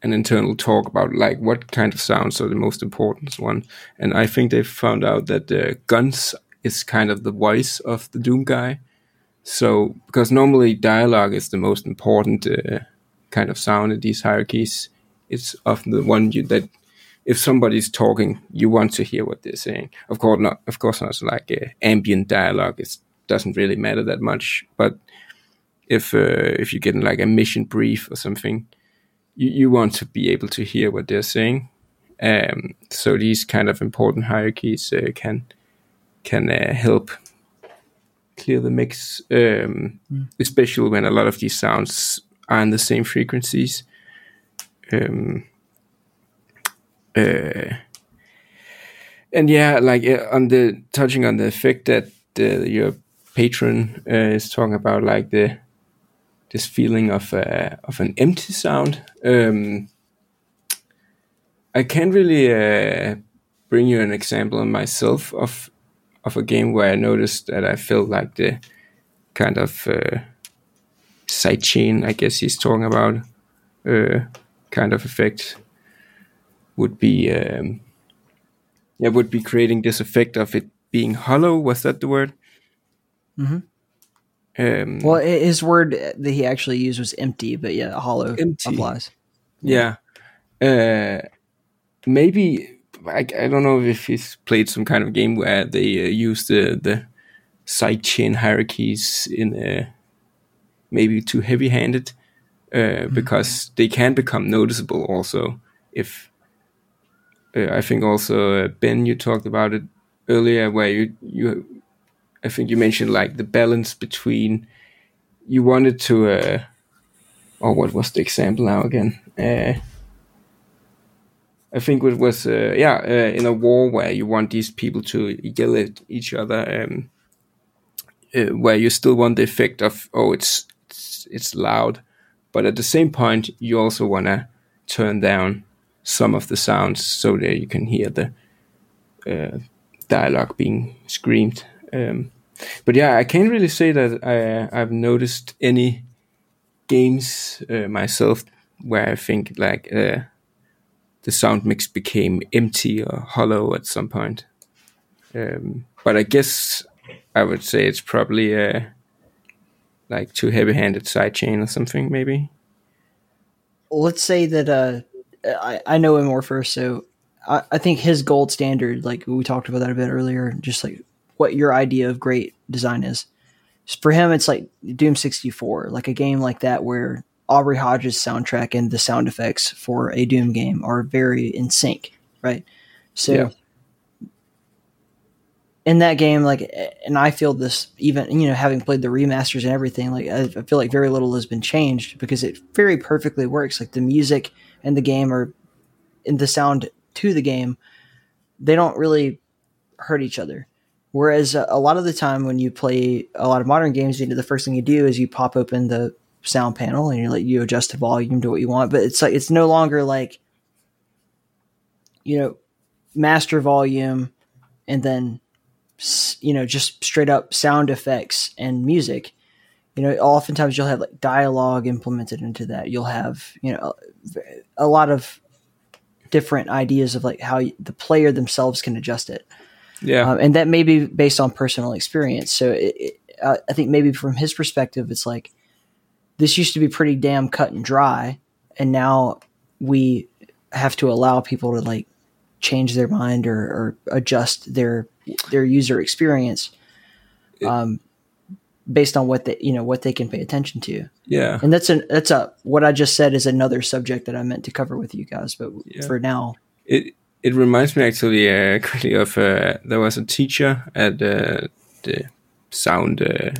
Speaker 9: an internal talk about like what kind of sounds are the most important one, and I think they found out that the guns is kind of the voice of the Doom guy. So because normally dialogue is the most important uh, kind of sound in these hierarchies, it's often the one you that if somebody's talking, you want to hear what they're saying. Of course not. Of course not. Like uh, ambient dialogue, it doesn't really matter that much. But if uh, if you're getting like a mission brief or something, you, you want to be able to hear what they're saying. Um, so these kind of important hierarchies uh, can can uh, help clear the mix, um, especially when a lot of these sounds are in the same frequencies. Um, uh, and yeah, like uh, on the touching on the effect that uh, your patron uh, is talking about, like the this feeling of uh, of an empty sound. Um, I can't really uh, bring you an example myself of of a game where I noticed that I felt like the kind of uh, sidechain, I guess he's talking about, uh, kind of effect would be um, yeah would be creating this effect of it being hollow. Was that the word?
Speaker 8: Mhm.
Speaker 9: Um,
Speaker 8: Well, his word that he actually used was empty, but yeah, hollow
Speaker 9: Empty.
Speaker 8: applies.
Speaker 9: Yeah. Uh, maybe I, I don't know if he's played some kind of game where they uh, use the the sidechain hierarchies in uh, maybe too heavy-handed uh, because they can become noticeable also if uh, I think also uh, Ben you talked about it earlier where you you I think you mentioned like the balance between you wanted to uh, or what was the example now again? Uh, I think it was uh, yeah uh, in a war where you want these people to yell at each other, um, uh, where you still want the effect of oh it's it's, it's loud, but at the same point you also want to turn down some of the sounds so that you can hear the uh, dialogue being screamed. Um, but yeah, I can't really say that I, I've noticed any games uh, myself where I think like uh, the sound mix became empty or hollow at some point. Um, but I guess I would say it's probably a like too heavy-handed sidechain or something, maybe.
Speaker 8: let's say that uh I, I know first, so I, I think his gold standard, like we talked about that a bit earlier, just like what your idea of great design is. For him, it's like Doom 64, like a game like that where Aubrey Hodges' soundtrack and the sound effects for a Doom game are very in sync, right? So
Speaker 9: Yeah.
Speaker 8: in that game, like, and I feel this even, you know, having played the remasters and everything, like, I, I feel like very little has been changed because it very perfectly works. Like, the music and the game are in the sound to the game, they don't really hurt each other. Whereas a lot of the time when you play a lot of modern games, you know, the first thing you do is you pop open the sound panel and you like you adjust the volume to what you want. But it's like it's no longer like you know master volume and then you know just straight up sound effects and music. You know, oftentimes you'll have like dialogue implemented into that. You'll have you know a, a lot of different ideas of like how the player themselves can adjust it
Speaker 9: Yeah,
Speaker 8: um, and that may be based on personal experience. So it, it, uh, I think maybe from his perspective, it's like this used to be pretty damn cut and dry, and now we have to allow people to like change their mind or, or adjust their their user experience um, based on what they you know what they can pay attention to.
Speaker 9: yeah,
Speaker 8: And that's an that's a what I just said is another subject that I meant to cover with you guys, but
Speaker 9: Yeah.
Speaker 8: for now,
Speaker 9: it it reminds me actually uh, quickly of uh, there was a teacher at uh, the sound uh,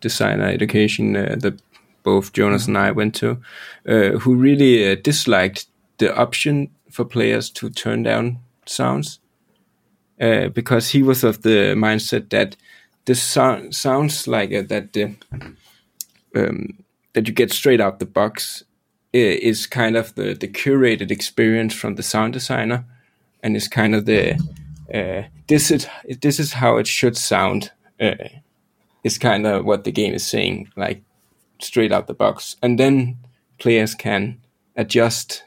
Speaker 9: designer education uh, that both Jonas and I went to, uh, who really uh, disliked the option for players to turn down sounds, uh, because he was of the mindset that this sound sounds like uh, that the um, that you get straight out the box is kind of the, the curated experience from the sound designer and is kind of the uh, this is this is how it should sound uh, is kind of what the game is saying like straight out the box. And then players can adjust.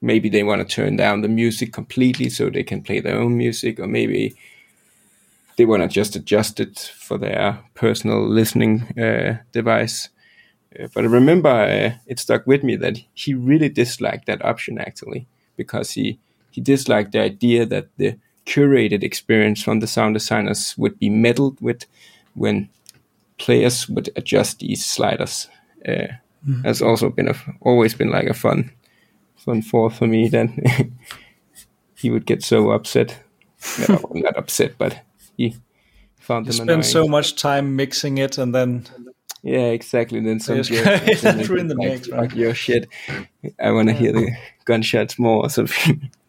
Speaker 9: Maybe they want to turn down the music completely so they can play their own music or maybe they want to just adjust it for their personal listening uh, device. Uh, but I remember uh, it stuck with me that he really disliked that option actually because he he disliked the idea that the curated experience from the sound designers would be meddled with when players would adjust these sliders. Uh, Has also been a always been like a fun fun thought for me. Then *laughs* he would get so upset, no, not *laughs* upset, but he found
Speaker 2: You
Speaker 9: them
Speaker 2: spend so much time mixing it, and then
Speaker 9: Yeah, exactly. Then some
Speaker 2: Yes,
Speaker 9: jerk
Speaker 2: that
Speaker 9: in
Speaker 2: the
Speaker 9: like,
Speaker 2: mix, right?
Speaker 9: Fuck your shit. I want to hear the gunshots more or something. *laughs*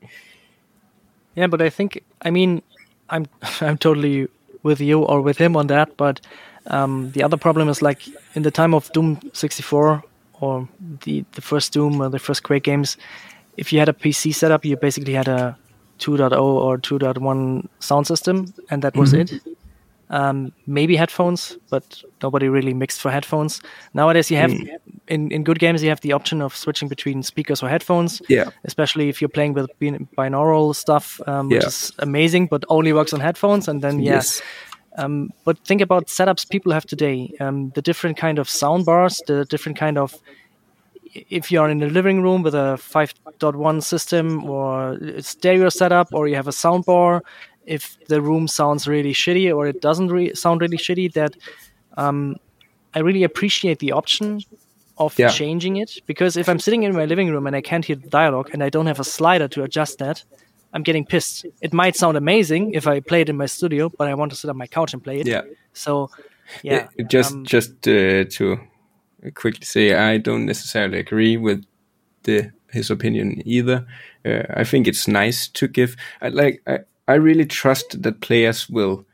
Speaker 3: Yeah, but I think I mean I'm I'm totally with you or with him on that. But um, the other problem is like in the time of Doom 64 or the the first Doom or the first Quake games, if you had a PC setup, you basically had a 2.0 or 2.1 sound system, and that was it. Um, maybe headphones, but nobody really mixed for headphones. Nowadays, you have in, in good games you have the option of switching between speakers or headphones
Speaker 9: Yeah.
Speaker 3: especially if you're playing with binaural stuff, um, which
Speaker 9: Yeah.
Speaker 3: is amazing, but only works on headphones. And then, yeah.
Speaker 9: Yes.
Speaker 3: Um, but think about setups people have today. Um, the different kind of sound bars, the different kind of. If you're in a living room with a 5.1 system or a stereo setup, or you have a sound bar, if the room sounds really shitty or it doesn't re- sound really shitty, that um, I really appreciate the option of
Speaker 9: Yeah.
Speaker 3: changing it because if I'm sitting in my living room and I can't hear the dialogue and I don't have a slider to adjust that, I'm getting pissed. It might sound amazing if I play it in my studio, but I want to sit on my couch and play it.
Speaker 9: Yeah.
Speaker 3: So, yeah.
Speaker 9: Just
Speaker 3: um,
Speaker 9: just uh, to quickly say, I don't necessarily agree with the his opinion either. Uh, I think it's nice to give. I like. I, I really trust that players will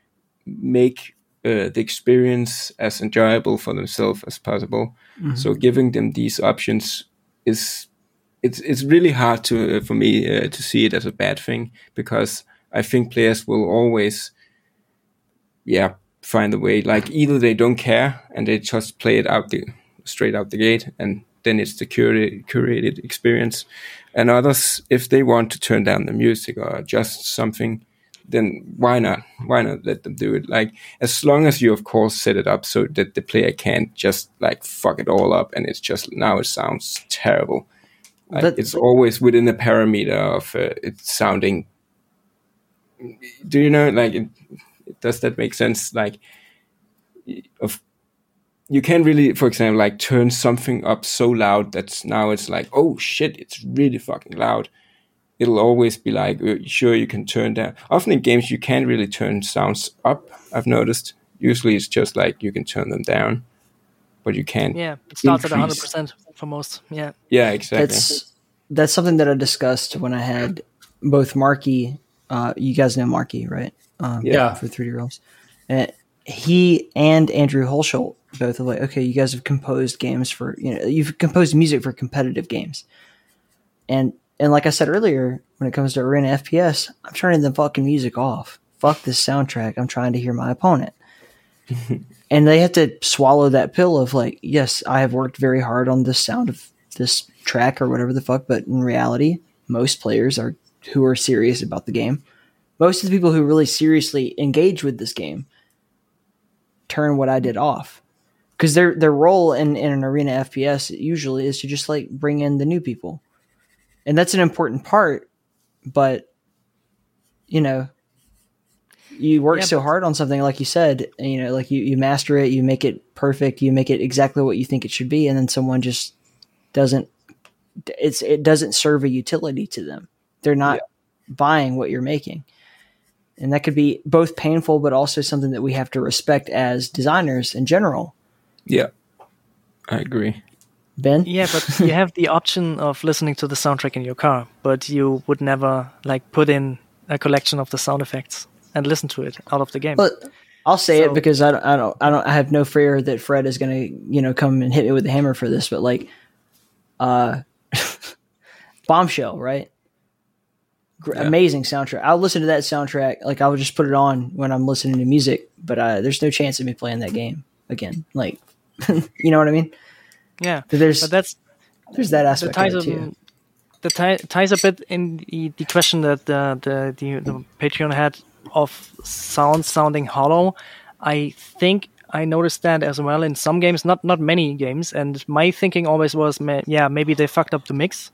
Speaker 9: make uh, the experience as enjoyable for themselves as possible. So giving them these options is it's it's really hard to uh, for me uh, to see it as a bad thing because I think players will always yeah find a way. Like either they don't care and they just play it out the straight out the gate and then it's the curated, curated experience. And others if they want to turn down the music or adjust something then why not? Why not let them do it? Like as long as you of course set it up so that the player can't just like fuck it all up and it's just now it sounds terrible
Speaker 8: But-
Speaker 9: it's always within the parameter of uh, it sounding do you know like it, does that make sense? Like of you can't really for example like turn something up so loud that now it's like oh shit it's really fucking loud. It'll always be like uh, sure you can turn down. Often in games you can't really turn sounds up i've noticed. Usually it's just like you can turn them down but you can't
Speaker 3: yeah, it starts at
Speaker 9: increase.
Speaker 3: 100% for most. Yeah.
Speaker 9: yeah exactly
Speaker 8: That's that's something that I discussed when I had both Marky. Uh, you guys know Marky, right? Um,
Speaker 2: Yeah.
Speaker 8: For 3D Realms, and he and Andrew Hulshult both are like, okay, you guys have composed games for you know you've composed music for competitive games, and and like I said earlier, when it comes to arena FPS, I'm turning the fucking music off. Fuck this soundtrack. I'm trying to hear my opponent. *laughs* and they have to swallow that pill of like, yes, I have worked very hard on this sound of this track or whatever the fuck, but in reality, most players are who are serious about the game. Most of the people who really seriously engage with this game turn what I did off. Because their their role in, in an arena FPS usually is to just like bring in the new people. And that's an important part, but you know, you work
Speaker 3: Yeah,
Speaker 8: so hard on something like you said you know like you, you master it you make it perfect you make it exactly what you think it should be and then someone just doesn't it's it doesn't serve a utility to them. They're not buying what you're making. And that could be both painful but also something that we have to respect as designers in general.
Speaker 9: Yeah. I agree.
Speaker 8: Ben?
Speaker 3: Yeah, but *laughs* you have the option of listening to the soundtrack in your car, but you would never like put in a collection of the sound effects and listen to it out of the game.
Speaker 8: But I'll say
Speaker 3: So-
Speaker 8: it because I don't, I don't, I don't, I have no fear that Fred is going to, you know, come and hit me with the hammer for this. But like, uh, *laughs* Bombshell, right? Gr- Amazing soundtrack. I'll listen to that soundtrack. Like I'll just put it on when I'm listening to music. But uh, there's no chance of me playing that game again. Like, *laughs* you know what I mean?
Speaker 3: yeah,
Speaker 8: But there's
Speaker 3: but that's
Speaker 8: there's that
Speaker 3: that
Speaker 8: aspect
Speaker 3: ties
Speaker 8: of it
Speaker 3: a,
Speaker 8: too.
Speaker 3: that ti- ties a bit in the, the question that the, the the the Patreon had of sound sounding hollow. I think I noticed that as well in some games, not not many games. And my thinking always was, yeah, maybe they fucked up the mix.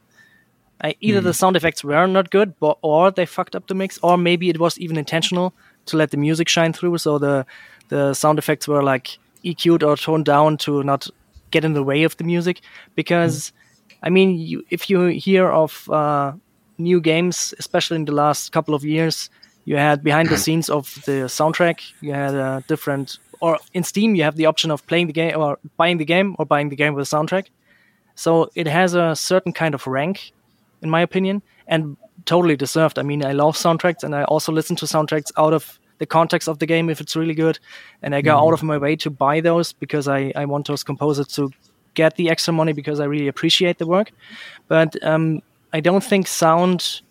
Speaker 3: I, either the sound effects were not good, but or they fucked up the mix, or maybe it was even intentional to let the music shine through. So the the sound effects were like EQ'd or toned down to not get in the way of the music. Because I mean, you, if you hear of uh, new games, especially in the last couple of years, you had behind the mm-hmm. scenes of the soundtrack. You had a different, or in Steam, you have the option of playing the game or buying the game or buying the game with a soundtrack. So it has a certain kind of rank, in my opinion, and totally deserved. I mean, I love soundtracks, and I also listen to soundtracks out of the context of the game if it's really good, and I go mm-hmm. out of my way to buy those because I I want those composers to get the extra money because I really appreciate the work. But um, I don't think sound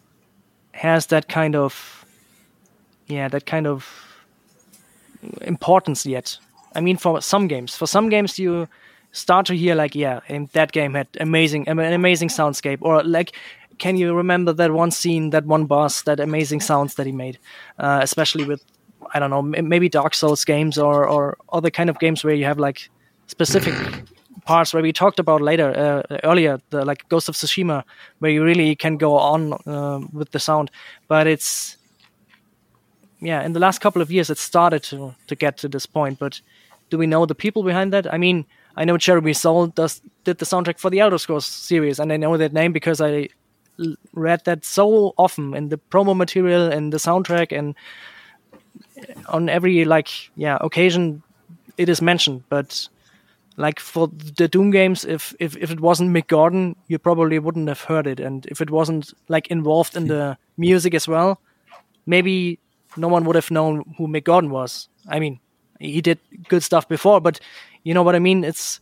Speaker 3: has that kind of yeah that kind of importance yet. I mean, for some games, for some games you start to hear like, yeah, that game had amazing, an amazing soundscape, or like, can you remember that one scene, that one boss, that amazing sounds that he made, uh, especially with, I don't know, maybe Dark Souls games or or other kind of games where you have like specific *clears throat* parts where we talked about later uh, earlier, the like Ghost of Tsushima, where you really can go on uh, with the sound, but it's yeah, in the last couple of years, it started to to get to this point. But do we know the people behind that? I mean, I know Jeremy Soule does did the soundtrack for the Elder Scrolls series, and I know that name because I l- read that so often in the promo material and the soundtrack, and on every like yeah occasion it is mentioned. But like for the Doom games, if if if it wasn't Mick Gordon, you probably wouldn't have heard it, and if it wasn't like involved in hmm. the music as well, maybe no one would have known who Mick Gordon was. I mean, he did good stuff before, but you know what I mean. It's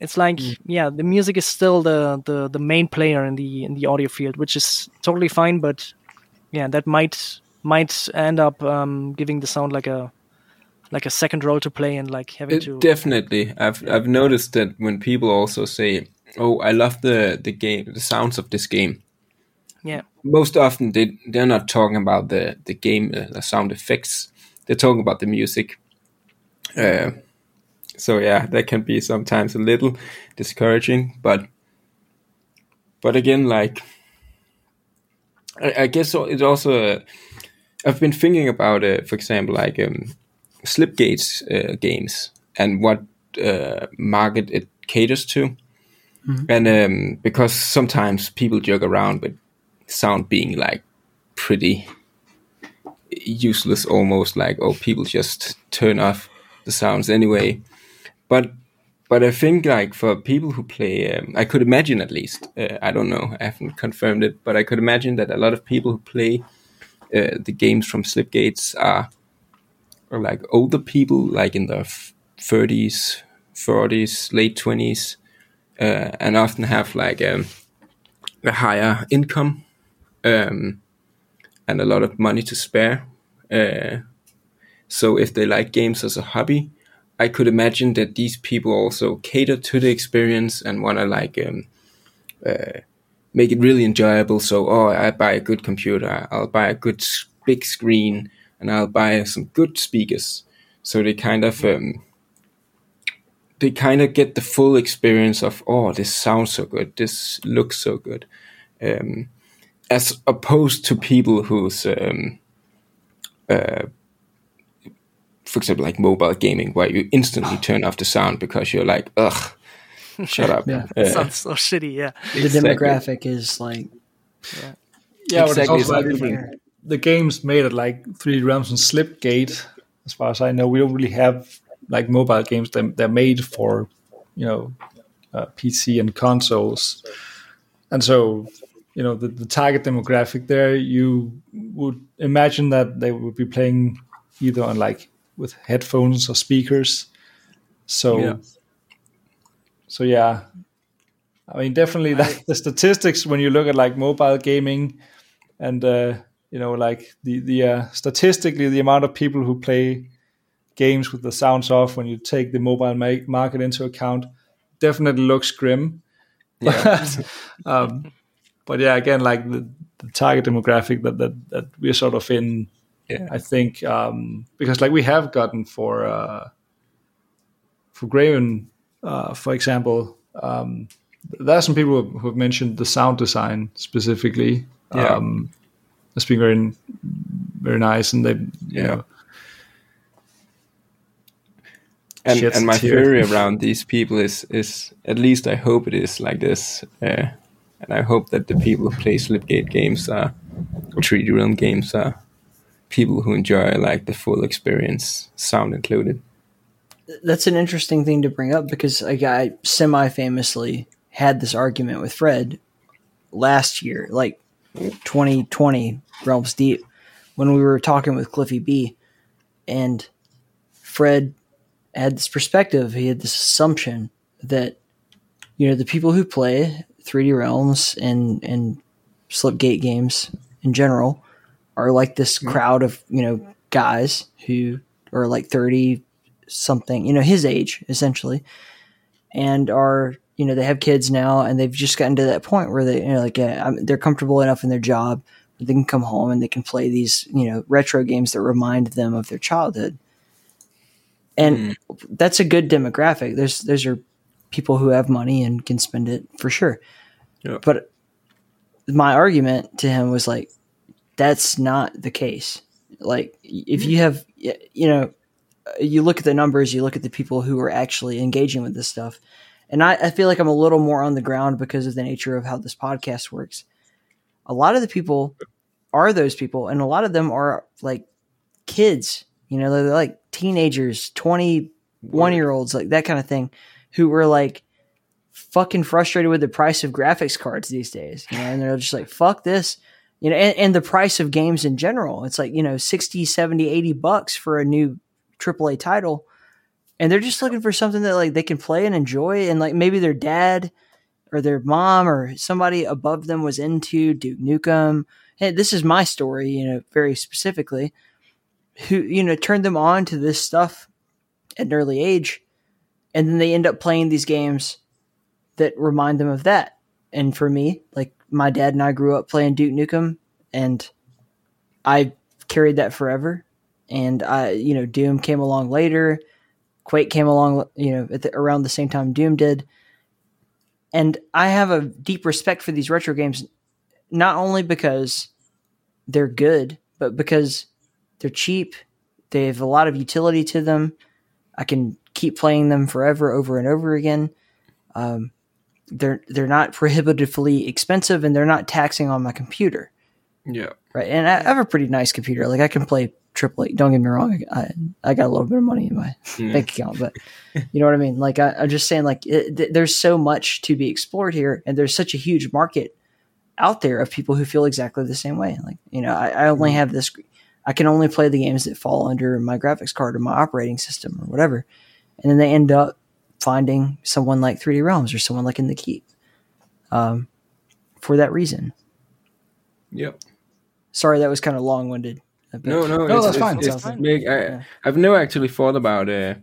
Speaker 3: it's like yeah, the music is still the, the the main player in the in the audio field, which is totally fine. But yeah, that might might end up um, giving the sound like a like a second role to play and like having
Speaker 9: It-
Speaker 3: to
Speaker 9: definitely, I've I've noticed that when people also say, "Oh, I love the the game, the sounds of this game,"
Speaker 3: yeah
Speaker 9: most often they they're not talking about the the game, uh, the sound effects. They're talking about the music. Uh, so yeah, that can be sometimes a little discouraging, but but again, like I, I guess it also. Uh, I've been thinking about, uh, for example, like um, Slipgate's uh, games and what uh, market it caters to, and um, because sometimes people joke around with sound being like pretty useless, almost like oh people just turn off the sounds anyway, but but I think like for people who play, um, I could imagine at least. Uh, I don't know. I haven't confirmed it, but I could imagine that a lot of people who play uh, the games from Slipgates are, are like older people, like in their thirties, forties, late twenties, uh, and often have like um, a higher income um, and a lot of money to spare. Uh, so if they like games as a hobby, I could imagine that these people also cater to the experience and want to like um, uh, make it really enjoyable. So, oh, I buy a good computer, I'll buy a good big screen, and I'll buy some good speakers. So they kind of um, they kind of get the full experience of oh, this sounds so good, this looks so good, um, as opposed to people whose um, uh, for example, like mobile gaming, where you instantly *sighs* turn off the sound because you're like, ugh, shut up. *laughs*
Speaker 8: Yeah.
Speaker 9: Uh,
Speaker 3: sounds so shitty. Yeah,
Speaker 8: The
Speaker 9: Exactly.
Speaker 8: demographic is like
Speaker 2: Yeah, but it's
Speaker 9: Exactly,
Speaker 2: also like the,
Speaker 9: different.
Speaker 2: the games made at like 3D Realms and Slipgate, as far as I know, we don't really have like mobile games. They're, they're made for, you know, uh, PC and consoles. And so, you know, the, the target demographic there, you would imagine that they would be playing either on like with headphones or speakers. So,
Speaker 9: Yeah.
Speaker 2: so yeah, I mean, definitely like the statistics when you look at like mobile gaming and uh, you know like the the uh, statistically the amount of people who play games with the sounds off when you take the mobile ma- market into account definitely looks grim. But, *laughs* um, but yeah, again, like the, the target demographic that, that that we're sort of in,
Speaker 9: Yeah.
Speaker 2: I think um, because like we have gotten for uh, for Graven, uh, for example, um, there are some people who have mentioned the sound design specifically.
Speaker 9: Yeah.
Speaker 2: Um, as being very, very nice, and they, you
Speaker 9: Yeah.
Speaker 2: know,
Speaker 9: and and my theory *laughs* around these people is is at least I hope it is like this, uh, and I hope that the people who play Slipgate games are or 3D Realm games are people who enjoy like the full experience, sound included.
Speaker 8: That's an interesting thing to bring up because a guy semi famously had this argument with Fred last year, like 2020 Realms Deep, when we were talking with Cliffy B. And Fred had this perspective, he had this assumption that, you know, the people who play 3D Realms and, and Slipgate games in general are like this crowd of, you know, guys who are like 30 something, you know, his age essentially, and are you know they have kids now and they've just gotten to that point where they you know like yeah, they're comfortable enough in their job that they can come home and they can play these you know retro games that remind them of their childhood. And mm. that's a good demographic. There's those are people who have money and can spend it for sure. Yeah. but my argument to him was like that's not the case. Like if you have you know you look at the numbers you look at the people who are actually engaging with this stuff. And I, I feel like I'm a little more on the ground because of the nature of how this podcast works. A lot of the people are those people, and a lot of them are like kids, you know, they're like teenagers, 21 year olds, like that kind of thing, who were like fucking frustrated with the price of graphics cards these days, you know, and they're just like, fuck this, you know, and, and the price of games in general. It's like, you know, 60, 70, 80 bucks for a new AAA title and they're just looking for something that like they can play and enjoy and like maybe their dad or their mom or somebody above them was into Duke Nukem. Hey, this is my story, you know, very specifically, who, you know, turned them on to this stuff at an early age. And then they end up playing these games that remind them of that. And for me, like my dad and I grew up playing Duke Nukem and I carried that forever. And I, you know, Doom came along later Quake came along, you know, the, around the same time Doom did. And I have a deep respect for these retro games, not only because they're good, but because they're cheap. They have a lot of utility to them. I can keep playing them forever, over and over again. Um, they're they're not prohibitively expensive, and they're not taxing on my computer.
Speaker 9: Yeah,
Speaker 8: right. And I have a pretty nice computer. Like I can play triple A. Don't get me wrong, I, I got a little bit of money in my yeah. *laughs* bank account, but you know what I mean. Like I, am just saying, like it, th- there's so much to be explored here, and there's such a huge market out there of people who feel exactly the same way. Like you know, I, I only have this. I can only play the games that fall under my graphics card or my operating system or whatever, and then they end up finding someone like 3D Realms or someone like in the Keep, um, for that reason.
Speaker 9: Yep.
Speaker 8: Sorry, that was kind of long winded.
Speaker 9: No, no,
Speaker 2: no,
Speaker 9: it's,
Speaker 2: that's
Speaker 9: it's,
Speaker 2: fine.
Speaker 9: It's, it's big. I, yeah. I've never actually thought about uh,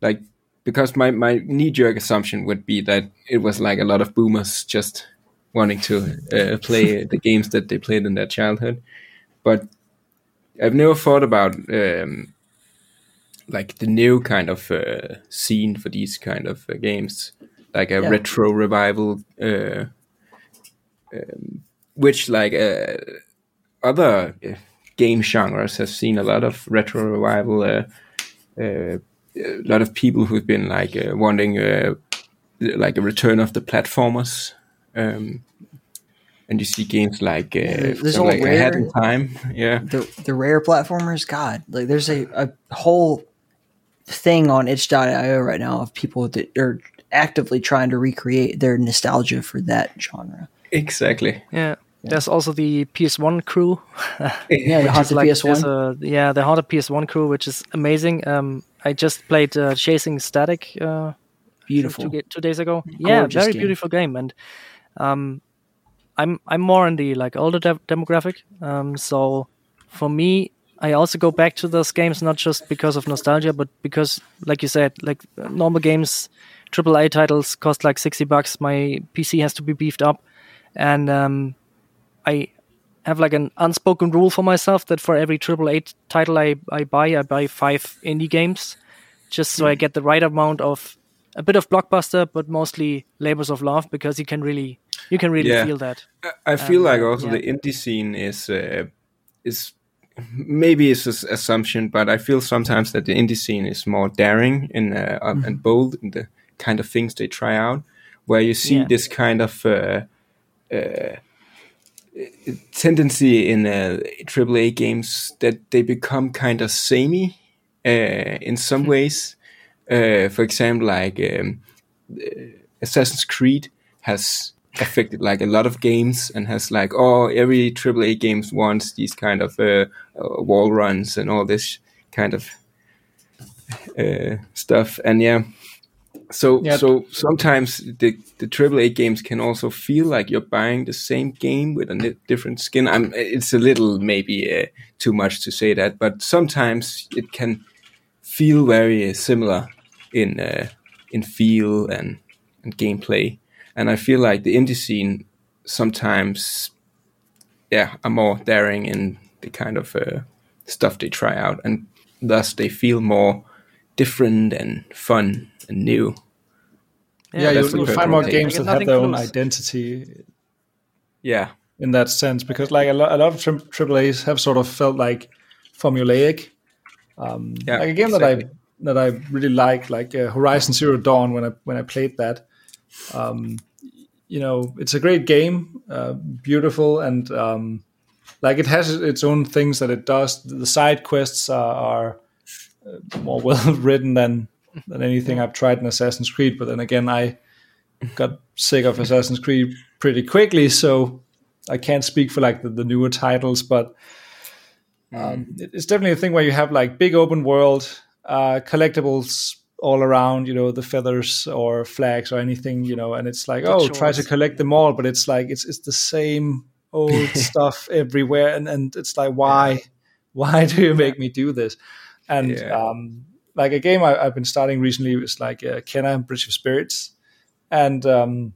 Speaker 9: like because my my knee jerk assumption would be that it was like a lot of boomers just wanting to uh, play the games that they played in their childhood, but I've never thought about um, like the new kind of uh, scene for these kind of uh, games, like a yeah. retro revival, uh, um, which like uh, other game genres have seen a lot of retro revival. Uh, uh, a lot of people who've been like uh, wanting uh, like a return of the platformers. Um, and you see games like uh, yeah, there's like rare, A Hat in Time, yeah.
Speaker 8: The the rare platformers, God, like there's a, a whole thing on itch.io right now of people that are actively trying to recreate their nostalgia for that genre.
Speaker 9: Exactly.
Speaker 3: Yeah. There's also the PS1 crew. *laughs*
Speaker 8: yeah, the *laughs* haunted like, PS1.
Speaker 3: A, yeah, the haunted PS1 crew, which is amazing. Um, I just played uh, Chasing Static. Uh,
Speaker 8: beautiful.
Speaker 3: Two, two, days ago. Gorgeous yeah, very game. beautiful game, and um, I'm I'm more in the like older de- demographic. Um, so for me, I also go back to those games not just because of nostalgia, but because, like you said, like normal games, AAA titles cost like sixty bucks. My PC has to be beefed up, and um, I have like an unspoken rule for myself that for every AAA title I, I buy, I buy five indie games, just so. I get the right amount of a bit of blockbuster, but mostly labors of love because you can really you can really yeah. feel that.
Speaker 9: I feel um, like also yeah. the indie scene is uh, is maybe it's an assumption, but I feel sometimes that the indie scene is more daring and uh, mm-hmm. and bold in the kind of things they try out, where you see yeah. this kind of uh, uh tendency in uh, AAA games that they become kind of samey uh, in some ways. Uh, for example, like um, Assassin's Creed has affected like a lot of games and has like oh every AAA games wants these kind of uh, uh, wall runs and all this kind of uh, stuff and yeah so
Speaker 2: Yeah.
Speaker 9: so sometimes the the AAA games can also feel like you're buying the same game with a different skin. I'm it's a little maybe uh, too much to say that, but sometimes it can feel very similar in uh, in feel and and gameplay. And I feel like the indie scene sometimes, yeah, are more daring in the kind of uh, stuff they try out, and thus they feel more different and fun and new.
Speaker 2: Yeah,
Speaker 9: that's
Speaker 2: you'll, you'll find more games that have
Speaker 3: nothing
Speaker 2: their own identity
Speaker 9: Yeah,
Speaker 2: in that sense because like a lot, a lot of tri- AAA's have sort of felt like formulaic. Um,
Speaker 9: Yeah,
Speaker 2: like a game
Speaker 9: exactly.
Speaker 2: that I that I really like, like uh, Horizon Zero Dawn. When I when I played that, um, you know, it's a great game, uh, beautiful, and um, like it has its own things that it does. The side quests are, are uh, more *laughs* well written than than anything I've tried in Assassin's Creed. But then again, I got sick of Assassin's Creed pretty quickly, so I can't speak for like the, the newer titles, but um, it's definitely a thing where you have like big open world uh, collectibles all around, you know, the feathers or flags or anything, you know, and it's like, oh, try to collect them all, but it's like it's it's the same old *laughs* stuff everywhere, and and it's like, why, why do you make me do this? And
Speaker 9: Yeah.
Speaker 2: um, like a game I, I've been starting recently is like uh, Kena Bridge of Spirits, and um,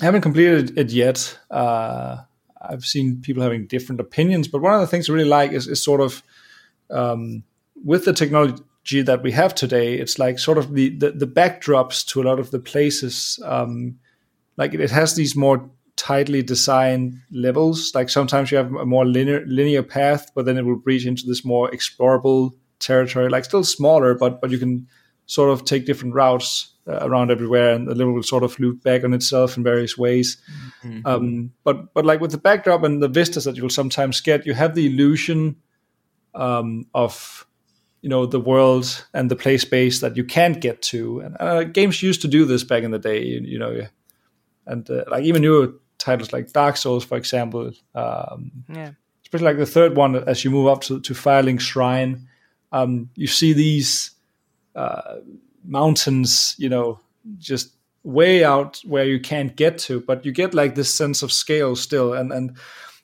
Speaker 2: I haven't completed it yet. Uh, I've seen people having different opinions, but one of the things I really like is, is sort of um, with the technology that we have today, it's like sort of the, the, the backdrops to a lot of the places. Um, like it, has these more tightly designed levels. Like sometimes you have a more linear linear path, but then it will breach into this more explorable territory. Like still smaller, but but you can sort of take different routes uh, around everywhere, and the level will sort of loop back on itself in various ways. Um, but but like with the backdrop and the vistas that you'll sometimes get, you have the illusion um, of you know the world and the play space that you can't get to. And uh, games used to do this back in the day, you, you know, and uh, like even newer titles like Dark Souls, for example. Um,
Speaker 3: Yeah.
Speaker 2: especially like the third one, as you move up to, to Firelink Shrine, um, you see these uh, mountains, you know, just way out where you can't get to, but you get like this sense of scale still. And and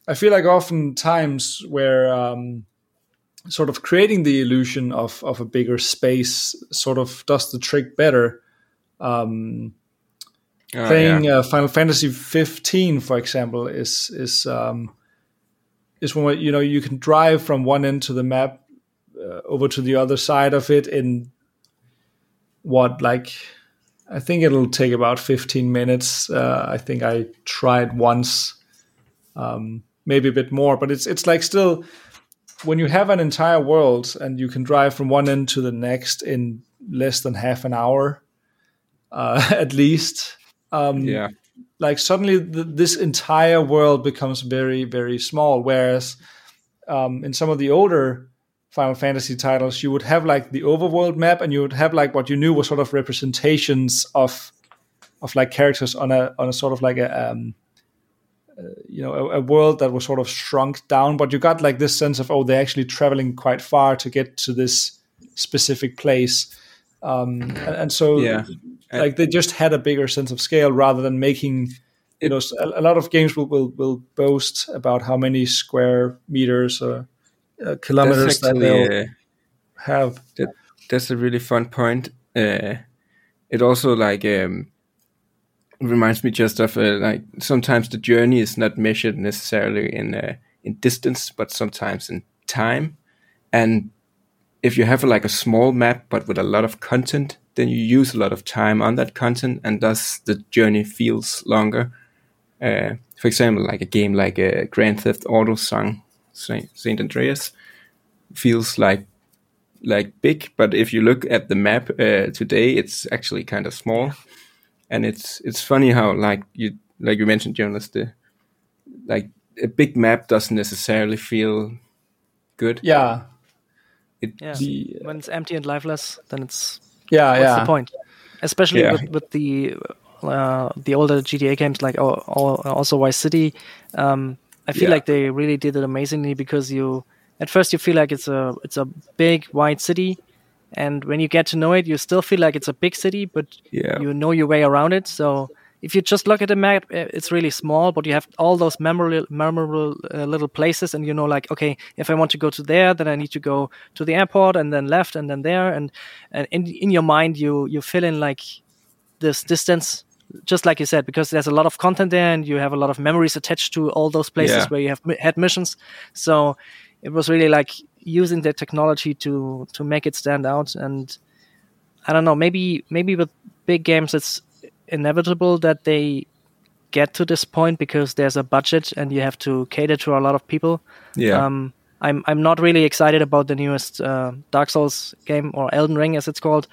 Speaker 2: I feel like often times where um, sort of creating the illusion of of a bigger space sort of does the trick better. Um,
Speaker 9: Oh,
Speaker 2: playing
Speaker 9: yeah.
Speaker 2: uh, Final Fantasy 15, for example, is is um, is when you know you can drive from one end to the map uh, over to the other side of it in what like I think it'll take about 15 minutes. Uh, I think I tried once, um, maybe a bit more, but it's it's like still when you have an entire world and you can drive from one end to the next in less than half an hour, uh, *laughs* at least. Um,
Speaker 9: yeah.
Speaker 2: like suddenly th- this entire world becomes very very small whereas um, in some of the older final fantasy titles you would have like the overworld map and you would have like what you knew was sort of representations of of like characters on a on a sort of like a um, you know a, a world that was sort of shrunk down but you got like this sense of oh they're actually traveling quite far to get to this specific place um, and, and so
Speaker 9: Yeah.
Speaker 2: like they just had a bigger sense of scale rather than making you know a lot of games will, will will boast about how many square meters or uh, kilometers
Speaker 9: That's
Speaker 2: that they'll
Speaker 9: uh,
Speaker 2: have
Speaker 9: that, that's a really fun point. Uh, it also like um, reminds me just of uh, like sometimes the journey is not measured necessarily in uh, in distance, but sometimes in time. And if you have like a small map but with a lot of content, then you use a lot of time on that content, and thus the journey feels longer. Uh, for example, like a game like a Grand Theft Auto song, San Andreas, feels like like big, but if you look at the map uh, today, it's actually kind of small. And it's it's funny how like you like you mentioned, Jonas, the like a big map doesn't necessarily feel good.
Speaker 2: Yeah,
Speaker 9: It,
Speaker 3: Yeah.
Speaker 2: the,
Speaker 3: When it's empty and lifeless, then it's
Speaker 2: yeah,
Speaker 3: what's
Speaker 2: yeah.
Speaker 3: the point? Especially
Speaker 9: Yeah.
Speaker 3: with, with the uh, the older GTA games like oh, oh, also Vice City. Um, I feel
Speaker 9: Yeah.
Speaker 3: like they really did it amazingly because you at first you feel like it's a it's a big wide city, and when you get to know it, you still feel like it's a big city, but
Speaker 9: Yeah.
Speaker 3: you know your way around it. So if you just look at the map, eh, it's really small, but you have all those memorable, memorable uh, little places, and you know, like, okay, if I want to go to there, then I need to go to the airport, and then left, and then there, and and in in your mind, you you fill in like this distance, just like you said, because there's a lot of content there, and you have a lot of memories attached to all those places
Speaker 9: Yeah.
Speaker 3: where you have had missions. So it was really like using the technology to to make it stand out, and I don't know, maybe maybe with big games, it's inevitable that they get to this point because there's a budget and you have to cater to a lot of people.
Speaker 9: yeah.
Speaker 3: Um, I'm I'm not really excited about the newest uh, Dark Souls game or Elden Ring as it's called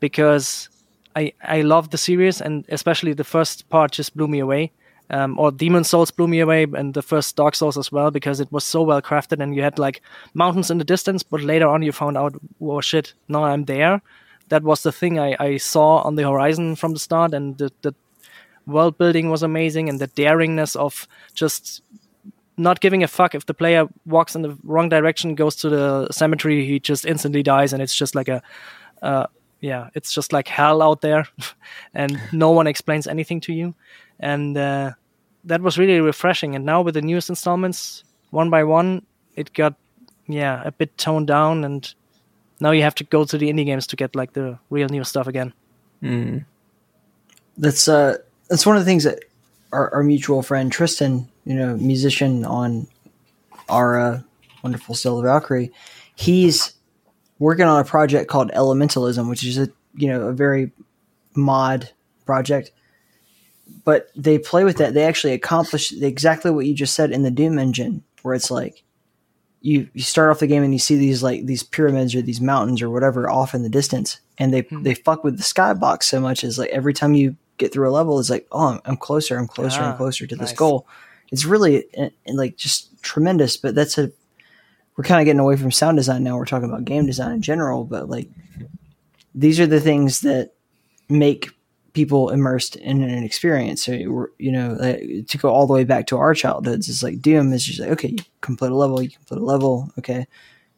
Speaker 3: because I I love the series and especially the first part just blew me away. Um, or Demon Souls blew me away, and the first Dark Souls as well because it was so well crafted, and you had like mountains in the distance, but later on you found out, oh shit, now I'm there. That was the thing I, I saw on the horizon from the start, and the, the world building was amazing, and the daringness of just not giving a fuck if the player walks in the wrong direction, goes to the cemetery, he just instantly dies, and it's just like a, uh, yeah, it's just like hell out there, *laughs* and no one explains anything to you, and uh, that was really refreshing. And now with the newest installments, one by one, it got yeah a bit toned down, and now you have to go to the indie games to get like the real new stuff again.
Speaker 8: that's uh that's one of the things that our, our mutual friend Tristan, you know, musician on our uh, wonderful Stellar Valkyrie, he's working on a project called Elementalism, which is a you know a very mod project. But they play with that. They actually accomplish exactly what you just said in the Doom engine, where it's like you you start off the game and you see these like these pyramids or these mountains or whatever off in the distance, and they they fuck with the skybox so much as like every time you get through a level, it's like oh I'm, I'm closer, I'm closer,
Speaker 3: Ah,
Speaker 8: I'm closer to this goal. It's really uh, like just tremendous. But that's a we're kind of getting away from sound design now. We're talking about game design in general, but like these are the things that make people immersed in an experience. So you know, like, to go all the way back to our childhoods, it's like Doom is just like okay, you complete a level, you complete a level, okay,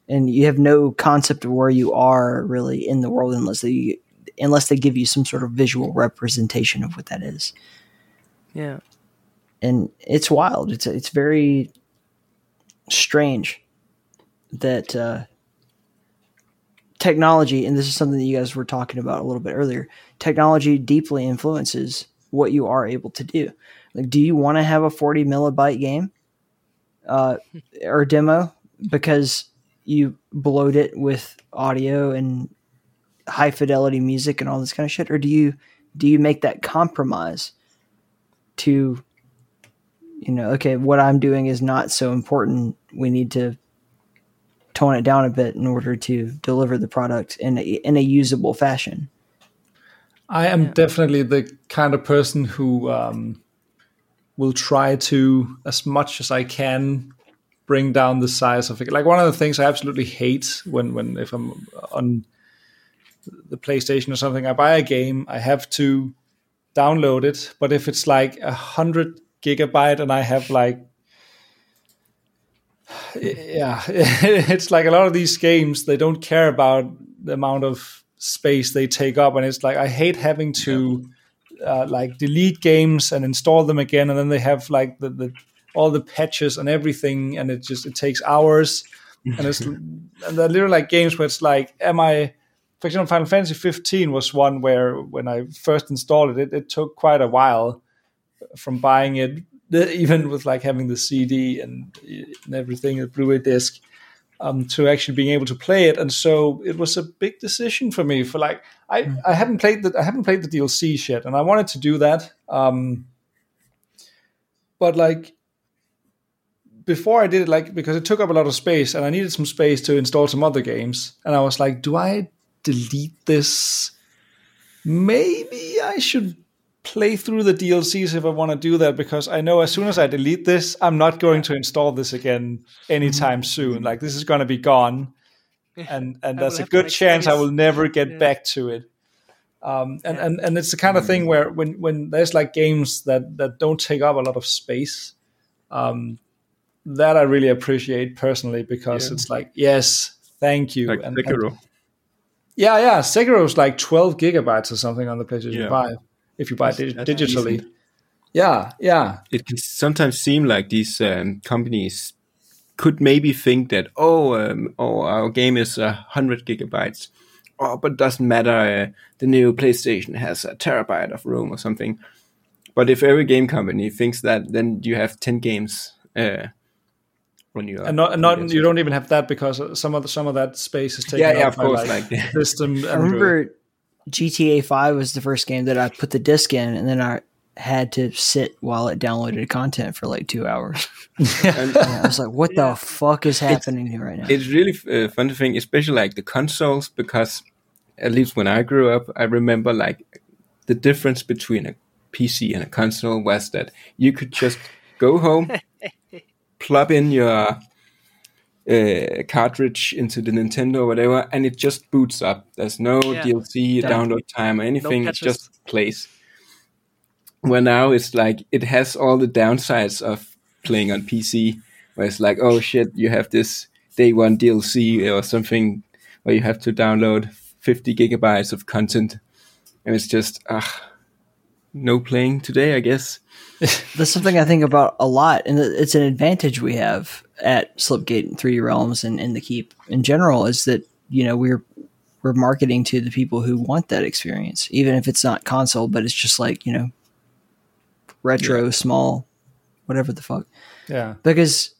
Speaker 8: and you have no concept of where you are really in the world unless they unless they give you some sort of visual representation of what that is
Speaker 3: Yeah,
Speaker 8: and it's wild. It's it's very strange that uh, technology, and this is something that you guys were talking about a little bit earlier. Technology deeply influences what you are able to do. Like, do you want to have a forty millibyte game uh, or demo because you bloat it with audio and high fidelity music and all this kind of shit, or do you do you make that compromise to you know, okay, what I'm doing is not so important. We need to tone it down a bit in order to deliver the product in a, in a usable fashion.
Speaker 2: I am definitely the kind of person who um, will try to, as much as I can, bring down the size of it. Like one of the things I absolutely hate when, when if I'm on the PlayStation or something, I buy a game, I have to download it. But if it's like a hundred gigabyte and I have like yeah, *laughs* it's like a lot of these games they don't care about the amount of space they take up, and it's like I hate having to uh, like delete games and install them again, and then they have like the, the all the patches and everything, and it just it takes hours, *laughs* and it's and they're literally like games where it's like, am I? For example, Final Fantasy 15 was one where when I first installed it, it, it took quite a while from buying it, even with like having the CD and, and everything, the Blu-ray disc, um, to actually being able to play it. And so it was a big decision for me. For like, I, I haven't played the I haven't played the DLC yet, and I wanted to do that. Um, but like before I did it, like because it took up a lot of space, and I needed some space to install some other games, and I was like, do I delete this? Maybe I should play through the DLCs if I want to do that because I know as soon as I delete this, I'm not going to install this again anytime soon. Like this is going to be gone, and and
Speaker 3: I
Speaker 2: there's
Speaker 3: will
Speaker 2: a good
Speaker 3: make
Speaker 2: chance I will never get
Speaker 3: Yeah.
Speaker 2: back to it. Um, and,
Speaker 3: Yeah.
Speaker 2: and and it's the kind of thing where when when there's like games that that don't take up a lot of space, um, that I really appreciate personally because
Speaker 9: Yeah.
Speaker 2: it's like yes, thank you.
Speaker 9: Like
Speaker 2: and, and-
Speaker 9: Sekiro.
Speaker 2: yeah, yeah. Sekiro's like 12 gigabytes or something on the PlayStation
Speaker 9: Yeah.
Speaker 2: 5 if you buy it dig- digitally.
Speaker 9: decent.
Speaker 2: Yeah, yeah.
Speaker 9: it can sometimes seem like these um, companies could maybe think that oh, um, oh our game is a hundred gigabytes, oh, but it doesn't matter. Uh, the new PlayStation has a terabyte of room or something. But if every game company thinks that, then you have ten games uh, when you are
Speaker 2: And not, and not you don't even have that because some of the, some of that space is taken
Speaker 9: Yeah,
Speaker 2: up
Speaker 9: of
Speaker 2: by
Speaker 9: course,
Speaker 2: like,
Speaker 9: like- *laughs*
Speaker 2: system.
Speaker 8: I
Speaker 2: and-
Speaker 8: remember GTA 5 was the first game that I put the disc in, and then I had to sit while it downloaded content for like two hours. *laughs*
Speaker 9: And-
Speaker 8: And I was like, what the fuck is happening here right now?
Speaker 9: it's really uh, fun to think, especially like the consoles, because at least when I grew up, I remember like the difference between a PC and a console was that you could just go home, *laughs* plug in your uh, cartridge into the Nintendo or whatever, and it just boots up. There's no
Speaker 3: Yeah.
Speaker 9: DLC, download time, or anything. it just plays. Where now it's like it has all the downsides of playing on PC, where it's like, oh shit, you have this day one DLC or something where you have to download 50 gigabytes of content, and it's just ah, no playing today, I guess.
Speaker 8: That's something I think about a lot, and it's an advantage we have at Slipgate and 3D Realms and, in the Keep in general is that you know we're we're marketing to the people who want that experience, even if it's not console, but it's just like you know retro, small, whatever the fuck.
Speaker 2: yeah.
Speaker 8: Because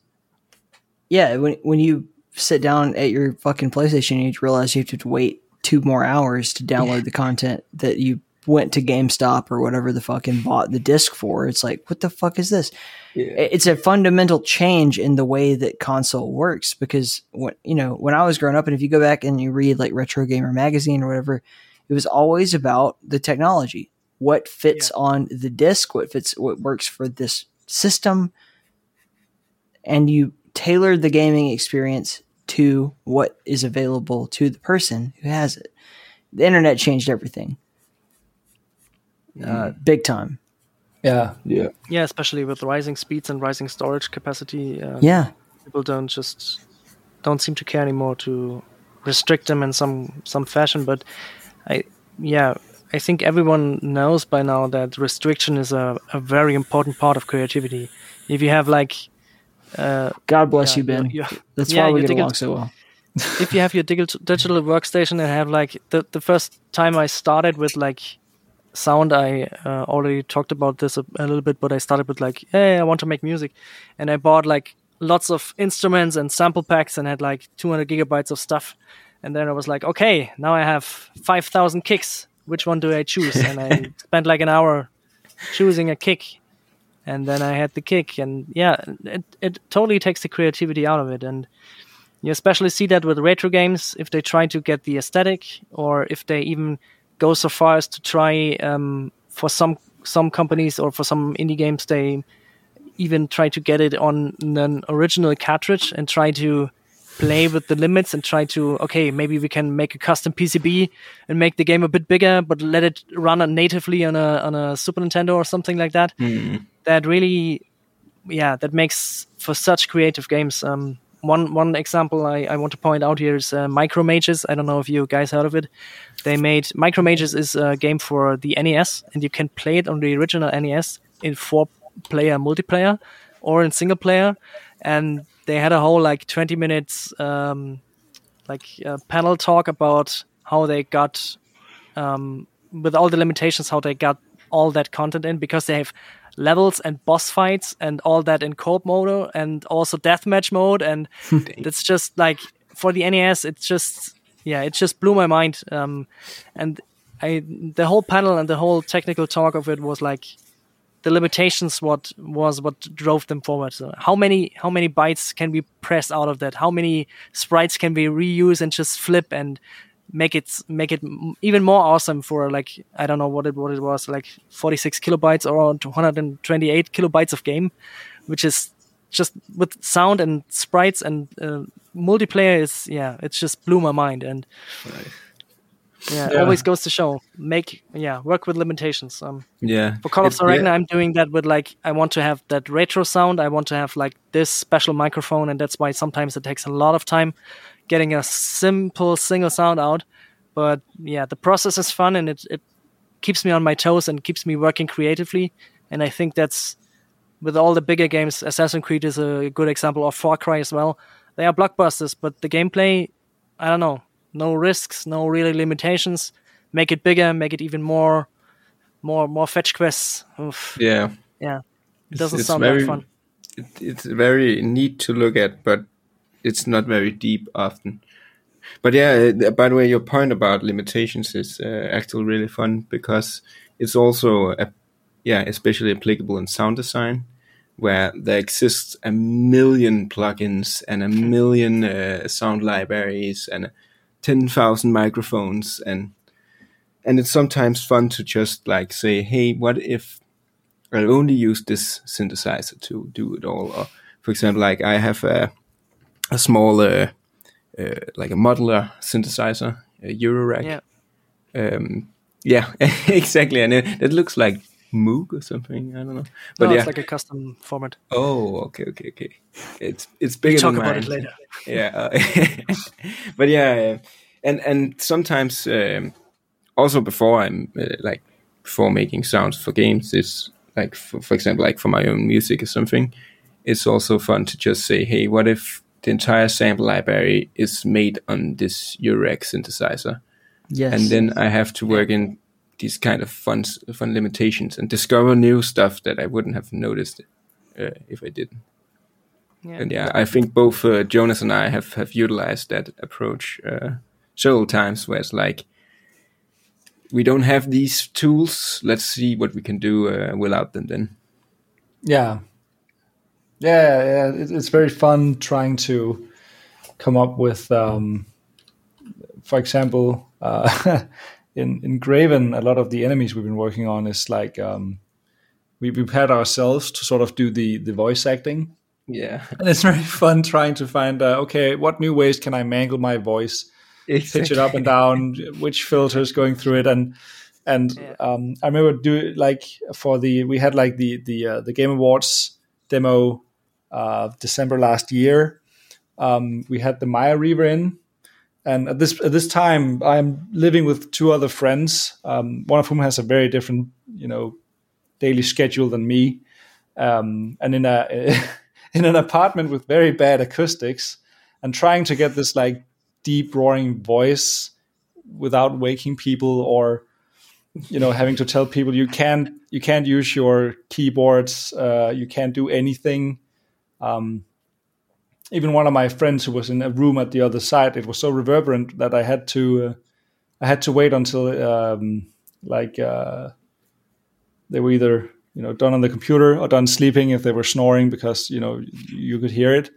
Speaker 8: yeah, when when you sit down at your fucking PlayStation, you realize you have to wait two more hours to download the content that you went to GameStop or whatever the fuck and bought the disc for. It's like, what the fuck is this?
Speaker 9: Yeah.
Speaker 8: It's a fundamental change in the way that console works because when you know when I was growing up, and if you go back and you read like Retro Gamer magazine or whatever, it was always about the technology, what fits on the disc, what fits, what works for this system, and you tailored the gaming experience to what is available to the person who has it. The internet changed everything, uh, big time.
Speaker 2: Yeah.
Speaker 9: Yeah.
Speaker 3: Yeah, especially with rising speeds and rising storage capacity. Um,
Speaker 8: Yeah,
Speaker 3: people don't just don't seem to care anymore to restrict them in some some fashion. But I, yeah, I think everyone knows by now that restriction is a, a very important part of creativity. If you have like, uh,
Speaker 8: God bless
Speaker 3: Yeah,
Speaker 8: you, Ben.
Speaker 3: you- you-
Speaker 8: That's
Speaker 3: yeah,
Speaker 8: why we get
Speaker 3: think
Speaker 8: along so well.
Speaker 3: if you have your digital digital workstation and have like the the first time I started with like sound, I uh, already talked about this a, a little bit, but I started with like, hey, I want to make music, and I bought like lots of instruments and sample packs and had like 200 gigabytes of stuff, and then I was like, okay, now I have 5,000 kicks. Which one do I choose? and I *laughs* spent like an hour choosing a kick. And then I had the kick, and yeah, it it totally takes the creativity out of it, and you especially see that with retro games. If they try to get the aesthetic, or if they even go so far as to try um, for some some companies or for some indie games they even try to get it on an original cartridge and try to play with the limits and try to okay maybe we can make a custom PCB and make the game a bit bigger but let it run natively on a on a Super Nintendo or something like that. That really yeah that makes for such creative games um one one example I, I want to point out here is uh, Micro Mages. I don't know if you guys heard of it. They made Micro Mages is a game for the NES, and you can play it on the original NES in four player multiplayer or in single player. And they had a whole like twenty minutes um, like uh, panel talk about how they got um, with all the limitations how they got all that content in because they have levels and boss fights and all that in co-op mode and also deathmatch mode. And *laughs* it's just like for the NES it's just yeah it just blew my mind. Um, and I the whole panel and the whole technical talk of it was like the limitations what was what drove them forward. So how many how many bytes can we press out of that? How many sprites can we reuse and just flip and make it make it even more awesome for like I don't know what it what it was like 46 kilobytes or 228 kilobytes of game, which is just with sound and sprites and uh, multiplayer is yeah it's just blew my mind and yeah,
Speaker 2: Yeah.
Speaker 3: always goes to show make yeah work with limitations um
Speaker 9: Yeah.
Speaker 3: for Call of
Speaker 9: It- yeah.
Speaker 3: I'm doing that with like I want to have that retro sound. I want to have like this special microphone, and that's why sometimes it takes a lot of time getting a simple single sound out. But yeah, the process is fun, and it it keeps me on my toes and keeps me working creatively. And I think that's with all the bigger games. Assassin's Creed is a good example, or Far Cry as well. They are blockbusters, but the gameplay, I don't know, no risks, no really limitations. Make it bigger, make it even more more more fetch quests. Oof.
Speaker 9: Yeah.
Speaker 3: Yeah, it doesn't
Speaker 9: it's
Speaker 3: sound
Speaker 9: very,
Speaker 3: that fun.
Speaker 9: It, it's very neat to look at, but it's not very deep often. But yeah, uh, by the way, your point about limitations is uh, actually really fun because it's also, a, yeah, especially applicable in sound design, where there exists a million plugins and a million uh, sound libraries and ten thousand microphones and and it's sometimes fun to just like say, hey, what if I'll only use this synthesizer to do it all. Or, for example, like I have a, a small, uh, uh, like a modular synthesizer, a Eurorack.
Speaker 3: Yeah.
Speaker 9: Um, yeah, *laughs* exactly. And it, it looks like Moog or something. I don't know. But
Speaker 3: no,
Speaker 9: yeah.
Speaker 3: it's like a custom format.
Speaker 9: oh, okay, okay, okay. It's it's bigger
Speaker 3: We'll talk about
Speaker 9: mine.
Speaker 3: it later.
Speaker 9: Yeah, uh, *laughs* but yeah, uh, and and sometimes um, also before I'm uh, like before making sounds for games is like for, for example like for my own music or something. It's also fun to just say, hey, what if the entire sample library is made on this Eurorack synthesizer,
Speaker 8: Yes.
Speaker 9: and then I have to work in these kind of fun fun limitations and discover new stuff that I wouldn't have noticed uh, if I didn't.
Speaker 3: Yeah.
Speaker 9: And yeah, I think both uh, Jonas and I have, have utilized that approach uh, several times where it's like, we don't have these tools. Let's see what we can do uh, without them then.
Speaker 2: Yeah, yeah, yeah. It, it's very fun trying to come up with, um, for example, uh, *laughs* in in Graven, a lot of the enemies we've been working on is like um, we, we've had ourselves to sort of do the the voice acting,
Speaker 9: Yeah. *laughs*
Speaker 2: and it's very fun trying to find uh, okay, what new ways can I mangle my voice, pitch it up and down, which filters going through it, and and
Speaker 3: Yeah.
Speaker 2: um, I remember do like for the we had like the the uh, the Game Awards demo uh, December last year. Um, we had the Maya Reaver in, and at this at this time I'm living with two other friends, um, one of whom has a very different you know daily schedule than me, um, and in a *laughs* in an apartment with very bad acoustics, and trying to get this like deep roaring voice without waking people or you know having to tell people you can't you can't use your keyboards uh, you can't do anything um, even one of my friends who was in a room at the other side it was so reverberant that i had to uh, i had to wait until um, like uh, they were either you know done on the computer or done sleeping if they were snoring because you know you could hear it.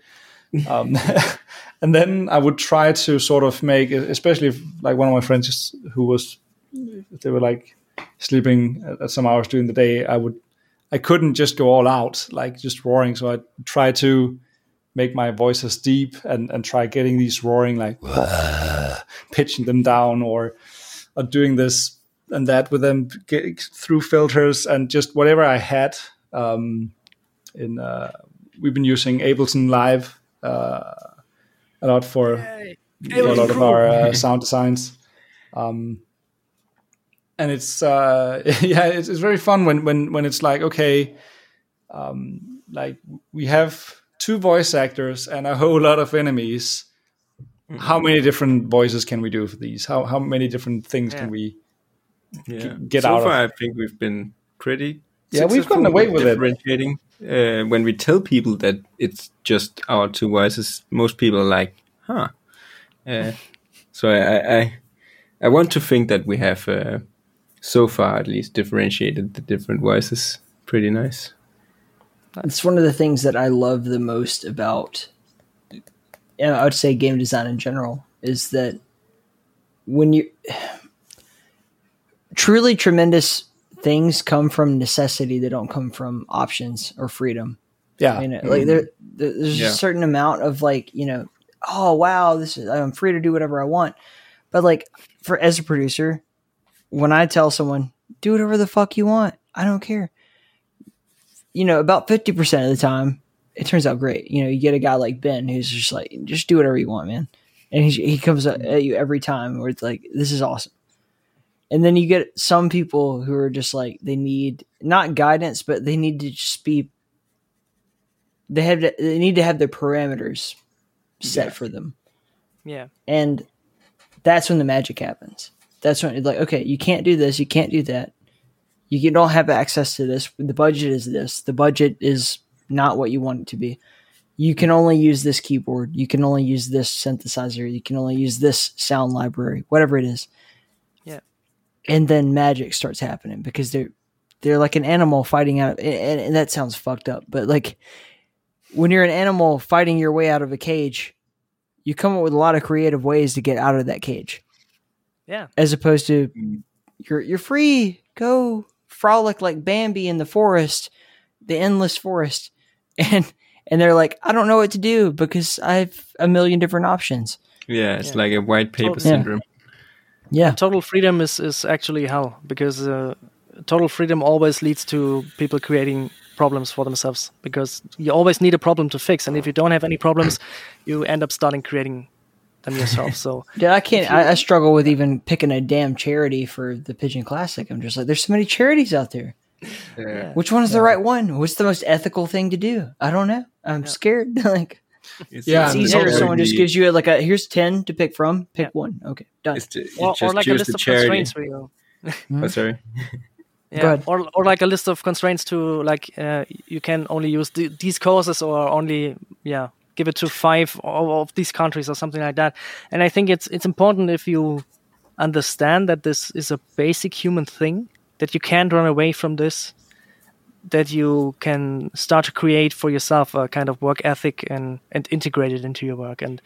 Speaker 2: Um, *laughs* and then i would try to sort of make especially if like one of my friends who was they were like sleeping at some hours during the day i would i couldn't just go all out like just roaring. So i try to make my voice as deep and and try getting these roaring like *laughs* pitching them down or or doing this and that with them get, through filters and just whatever i had um in uh we've been using ableton live uh a lot for for a lot of our uh, sound designs. Um, and it's uh, *laughs* yeah, it's, it's very fun when when when it's like okay, um, like we have two voice actors and a whole lot of enemies. How many different voices can we do for these? How how many different things
Speaker 3: Yeah.
Speaker 2: can we?
Speaker 9: Yeah.
Speaker 2: get
Speaker 9: so
Speaker 2: out of-
Speaker 9: far, I think we've been pretty.
Speaker 2: Yeah, we've gotten away with it.
Speaker 9: differentiating. Uh, when we tell people that it's just our two voices, most people are like, "Huh." Uh, so I, I, I, I want to think that we have, uh, so far at least, differentiated the different voices pretty nice.
Speaker 8: It's one of the things that I love the most about, you know, I would say game design in general, is that when you *sighs* truly tremendous things come from necessity they don't come from options or freedom
Speaker 2: Yeah.
Speaker 8: you know like there there- there's
Speaker 9: Yeah.
Speaker 8: a certain amount of like you know oh wow this is i'm free to do whatever i want but like for as a producer when i tell someone do whatever the fuck you want. I don't care. You know about 50% of the time it turns out great. You know you get a guy like ben who's just like just do whatever you want man. And he, he comes at you every time where it's like this is awesome. And then you get some people who are just like they need not guidance but they need to just be they have to, they need to have their parameters set for them.
Speaker 3: Yeah.
Speaker 8: and that's when the magic happens that's when it's like okay you can't do this you can't do that. You don't have access to this. The budget is this. The budget is not what you want it to be. You can only use this keyboard. You can only use this synthesizer. You can only use this sound library whatever it is.
Speaker 3: Yeah.
Speaker 8: and then magic starts happening because they're they're like an animal fighting out and, and that sounds fucked up but like when you're an animal fighting your way out of a cage you come up with a lot of creative ways to get out of that cage
Speaker 3: Yeah.
Speaker 8: as opposed to you're you're free go frolic like bambi in the forest the endless forest *laughs* and and they're like i don't know what to do because i have a million different options
Speaker 9: Yeah, it's
Speaker 3: Yeah.
Speaker 9: like a white paper
Speaker 3: Totally.
Speaker 8: Yeah.
Speaker 9: syndrome.
Speaker 8: yeah
Speaker 3: Total freedom is, is actually hell because uh, total freedom always leads to people creating problems for themselves because you always need a problem to fix. And if you don't have any problems, you end up starting creating them yourself. So *laughs*
Speaker 8: Dude, I can't. I, I struggle with even picking a damn charity for the Pigeon Classic. I'm just like, there's so many charities out there.
Speaker 9: Yeah.
Speaker 8: Which one is the right one? What's the most ethical thing to do? I don't know. I'm scared. *laughs* like,
Speaker 9: It's,
Speaker 2: Yeah,
Speaker 8: it's easier if
Speaker 2: also
Speaker 8: someone just gives you like a here's ten to pick from. Pick
Speaker 3: Yeah.
Speaker 8: one. Okay, done.
Speaker 9: It's to, you
Speaker 3: or,
Speaker 9: just
Speaker 3: or like a list of
Speaker 9: charity.
Speaker 3: constraints for you.
Speaker 9: Oh, sorry. *laughs*
Speaker 3: Yeah, or or like a list of constraints to like uh, you can only use the, these courses or only yeah give it to five of, these countries or something like that. And I think it's it's important if you understand that this is a basic human thing that you can't run away from this. That you can start to create for yourself a kind of work ethic and and integrate it into your work and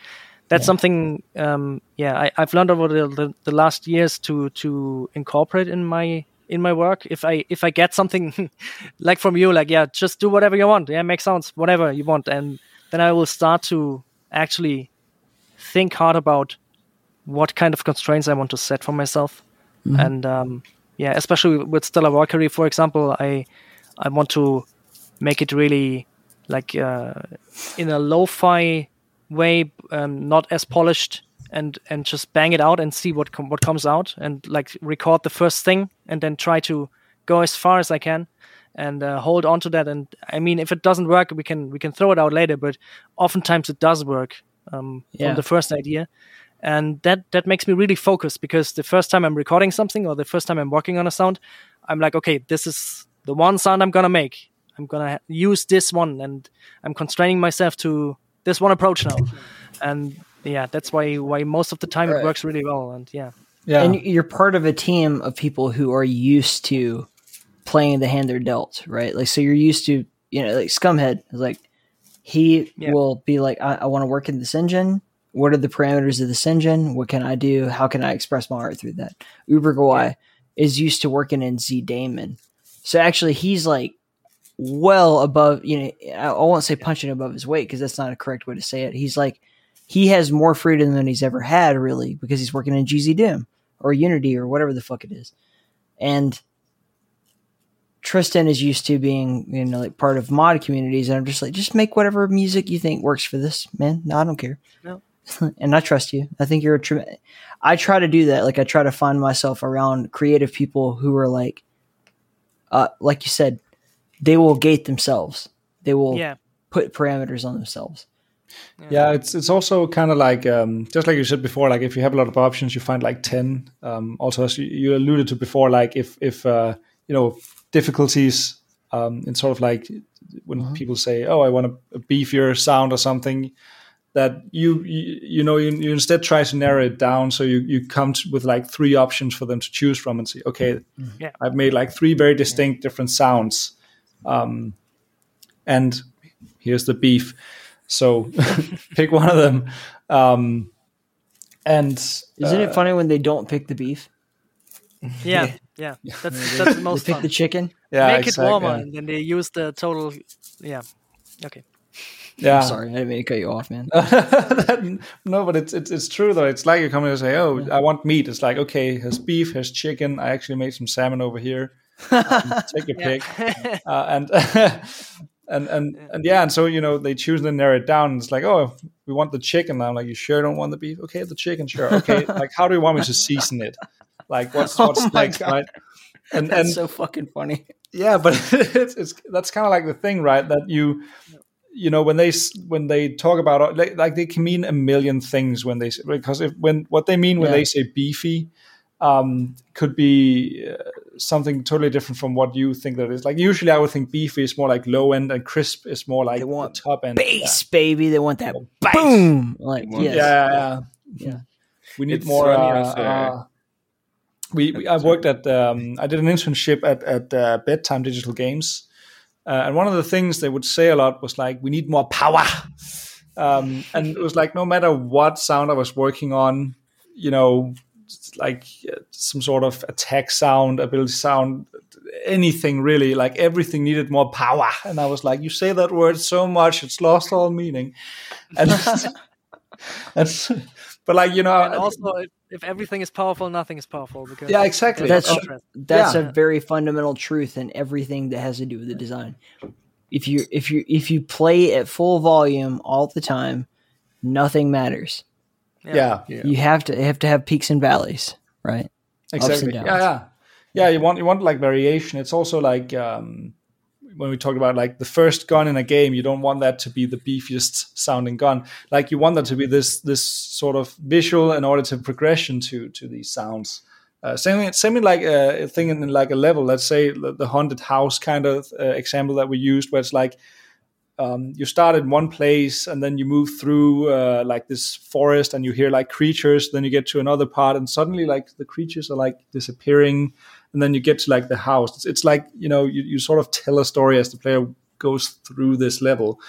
Speaker 3: that's something um, yeah I, i've learned over the, the, the last years to to incorporate in my in my work if i if i get something *laughs* like from you like yeah just do whatever you want yeah make sounds whatever you want and then i will start to actually think hard about what kind of constraints i want to set for myself. And um, yeah especially with stellar valkyrie for example i i want to make it really like uh, in a lo-fi way, um, not as polished, and and just bang it out and see what com- what comes out, and like record the first thing, and then try to go as far as I can, and uh, hold on to that. And I mean, if it doesn't work, we can we can throw it out later, but oftentimes it does work um,
Speaker 8: Yeah.
Speaker 3: from the first idea. And that that makes me really focus because the first time I'm recording something or the first time I'm working on a sound, I'm like, okay, this is the one sound I'm gonna make. I'm gonna use this one, and I'm constraining myself to this one approach now. And yeah, that's why why most of the time
Speaker 8: Right.
Speaker 3: it works really well. And yeah,
Speaker 2: Yeah.
Speaker 8: And you're part of a team of people who are used to playing the hand they're dealt, right? Like, so you're used to, you know, like Scumhead is like, he
Speaker 3: Yeah.
Speaker 8: will be like, I, I want to work in this engine. What are the parameters of this engine? What can I do? How can I express my art through that? Uber Gawai is used to working in GZ Doom. So actually, he's like well above, you know, I I won't say punching above his weight because that's not a correct way to say it. He's like, he has more freedom than he's ever had, really, because he's working in GZ Doom or Unity or whatever the fuck it is. And Tristan is used to being, you know, like part of mod communities, and I'm just like, just make whatever music you think works for this, man. No, I don't care.
Speaker 3: No. *laughs*
Speaker 8: and I trust you. I think you're a true. I try to do that. Like I try to find myself around creative people who are like, uh, like you said, they will gate themselves. They will
Speaker 3: yeah,
Speaker 8: put parameters on themselves.
Speaker 2: Yeah, it's it's also kind of like um, just like you said before. Like if you have a lot of options, you find like ten. Um, also, as you, you alluded to before, like if if uh, you know difficulties um, in sort of like when people say, "Oh, I want a, a beefier sound or something," that you you, you know you, you instead try to narrow it down so you you come to, with like three options for them to choose from and say, "Okay,
Speaker 3: Yeah.
Speaker 2: I've made like three very distinct different sounds." Um, and here's the beef. So *laughs* pick one of them. Um, And
Speaker 8: Isn't
Speaker 2: uh,
Speaker 8: it funny when they don't pick the beef?
Speaker 3: Yeah, *laughs* *laughs* yeah. That's that's the
Speaker 8: They
Speaker 3: most
Speaker 8: pick
Speaker 3: fun.
Speaker 8: the chicken.
Speaker 2: Yeah,
Speaker 3: Make
Speaker 2: exactly,
Speaker 3: it warmer,
Speaker 2: yeah.
Speaker 3: and then they use the total. Yeah. Okay.
Speaker 2: Yeah.
Speaker 8: Sorry, I didn't mean to cut you off, man. *laughs*
Speaker 2: no, but it's, it's it's true though. It's like you come in and say, "Oh, I want meat." It's like, okay, here's beef, here's chicken. I actually made some salmon over here. Um, take *laughs* your pick, uh, and and and and yeah, and so you know they choose and narrow it down. It's like, oh, we want the chicken. I'm like, you sure don't want the beef? Okay, the chicken, sure. Okay, like how do you want me to season it? Like *laughs* what's
Speaker 8: Oh
Speaker 2: what's
Speaker 8: my
Speaker 2: next,
Speaker 8: God.
Speaker 2: right? And
Speaker 8: That's
Speaker 2: and
Speaker 8: so fucking funny.
Speaker 2: yeah but *laughs* it's, it's that's kind of like the thing right that you you know when they when they talk about like, like they can mean a million things when they s- because if when what they mean when
Speaker 8: Yeah.
Speaker 2: they say beefy um could be uh, something totally different from what you think that is like usually i would think beefy is more like low end and crisp is more like
Speaker 8: They want
Speaker 2: the top end
Speaker 8: Bass, baby. They want that
Speaker 2: Bass.
Speaker 8: boom. Like, yes.
Speaker 2: yeah yeah, yeah.
Speaker 8: Yeah.
Speaker 2: we need
Speaker 9: It's
Speaker 2: more
Speaker 9: funny
Speaker 2: uh,
Speaker 9: as, uh,
Speaker 2: uh, we, we I worked at um, I did an internship at at uh, bedtime digital games, uh, and one of the things they would say a lot was like we need more power, um, and it was like no matter what sound I was working on, you know, like some sort of attack sound, ability sound, anything really, like everything needed more power, and I was like, you say that word so much, it's lost all meaning, and. *laughs* *laughs* and but like you know,
Speaker 3: And also, if, if everything is powerful, nothing is powerful. Because
Speaker 2: Yeah, exactly.
Speaker 8: That's
Speaker 3: contrast.
Speaker 8: that's
Speaker 2: Yeah.
Speaker 8: a very fundamental truth in everything that has to do with the design. If you if you if you play at full volume all the time, nothing matters.
Speaker 2: yeah.
Speaker 9: Yeah.
Speaker 8: You have to have to have peaks and valleys, right?
Speaker 2: exactly
Speaker 8: downs.
Speaker 2: yeah yeah yeah you want you want like variation it's also like um when we talked about like the first gun in a game you don't want that to be the beefiest sounding gun. Like you want that to be this this sort of visual and auditive progression to to these sounds. Uh, same, same in like a, a thing in like a level. Let's say the, the haunted house kind of uh, example that we used, where it's like um, you start in one place and then you move through uh, like this forest and you hear like creatures then you get to another part and suddenly like the creatures are like disappearing and then you get to like the house. It's, it's like you know you, you sort of tell a story as the player goes through this level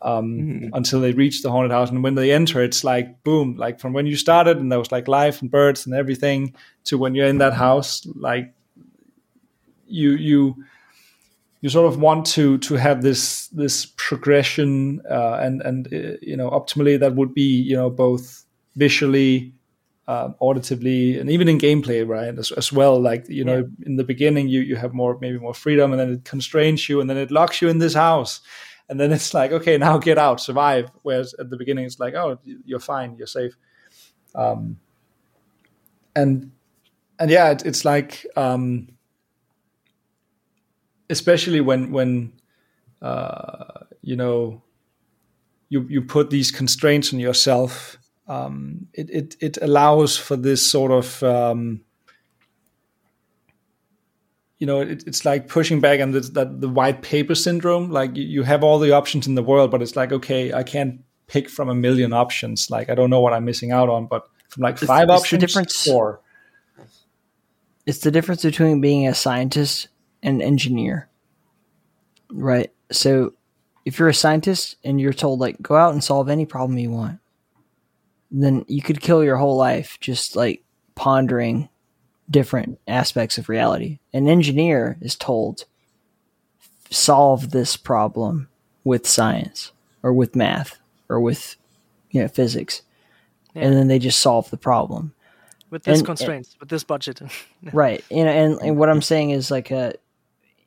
Speaker 2: um, until they reach the haunted house. And when they enter it's like boom like from when you started and there was like life and birds and everything to when you're in that house like you you you sort of want to to have this this progression uh, and and uh, you know optimally that would be you know both visually uh, auditively and even in gameplay right as, as well like you know in the beginning you you have more maybe more freedom and then it constrains you and then it locks you in this house. And then it's like okay now get out survive. Whereas at the beginning it's like oh you're fine you're safe. Um and and yeah it, it's like um especially when when uh, you know you you put these constraints on yourself, um, it, it it allows for this sort of um, you know it, it's like pushing back on this, that the white paper syndrome. Like you, you have all the options in the world, but it's like okay, I can't pick from a million options. Like I don't know what I'm missing out on, but from like five
Speaker 8: it's the
Speaker 2: options,
Speaker 8: difference-
Speaker 2: four.
Speaker 8: It's the difference between being a scientist and engineer. Right. So if you're a scientist and you're told like go out and solve any problem you want, then you could kill your whole life just like pondering different aspects of reality. An engineer is told solve this problem with science or with math or with you know physics. And then they just solve the problem.
Speaker 3: with this
Speaker 8: and-
Speaker 3: constraints, with this budget. *laughs*
Speaker 8: right you know and, and what i'm saying is like uh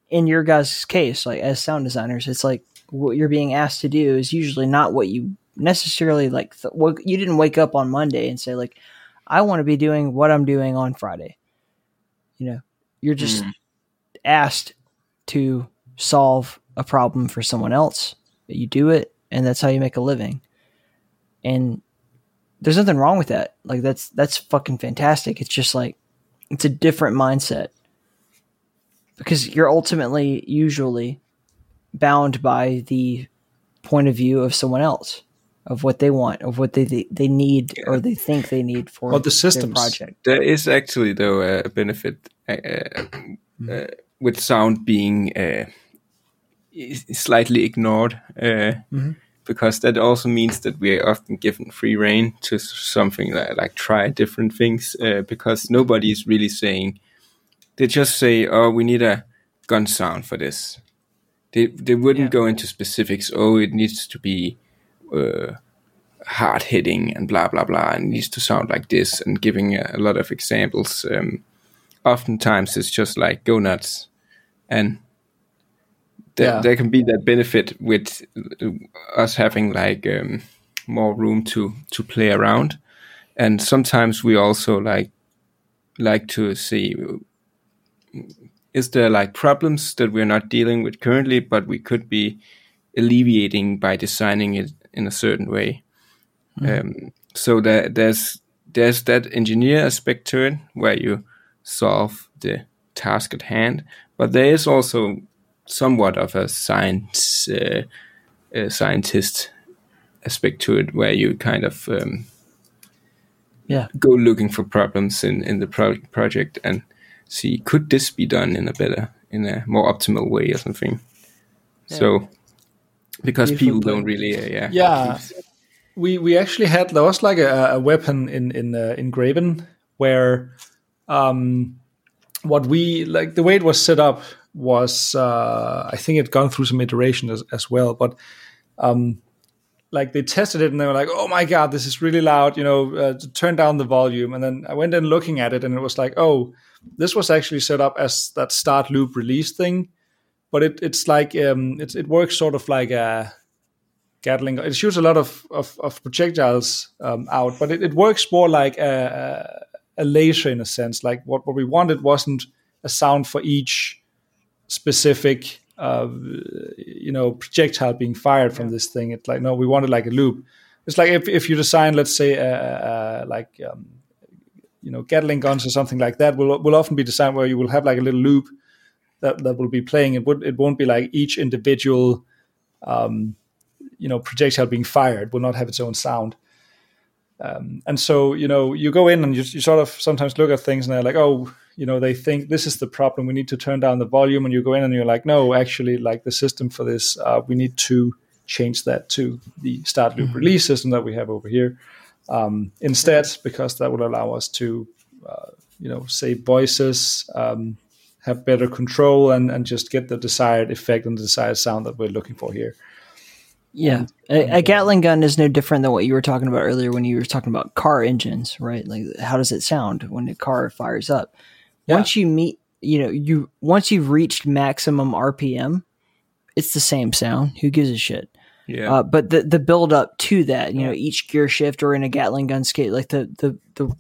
Speaker 8: in your guys case like as sound designers it's like what you're being asked to do is usually not what you necessarily like th- you didn't wake up on monday and say like i want to be doing what i'm doing on friday. You know you're just hmm. asked to solve a problem for someone else you do it and that's how you make a living. And there's nothing wrong with that. Like that's that's fucking fantastic. It's just like it's a different mindset. Because you're ultimately usually bound by the point of view of someone else of what they want of what they they, they need or they think they need for
Speaker 2: Or the
Speaker 8: their
Speaker 2: systems.
Speaker 8: project.
Speaker 9: There is actually though a benefit uh, uh, uh, with sound being uh, slightly ignored uh, because that also means that we are often given free reign to something like, like try different things uh, because nobody is really saying they just say oh we need a gun sound for this. They they wouldn't
Speaker 3: Yeah.
Speaker 9: go into specifics oh it needs to be uh, hard hitting and blah blah blah and needs to sound like this and giving a, a lot of examples um, oftentimes it's just like go nuts and there,
Speaker 2: Yeah.
Speaker 9: there can be that benefit with us having like um, more room to to play around and sometimes we also like like to see is there like problems that we're not dealing with currently but we could be alleviating by designing it in a certain way. Um, so there's there's that engineer aspect to it where you solve the task at hand but there is also somewhat of a science uh, a scientist aspect to it where you kind of um,
Speaker 8: Yeah.
Speaker 9: go looking for problems in in the pro- project and see could this be done in a better in a more optimal way or something? So because people don't really uh, yeah.
Speaker 2: Yeah. we we actually had there was like a, a weapon in in uh, in Graven where um what we like the way it was set up was uh I think it gone through some iteration as, as well but um like they tested it and they were like oh my god this is really loud you know uh, turn down the volume. And then I went in looking at it and it was like oh this was actually set up as that start loop release thing but it it's like um it, it works sort of like a Gatling. It shoots a lot of of, of projectiles um, out, but it, it works more like a, a laser in a sense. Like what, what we wanted wasn't a sound for each specific, uh, you know, projectile being fired from this thing. It's like no, we wanted like a loop. It's like if if you design, let's say, uh, uh, like um, you know, Gatling guns or something like that, will will often be designed where you will have like a little loop that that will be playing. It would it won't be like each individual. Um, you know projectile being fired will not have its own sound um, and so you know you go in and you, you sort of sometimes look at things and they're like oh you know they think this is the problem we need to turn down the volume and you go in and you're like no actually like the system for this uh, we need to change that to the start loop release system that we have over here um, instead because that will allow us to uh, you know save voices um, have better control and, and just get the desired effect and the desired sound that we're looking for here
Speaker 8: Yeah, a, a Gatling gun is no different than what you were talking about earlier when you were talking about car engines, right? Like, how does it sound when the car fires up?
Speaker 2: Yeah.
Speaker 8: Once you meet, you know, you once you've reached maximum RPM, it's the same sound. Who gives a shit?
Speaker 9: yeah
Speaker 8: Uh, but the the build up to that, you know, each gear shift or in a Gatling gun skate, like the the the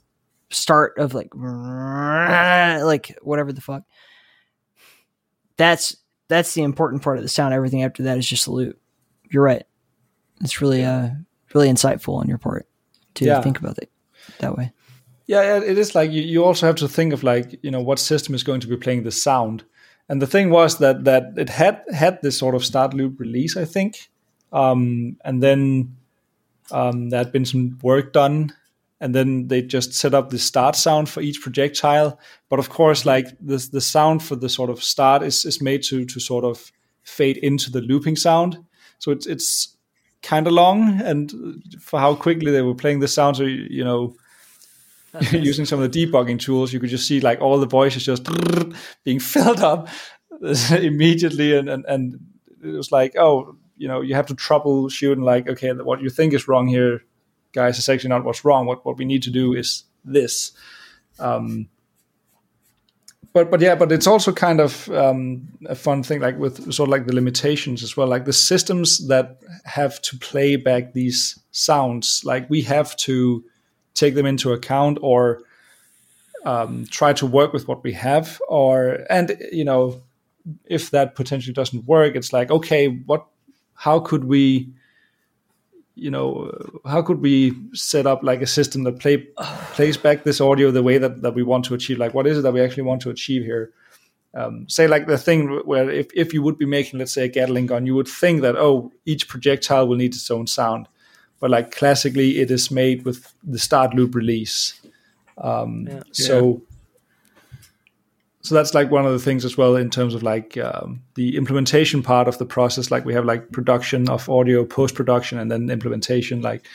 Speaker 8: start of like like whatever the fuck. That's that's the important part of the sound. Everything after that is just a loop. You're right. It's really uh really insightful on your part to
Speaker 2: Yeah.
Speaker 8: think about it that way.
Speaker 2: Yeah, it is like you, you also have to think of like you know what system is going to be playing the sound, and the thing was that that it had had this sort of start loop release, I think, um, and then um, there had been some work done, and then they just set up the start sound for each projectile. But of course, like the the sound for the sort of start is is made to to sort of fade into the looping sound, so it's it's kind of long, and for how quickly they were playing the sound, so you, you know *laughs* using some of the debugging tools, you could just see like all the voices just *laughs* being filled up *laughs* immediately, and, and and it was like, oh, you know, you have to troubleshoot and like, okay, what you think is wrong here, guys, it's actually not what's wrong. What what we need to do is this. Um, but but yeah, but it's also kind of um, a fun thing, like with sort of like the limitations as well, like the systems that have to play back these sounds. Like we have to take them into account or um, try to work with what we have or and you know if that potentially doesn't work it's like okay what how could we you know how could we set up like a system that play plays back this audio the way that, that we want to achieve? Like what is it that we actually want to achieve here? Um, say like the thing where if, if you would be making let's say a gatling gun you would think that oh each projectile will need its own sound. But like classically it is made with the start loop release. Um, so so that's like one of the things as well in terms of like um, the implementation part of the process. Like we have like production of audio post production and then implementation. Like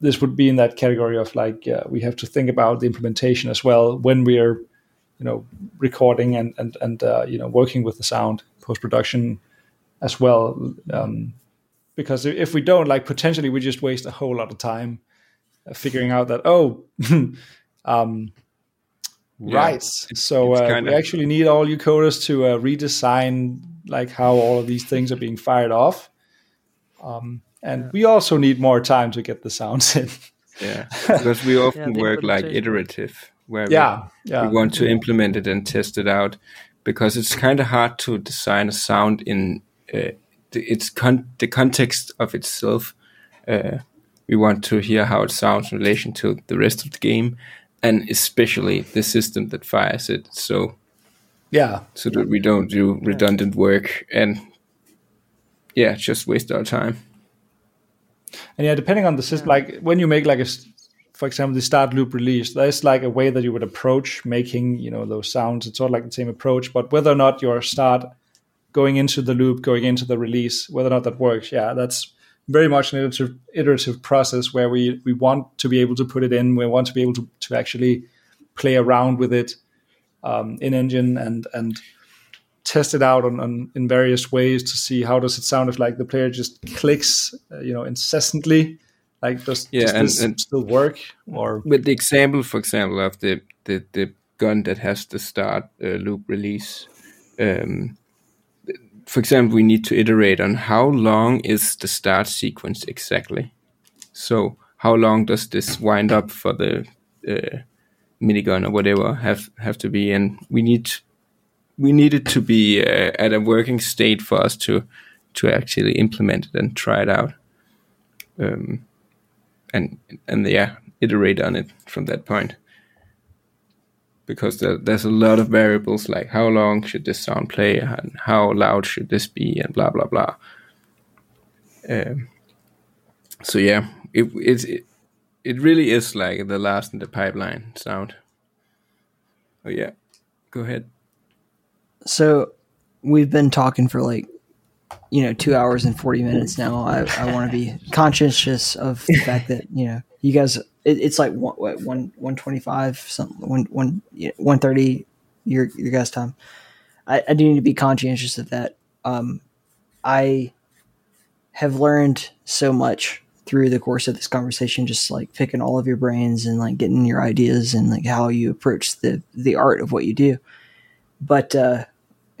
Speaker 2: this would be in that category of like uh, we have to think about the implementation as well when we are you know recording and and and uh, you know working with the sound post production as well. Um, because if we don't like potentially we just waste a whole lot of time figuring out that oh *laughs* um,
Speaker 9: Yeah.
Speaker 2: right so uh,
Speaker 9: kinda-
Speaker 2: we actually need all you coders to uh, redesign like how all of these things are being fired off um, and we also need more time to get the sounds in
Speaker 9: Yeah, *laughs* because we often
Speaker 3: the
Speaker 9: work like
Speaker 3: implementation.
Speaker 9: iterative, where we-
Speaker 2: yeah yeah
Speaker 9: we want to implement it and test it out because it's kind of hard to design a sound in uh, the, its con- the context of itself. Uh, we want to hear how it sounds in relation to the rest of the game, and especially the system that fires it. So
Speaker 2: yeah
Speaker 9: so that we don't do redundant work and yeah, just waste our time.
Speaker 2: And yeah, depending on the system, like when you make like a for example, the start loop release, there's like a way that you would approach making, you know, those sounds. It's sort of like the same approach, but whether or not your start going into the loop, going into the release, whether or not that works, yeah, that's very much an iterative, iterative process where we we want to be able to put it in. We want to be able to to actually play around with it um, in engine and and test it out on, on in various ways to see how does it sound if like the player just clicks uh, you know incessantly like does,
Speaker 9: Yeah,
Speaker 2: does
Speaker 9: and-
Speaker 2: this
Speaker 9: and-
Speaker 2: still work or
Speaker 9: With the example, for example, of the the, the gun that has the start uh, loop release, um, for example, we need to iterate on how long is the start sequence exactly. So, how long does this wind up for the uh, minigun or whatever have have to be? And we need we need it to be uh, at a working state for us to to actually implement it and try it out. Um, and and yeah, iterate on it from that point. Because there, there's a lot of variables like how long should this sound play and how loud should this be and blah blah blah. Um, so yeah, it it's it, it really is like the last in the pipeline sound. Oh yeah, go ahead.
Speaker 8: So we've been talking for like you know two hours and 40 minutes now i, I want to be conscientious of the fact that you know you guys it, it's like one, what, one 125 something one, one, know, 130 your your guys time. I, I do need to be conscientious of that. Um i have learned so much through the course of this conversation just like picking all of your brains and like getting your ideas and like how you approach the the art of what you do. But uh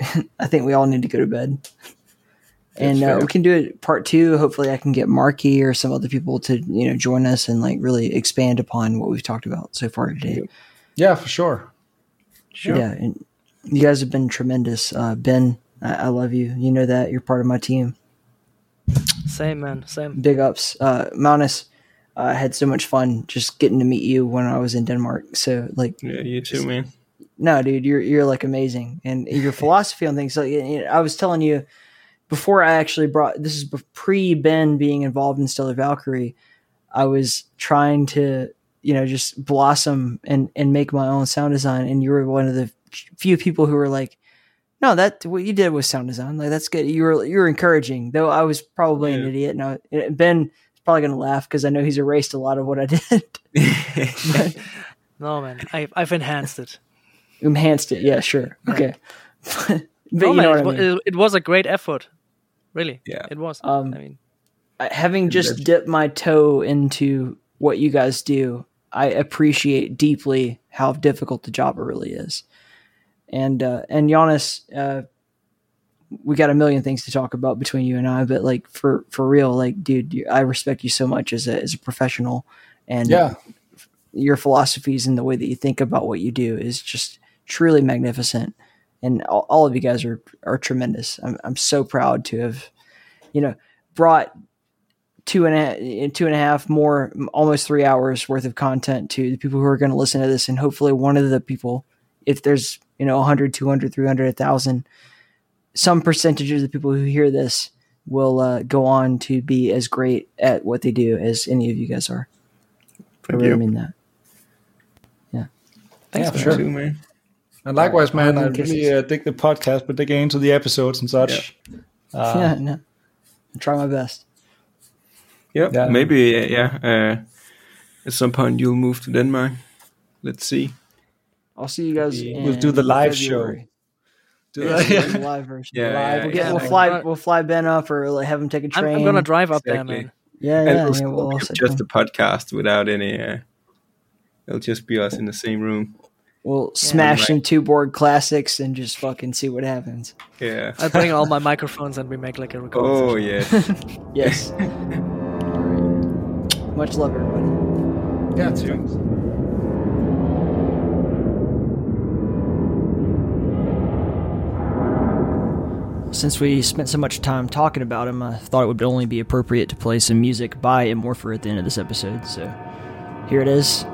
Speaker 8: *laughs* I think we all need to go to bed. And uh, we can do it part two. Hopefully, I can get Marky or some other people to you know join us and like really expand upon what we've talked about so far today.
Speaker 2: yeah for sure
Speaker 9: Sure.
Speaker 8: Yeah, and you guys have been tremendous. Uh, ben, I-, I love you. You know that you're part of my team.
Speaker 3: Same man, same.
Speaker 8: Big ups, uh, Magnus. I had so much fun just getting to meet you when I was in Denmark. So like
Speaker 9: Yeah, you too, man.
Speaker 8: no, dude, you're you're like amazing, and your *laughs* philosophy on things. Like I was telling you before, I actually brought this is pre Ben being involved in Stellar Valkyrie. I was trying to you know just blossom and and make my own sound design, and you were one of the few people who were like, no, that what you did was sound design. Like that's good. You were you were encouraging, though. I was probably an idiot. No, Ben is probably gonna laugh because I know he's erased a lot of what I *laughs* did. But- *laughs*
Speaker 3: No man, I've I've enhanced it.
Speaker 8: enhanced it. Yeah, sure. Okay. *laughs* but
Speaker 3: No,
Speaker 8: you know
Speaker 3: it,
Speaker 8: what I mean.
Speaker 3: it, it was a great effort. Really.
Speaker 9: Yeah.
Speaker 3: It was.
Speaker 8: Um,
Speaker 3: I mean,
Speaker 8: having just dipped my toe into what you guys do, I appreciate deeply how difficult the job really is. And uh, and Jonas, uh, we got a million things to talk about between you and I, but like for for real, like dude, you, I respect you so much as a as a professional, and
Speaker 2: yeah
Speaker 8: your philosophies and the way that you think about what you do is just truly magnificent. And all, all of you guys are are tremendous. I'm I'm so proud to have, you know, brought two and a two and a half more, almost three hours worth of content to the people who are going to listen to this, and hopefully one of the people, if there's you know 100, 200, 300, 1,000, some percentage of the people who hear this will uh, go on to be as great at what they do as any of you guys are. I really
Speaker 9: you.
Speaker 8: mean that.
Speaker 2: yeah Thanks for
Speaker 9: You
Speaker 2: sure
Speaker 9: too, man.
Speaker 2: And likewise, man, I really uh, dig the podcast, but digging into the episodes and such.
Speaker 8: yeah, no. I'll try my best.
Speaker 9: Yep.
Speaker 2: Yeah.
Speaker 9: Maybe uh, yeah. Uh, at some point you'll move to Denmark. Let's see.
Speaker 8: I'll see you guys.
Speaker 2: We'll do the live show.
Speaker 8: February.
Speaker 2: Do
Speaker 8: Yeah,
Speaker 2: that. *laughs*
Speaker 8: the live version.
Speaker 9: Yeah,
Speaker 8: Live.
Speaker 9: yeah,
Speaker 8: we'll, get,
Speaker 9: yeah.
Speaker 8: we'll fly. We'll fly Ben up, or like, have him take a
Speaker 3: I'm,
Speaker 8: train.
Speaker 3: I'm gonna drive up there, man.
Speaker 8: Yeah,
Speaker 9: and
Speaker 8: yeah.
Speaker 9: it'll
Speaker 8: yeah we'll
Speaker 9: be
Speaker 8: also
Speaker 9: just
Speaker 8: come.
Speaker 9: a podcast without any. Uh, it'll just be us in the same room.
Speaker 8: We'll smash
Speaker 9: right.
Speaker 8: some two board classics and just fucking see what happens.
Speaker 9: Yeah.
Speaker 3: I bring all my *laughs* microphones and we make like a recording.
Speaker 9: Oh
Speaker 3: session.
Speaker 9: yeah. *laughs*
Speaker 8: Yes. All right. *laughs* Much love, everybody.
Speaker 2: yeah, too.
Speaker 8: Since we spent so much time talking about him, I thought it would only be appropriate to play some music by Immorpher at the end of this episode. So here it is.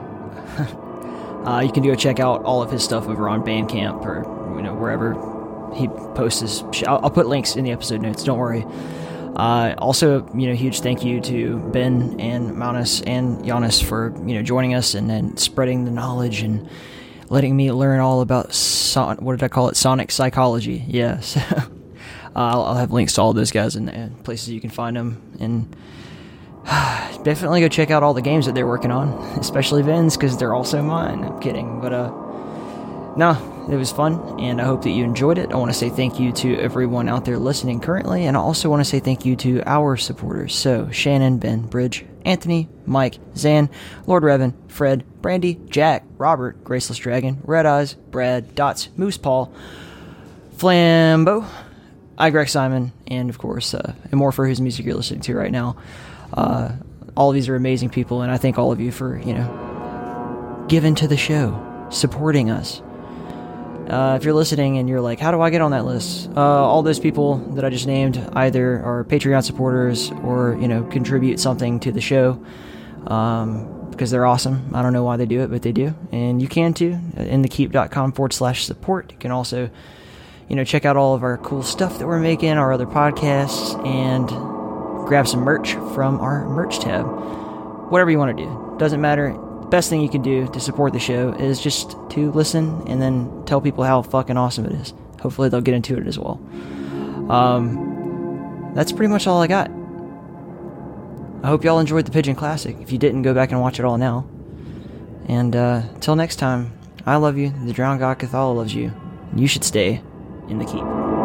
Speaker 8: Uh, you can go check out all of his stuff over on Bandcamp or you know wherever he posts his. Sh- I'll, I'll put links in the episode notes. Don't worry. Uh, also, you know, huge thank you to Ben and Magnus and Jonas for you know joining us and then spreading the knowledge and letting me learn all about what did I call it? Sonic psychology. Yes. *laughs* uh, I'll, I'll have links to all those guys and, and places you can find them. And *sighs* definitely go check out all the games that they're working on, especially Vin's because they're also mine. I'm kidding, but uh, no, it was fun, and I hope that you enjoyed it. I want to say thank you to everyone out there listening currently, and I also want to say thank you to our supporters. So, Shannon, Ben, Bridge, Anthony, Mike, Zan, Lord Revan, Fred, Brandy, Jack, Robert, Graceless Dragon, Red Eyes, Brad, Dots, Moose Paul, Flambo. I, Greg Simon, and of course, uh, Immorpher, whose music you're listening to right now. Uh, all of these are amazing people, and I thank all of you for, you know, giving to the show, supporting us. Uh, if you're listening and you're like, how do I get on that list? Uh, all those people that I just named either are Patreon supporters or, you know, contribute something to the show um, because they're awesome. I don't know why they do it, but they do. And you can too. In thekeep.com forward slash support. You can also, you know, check out all of our cool stuff that we're making, our other podcasts, and grab some merch from our merch tab. Whatever you want to do. Doesn't matter. The best thing you can do to support the show is just to listen and then tell people how fucking awesome it is. Hopefully they'll get into it as well. Um, that's pretty much all I got. I hope y'all enjoyed the Pigeon Classic. If you didn't, go back and watch it all now. And uh, till next time, I love you. The Drowned God Cathala loves you. You should stay in the keep.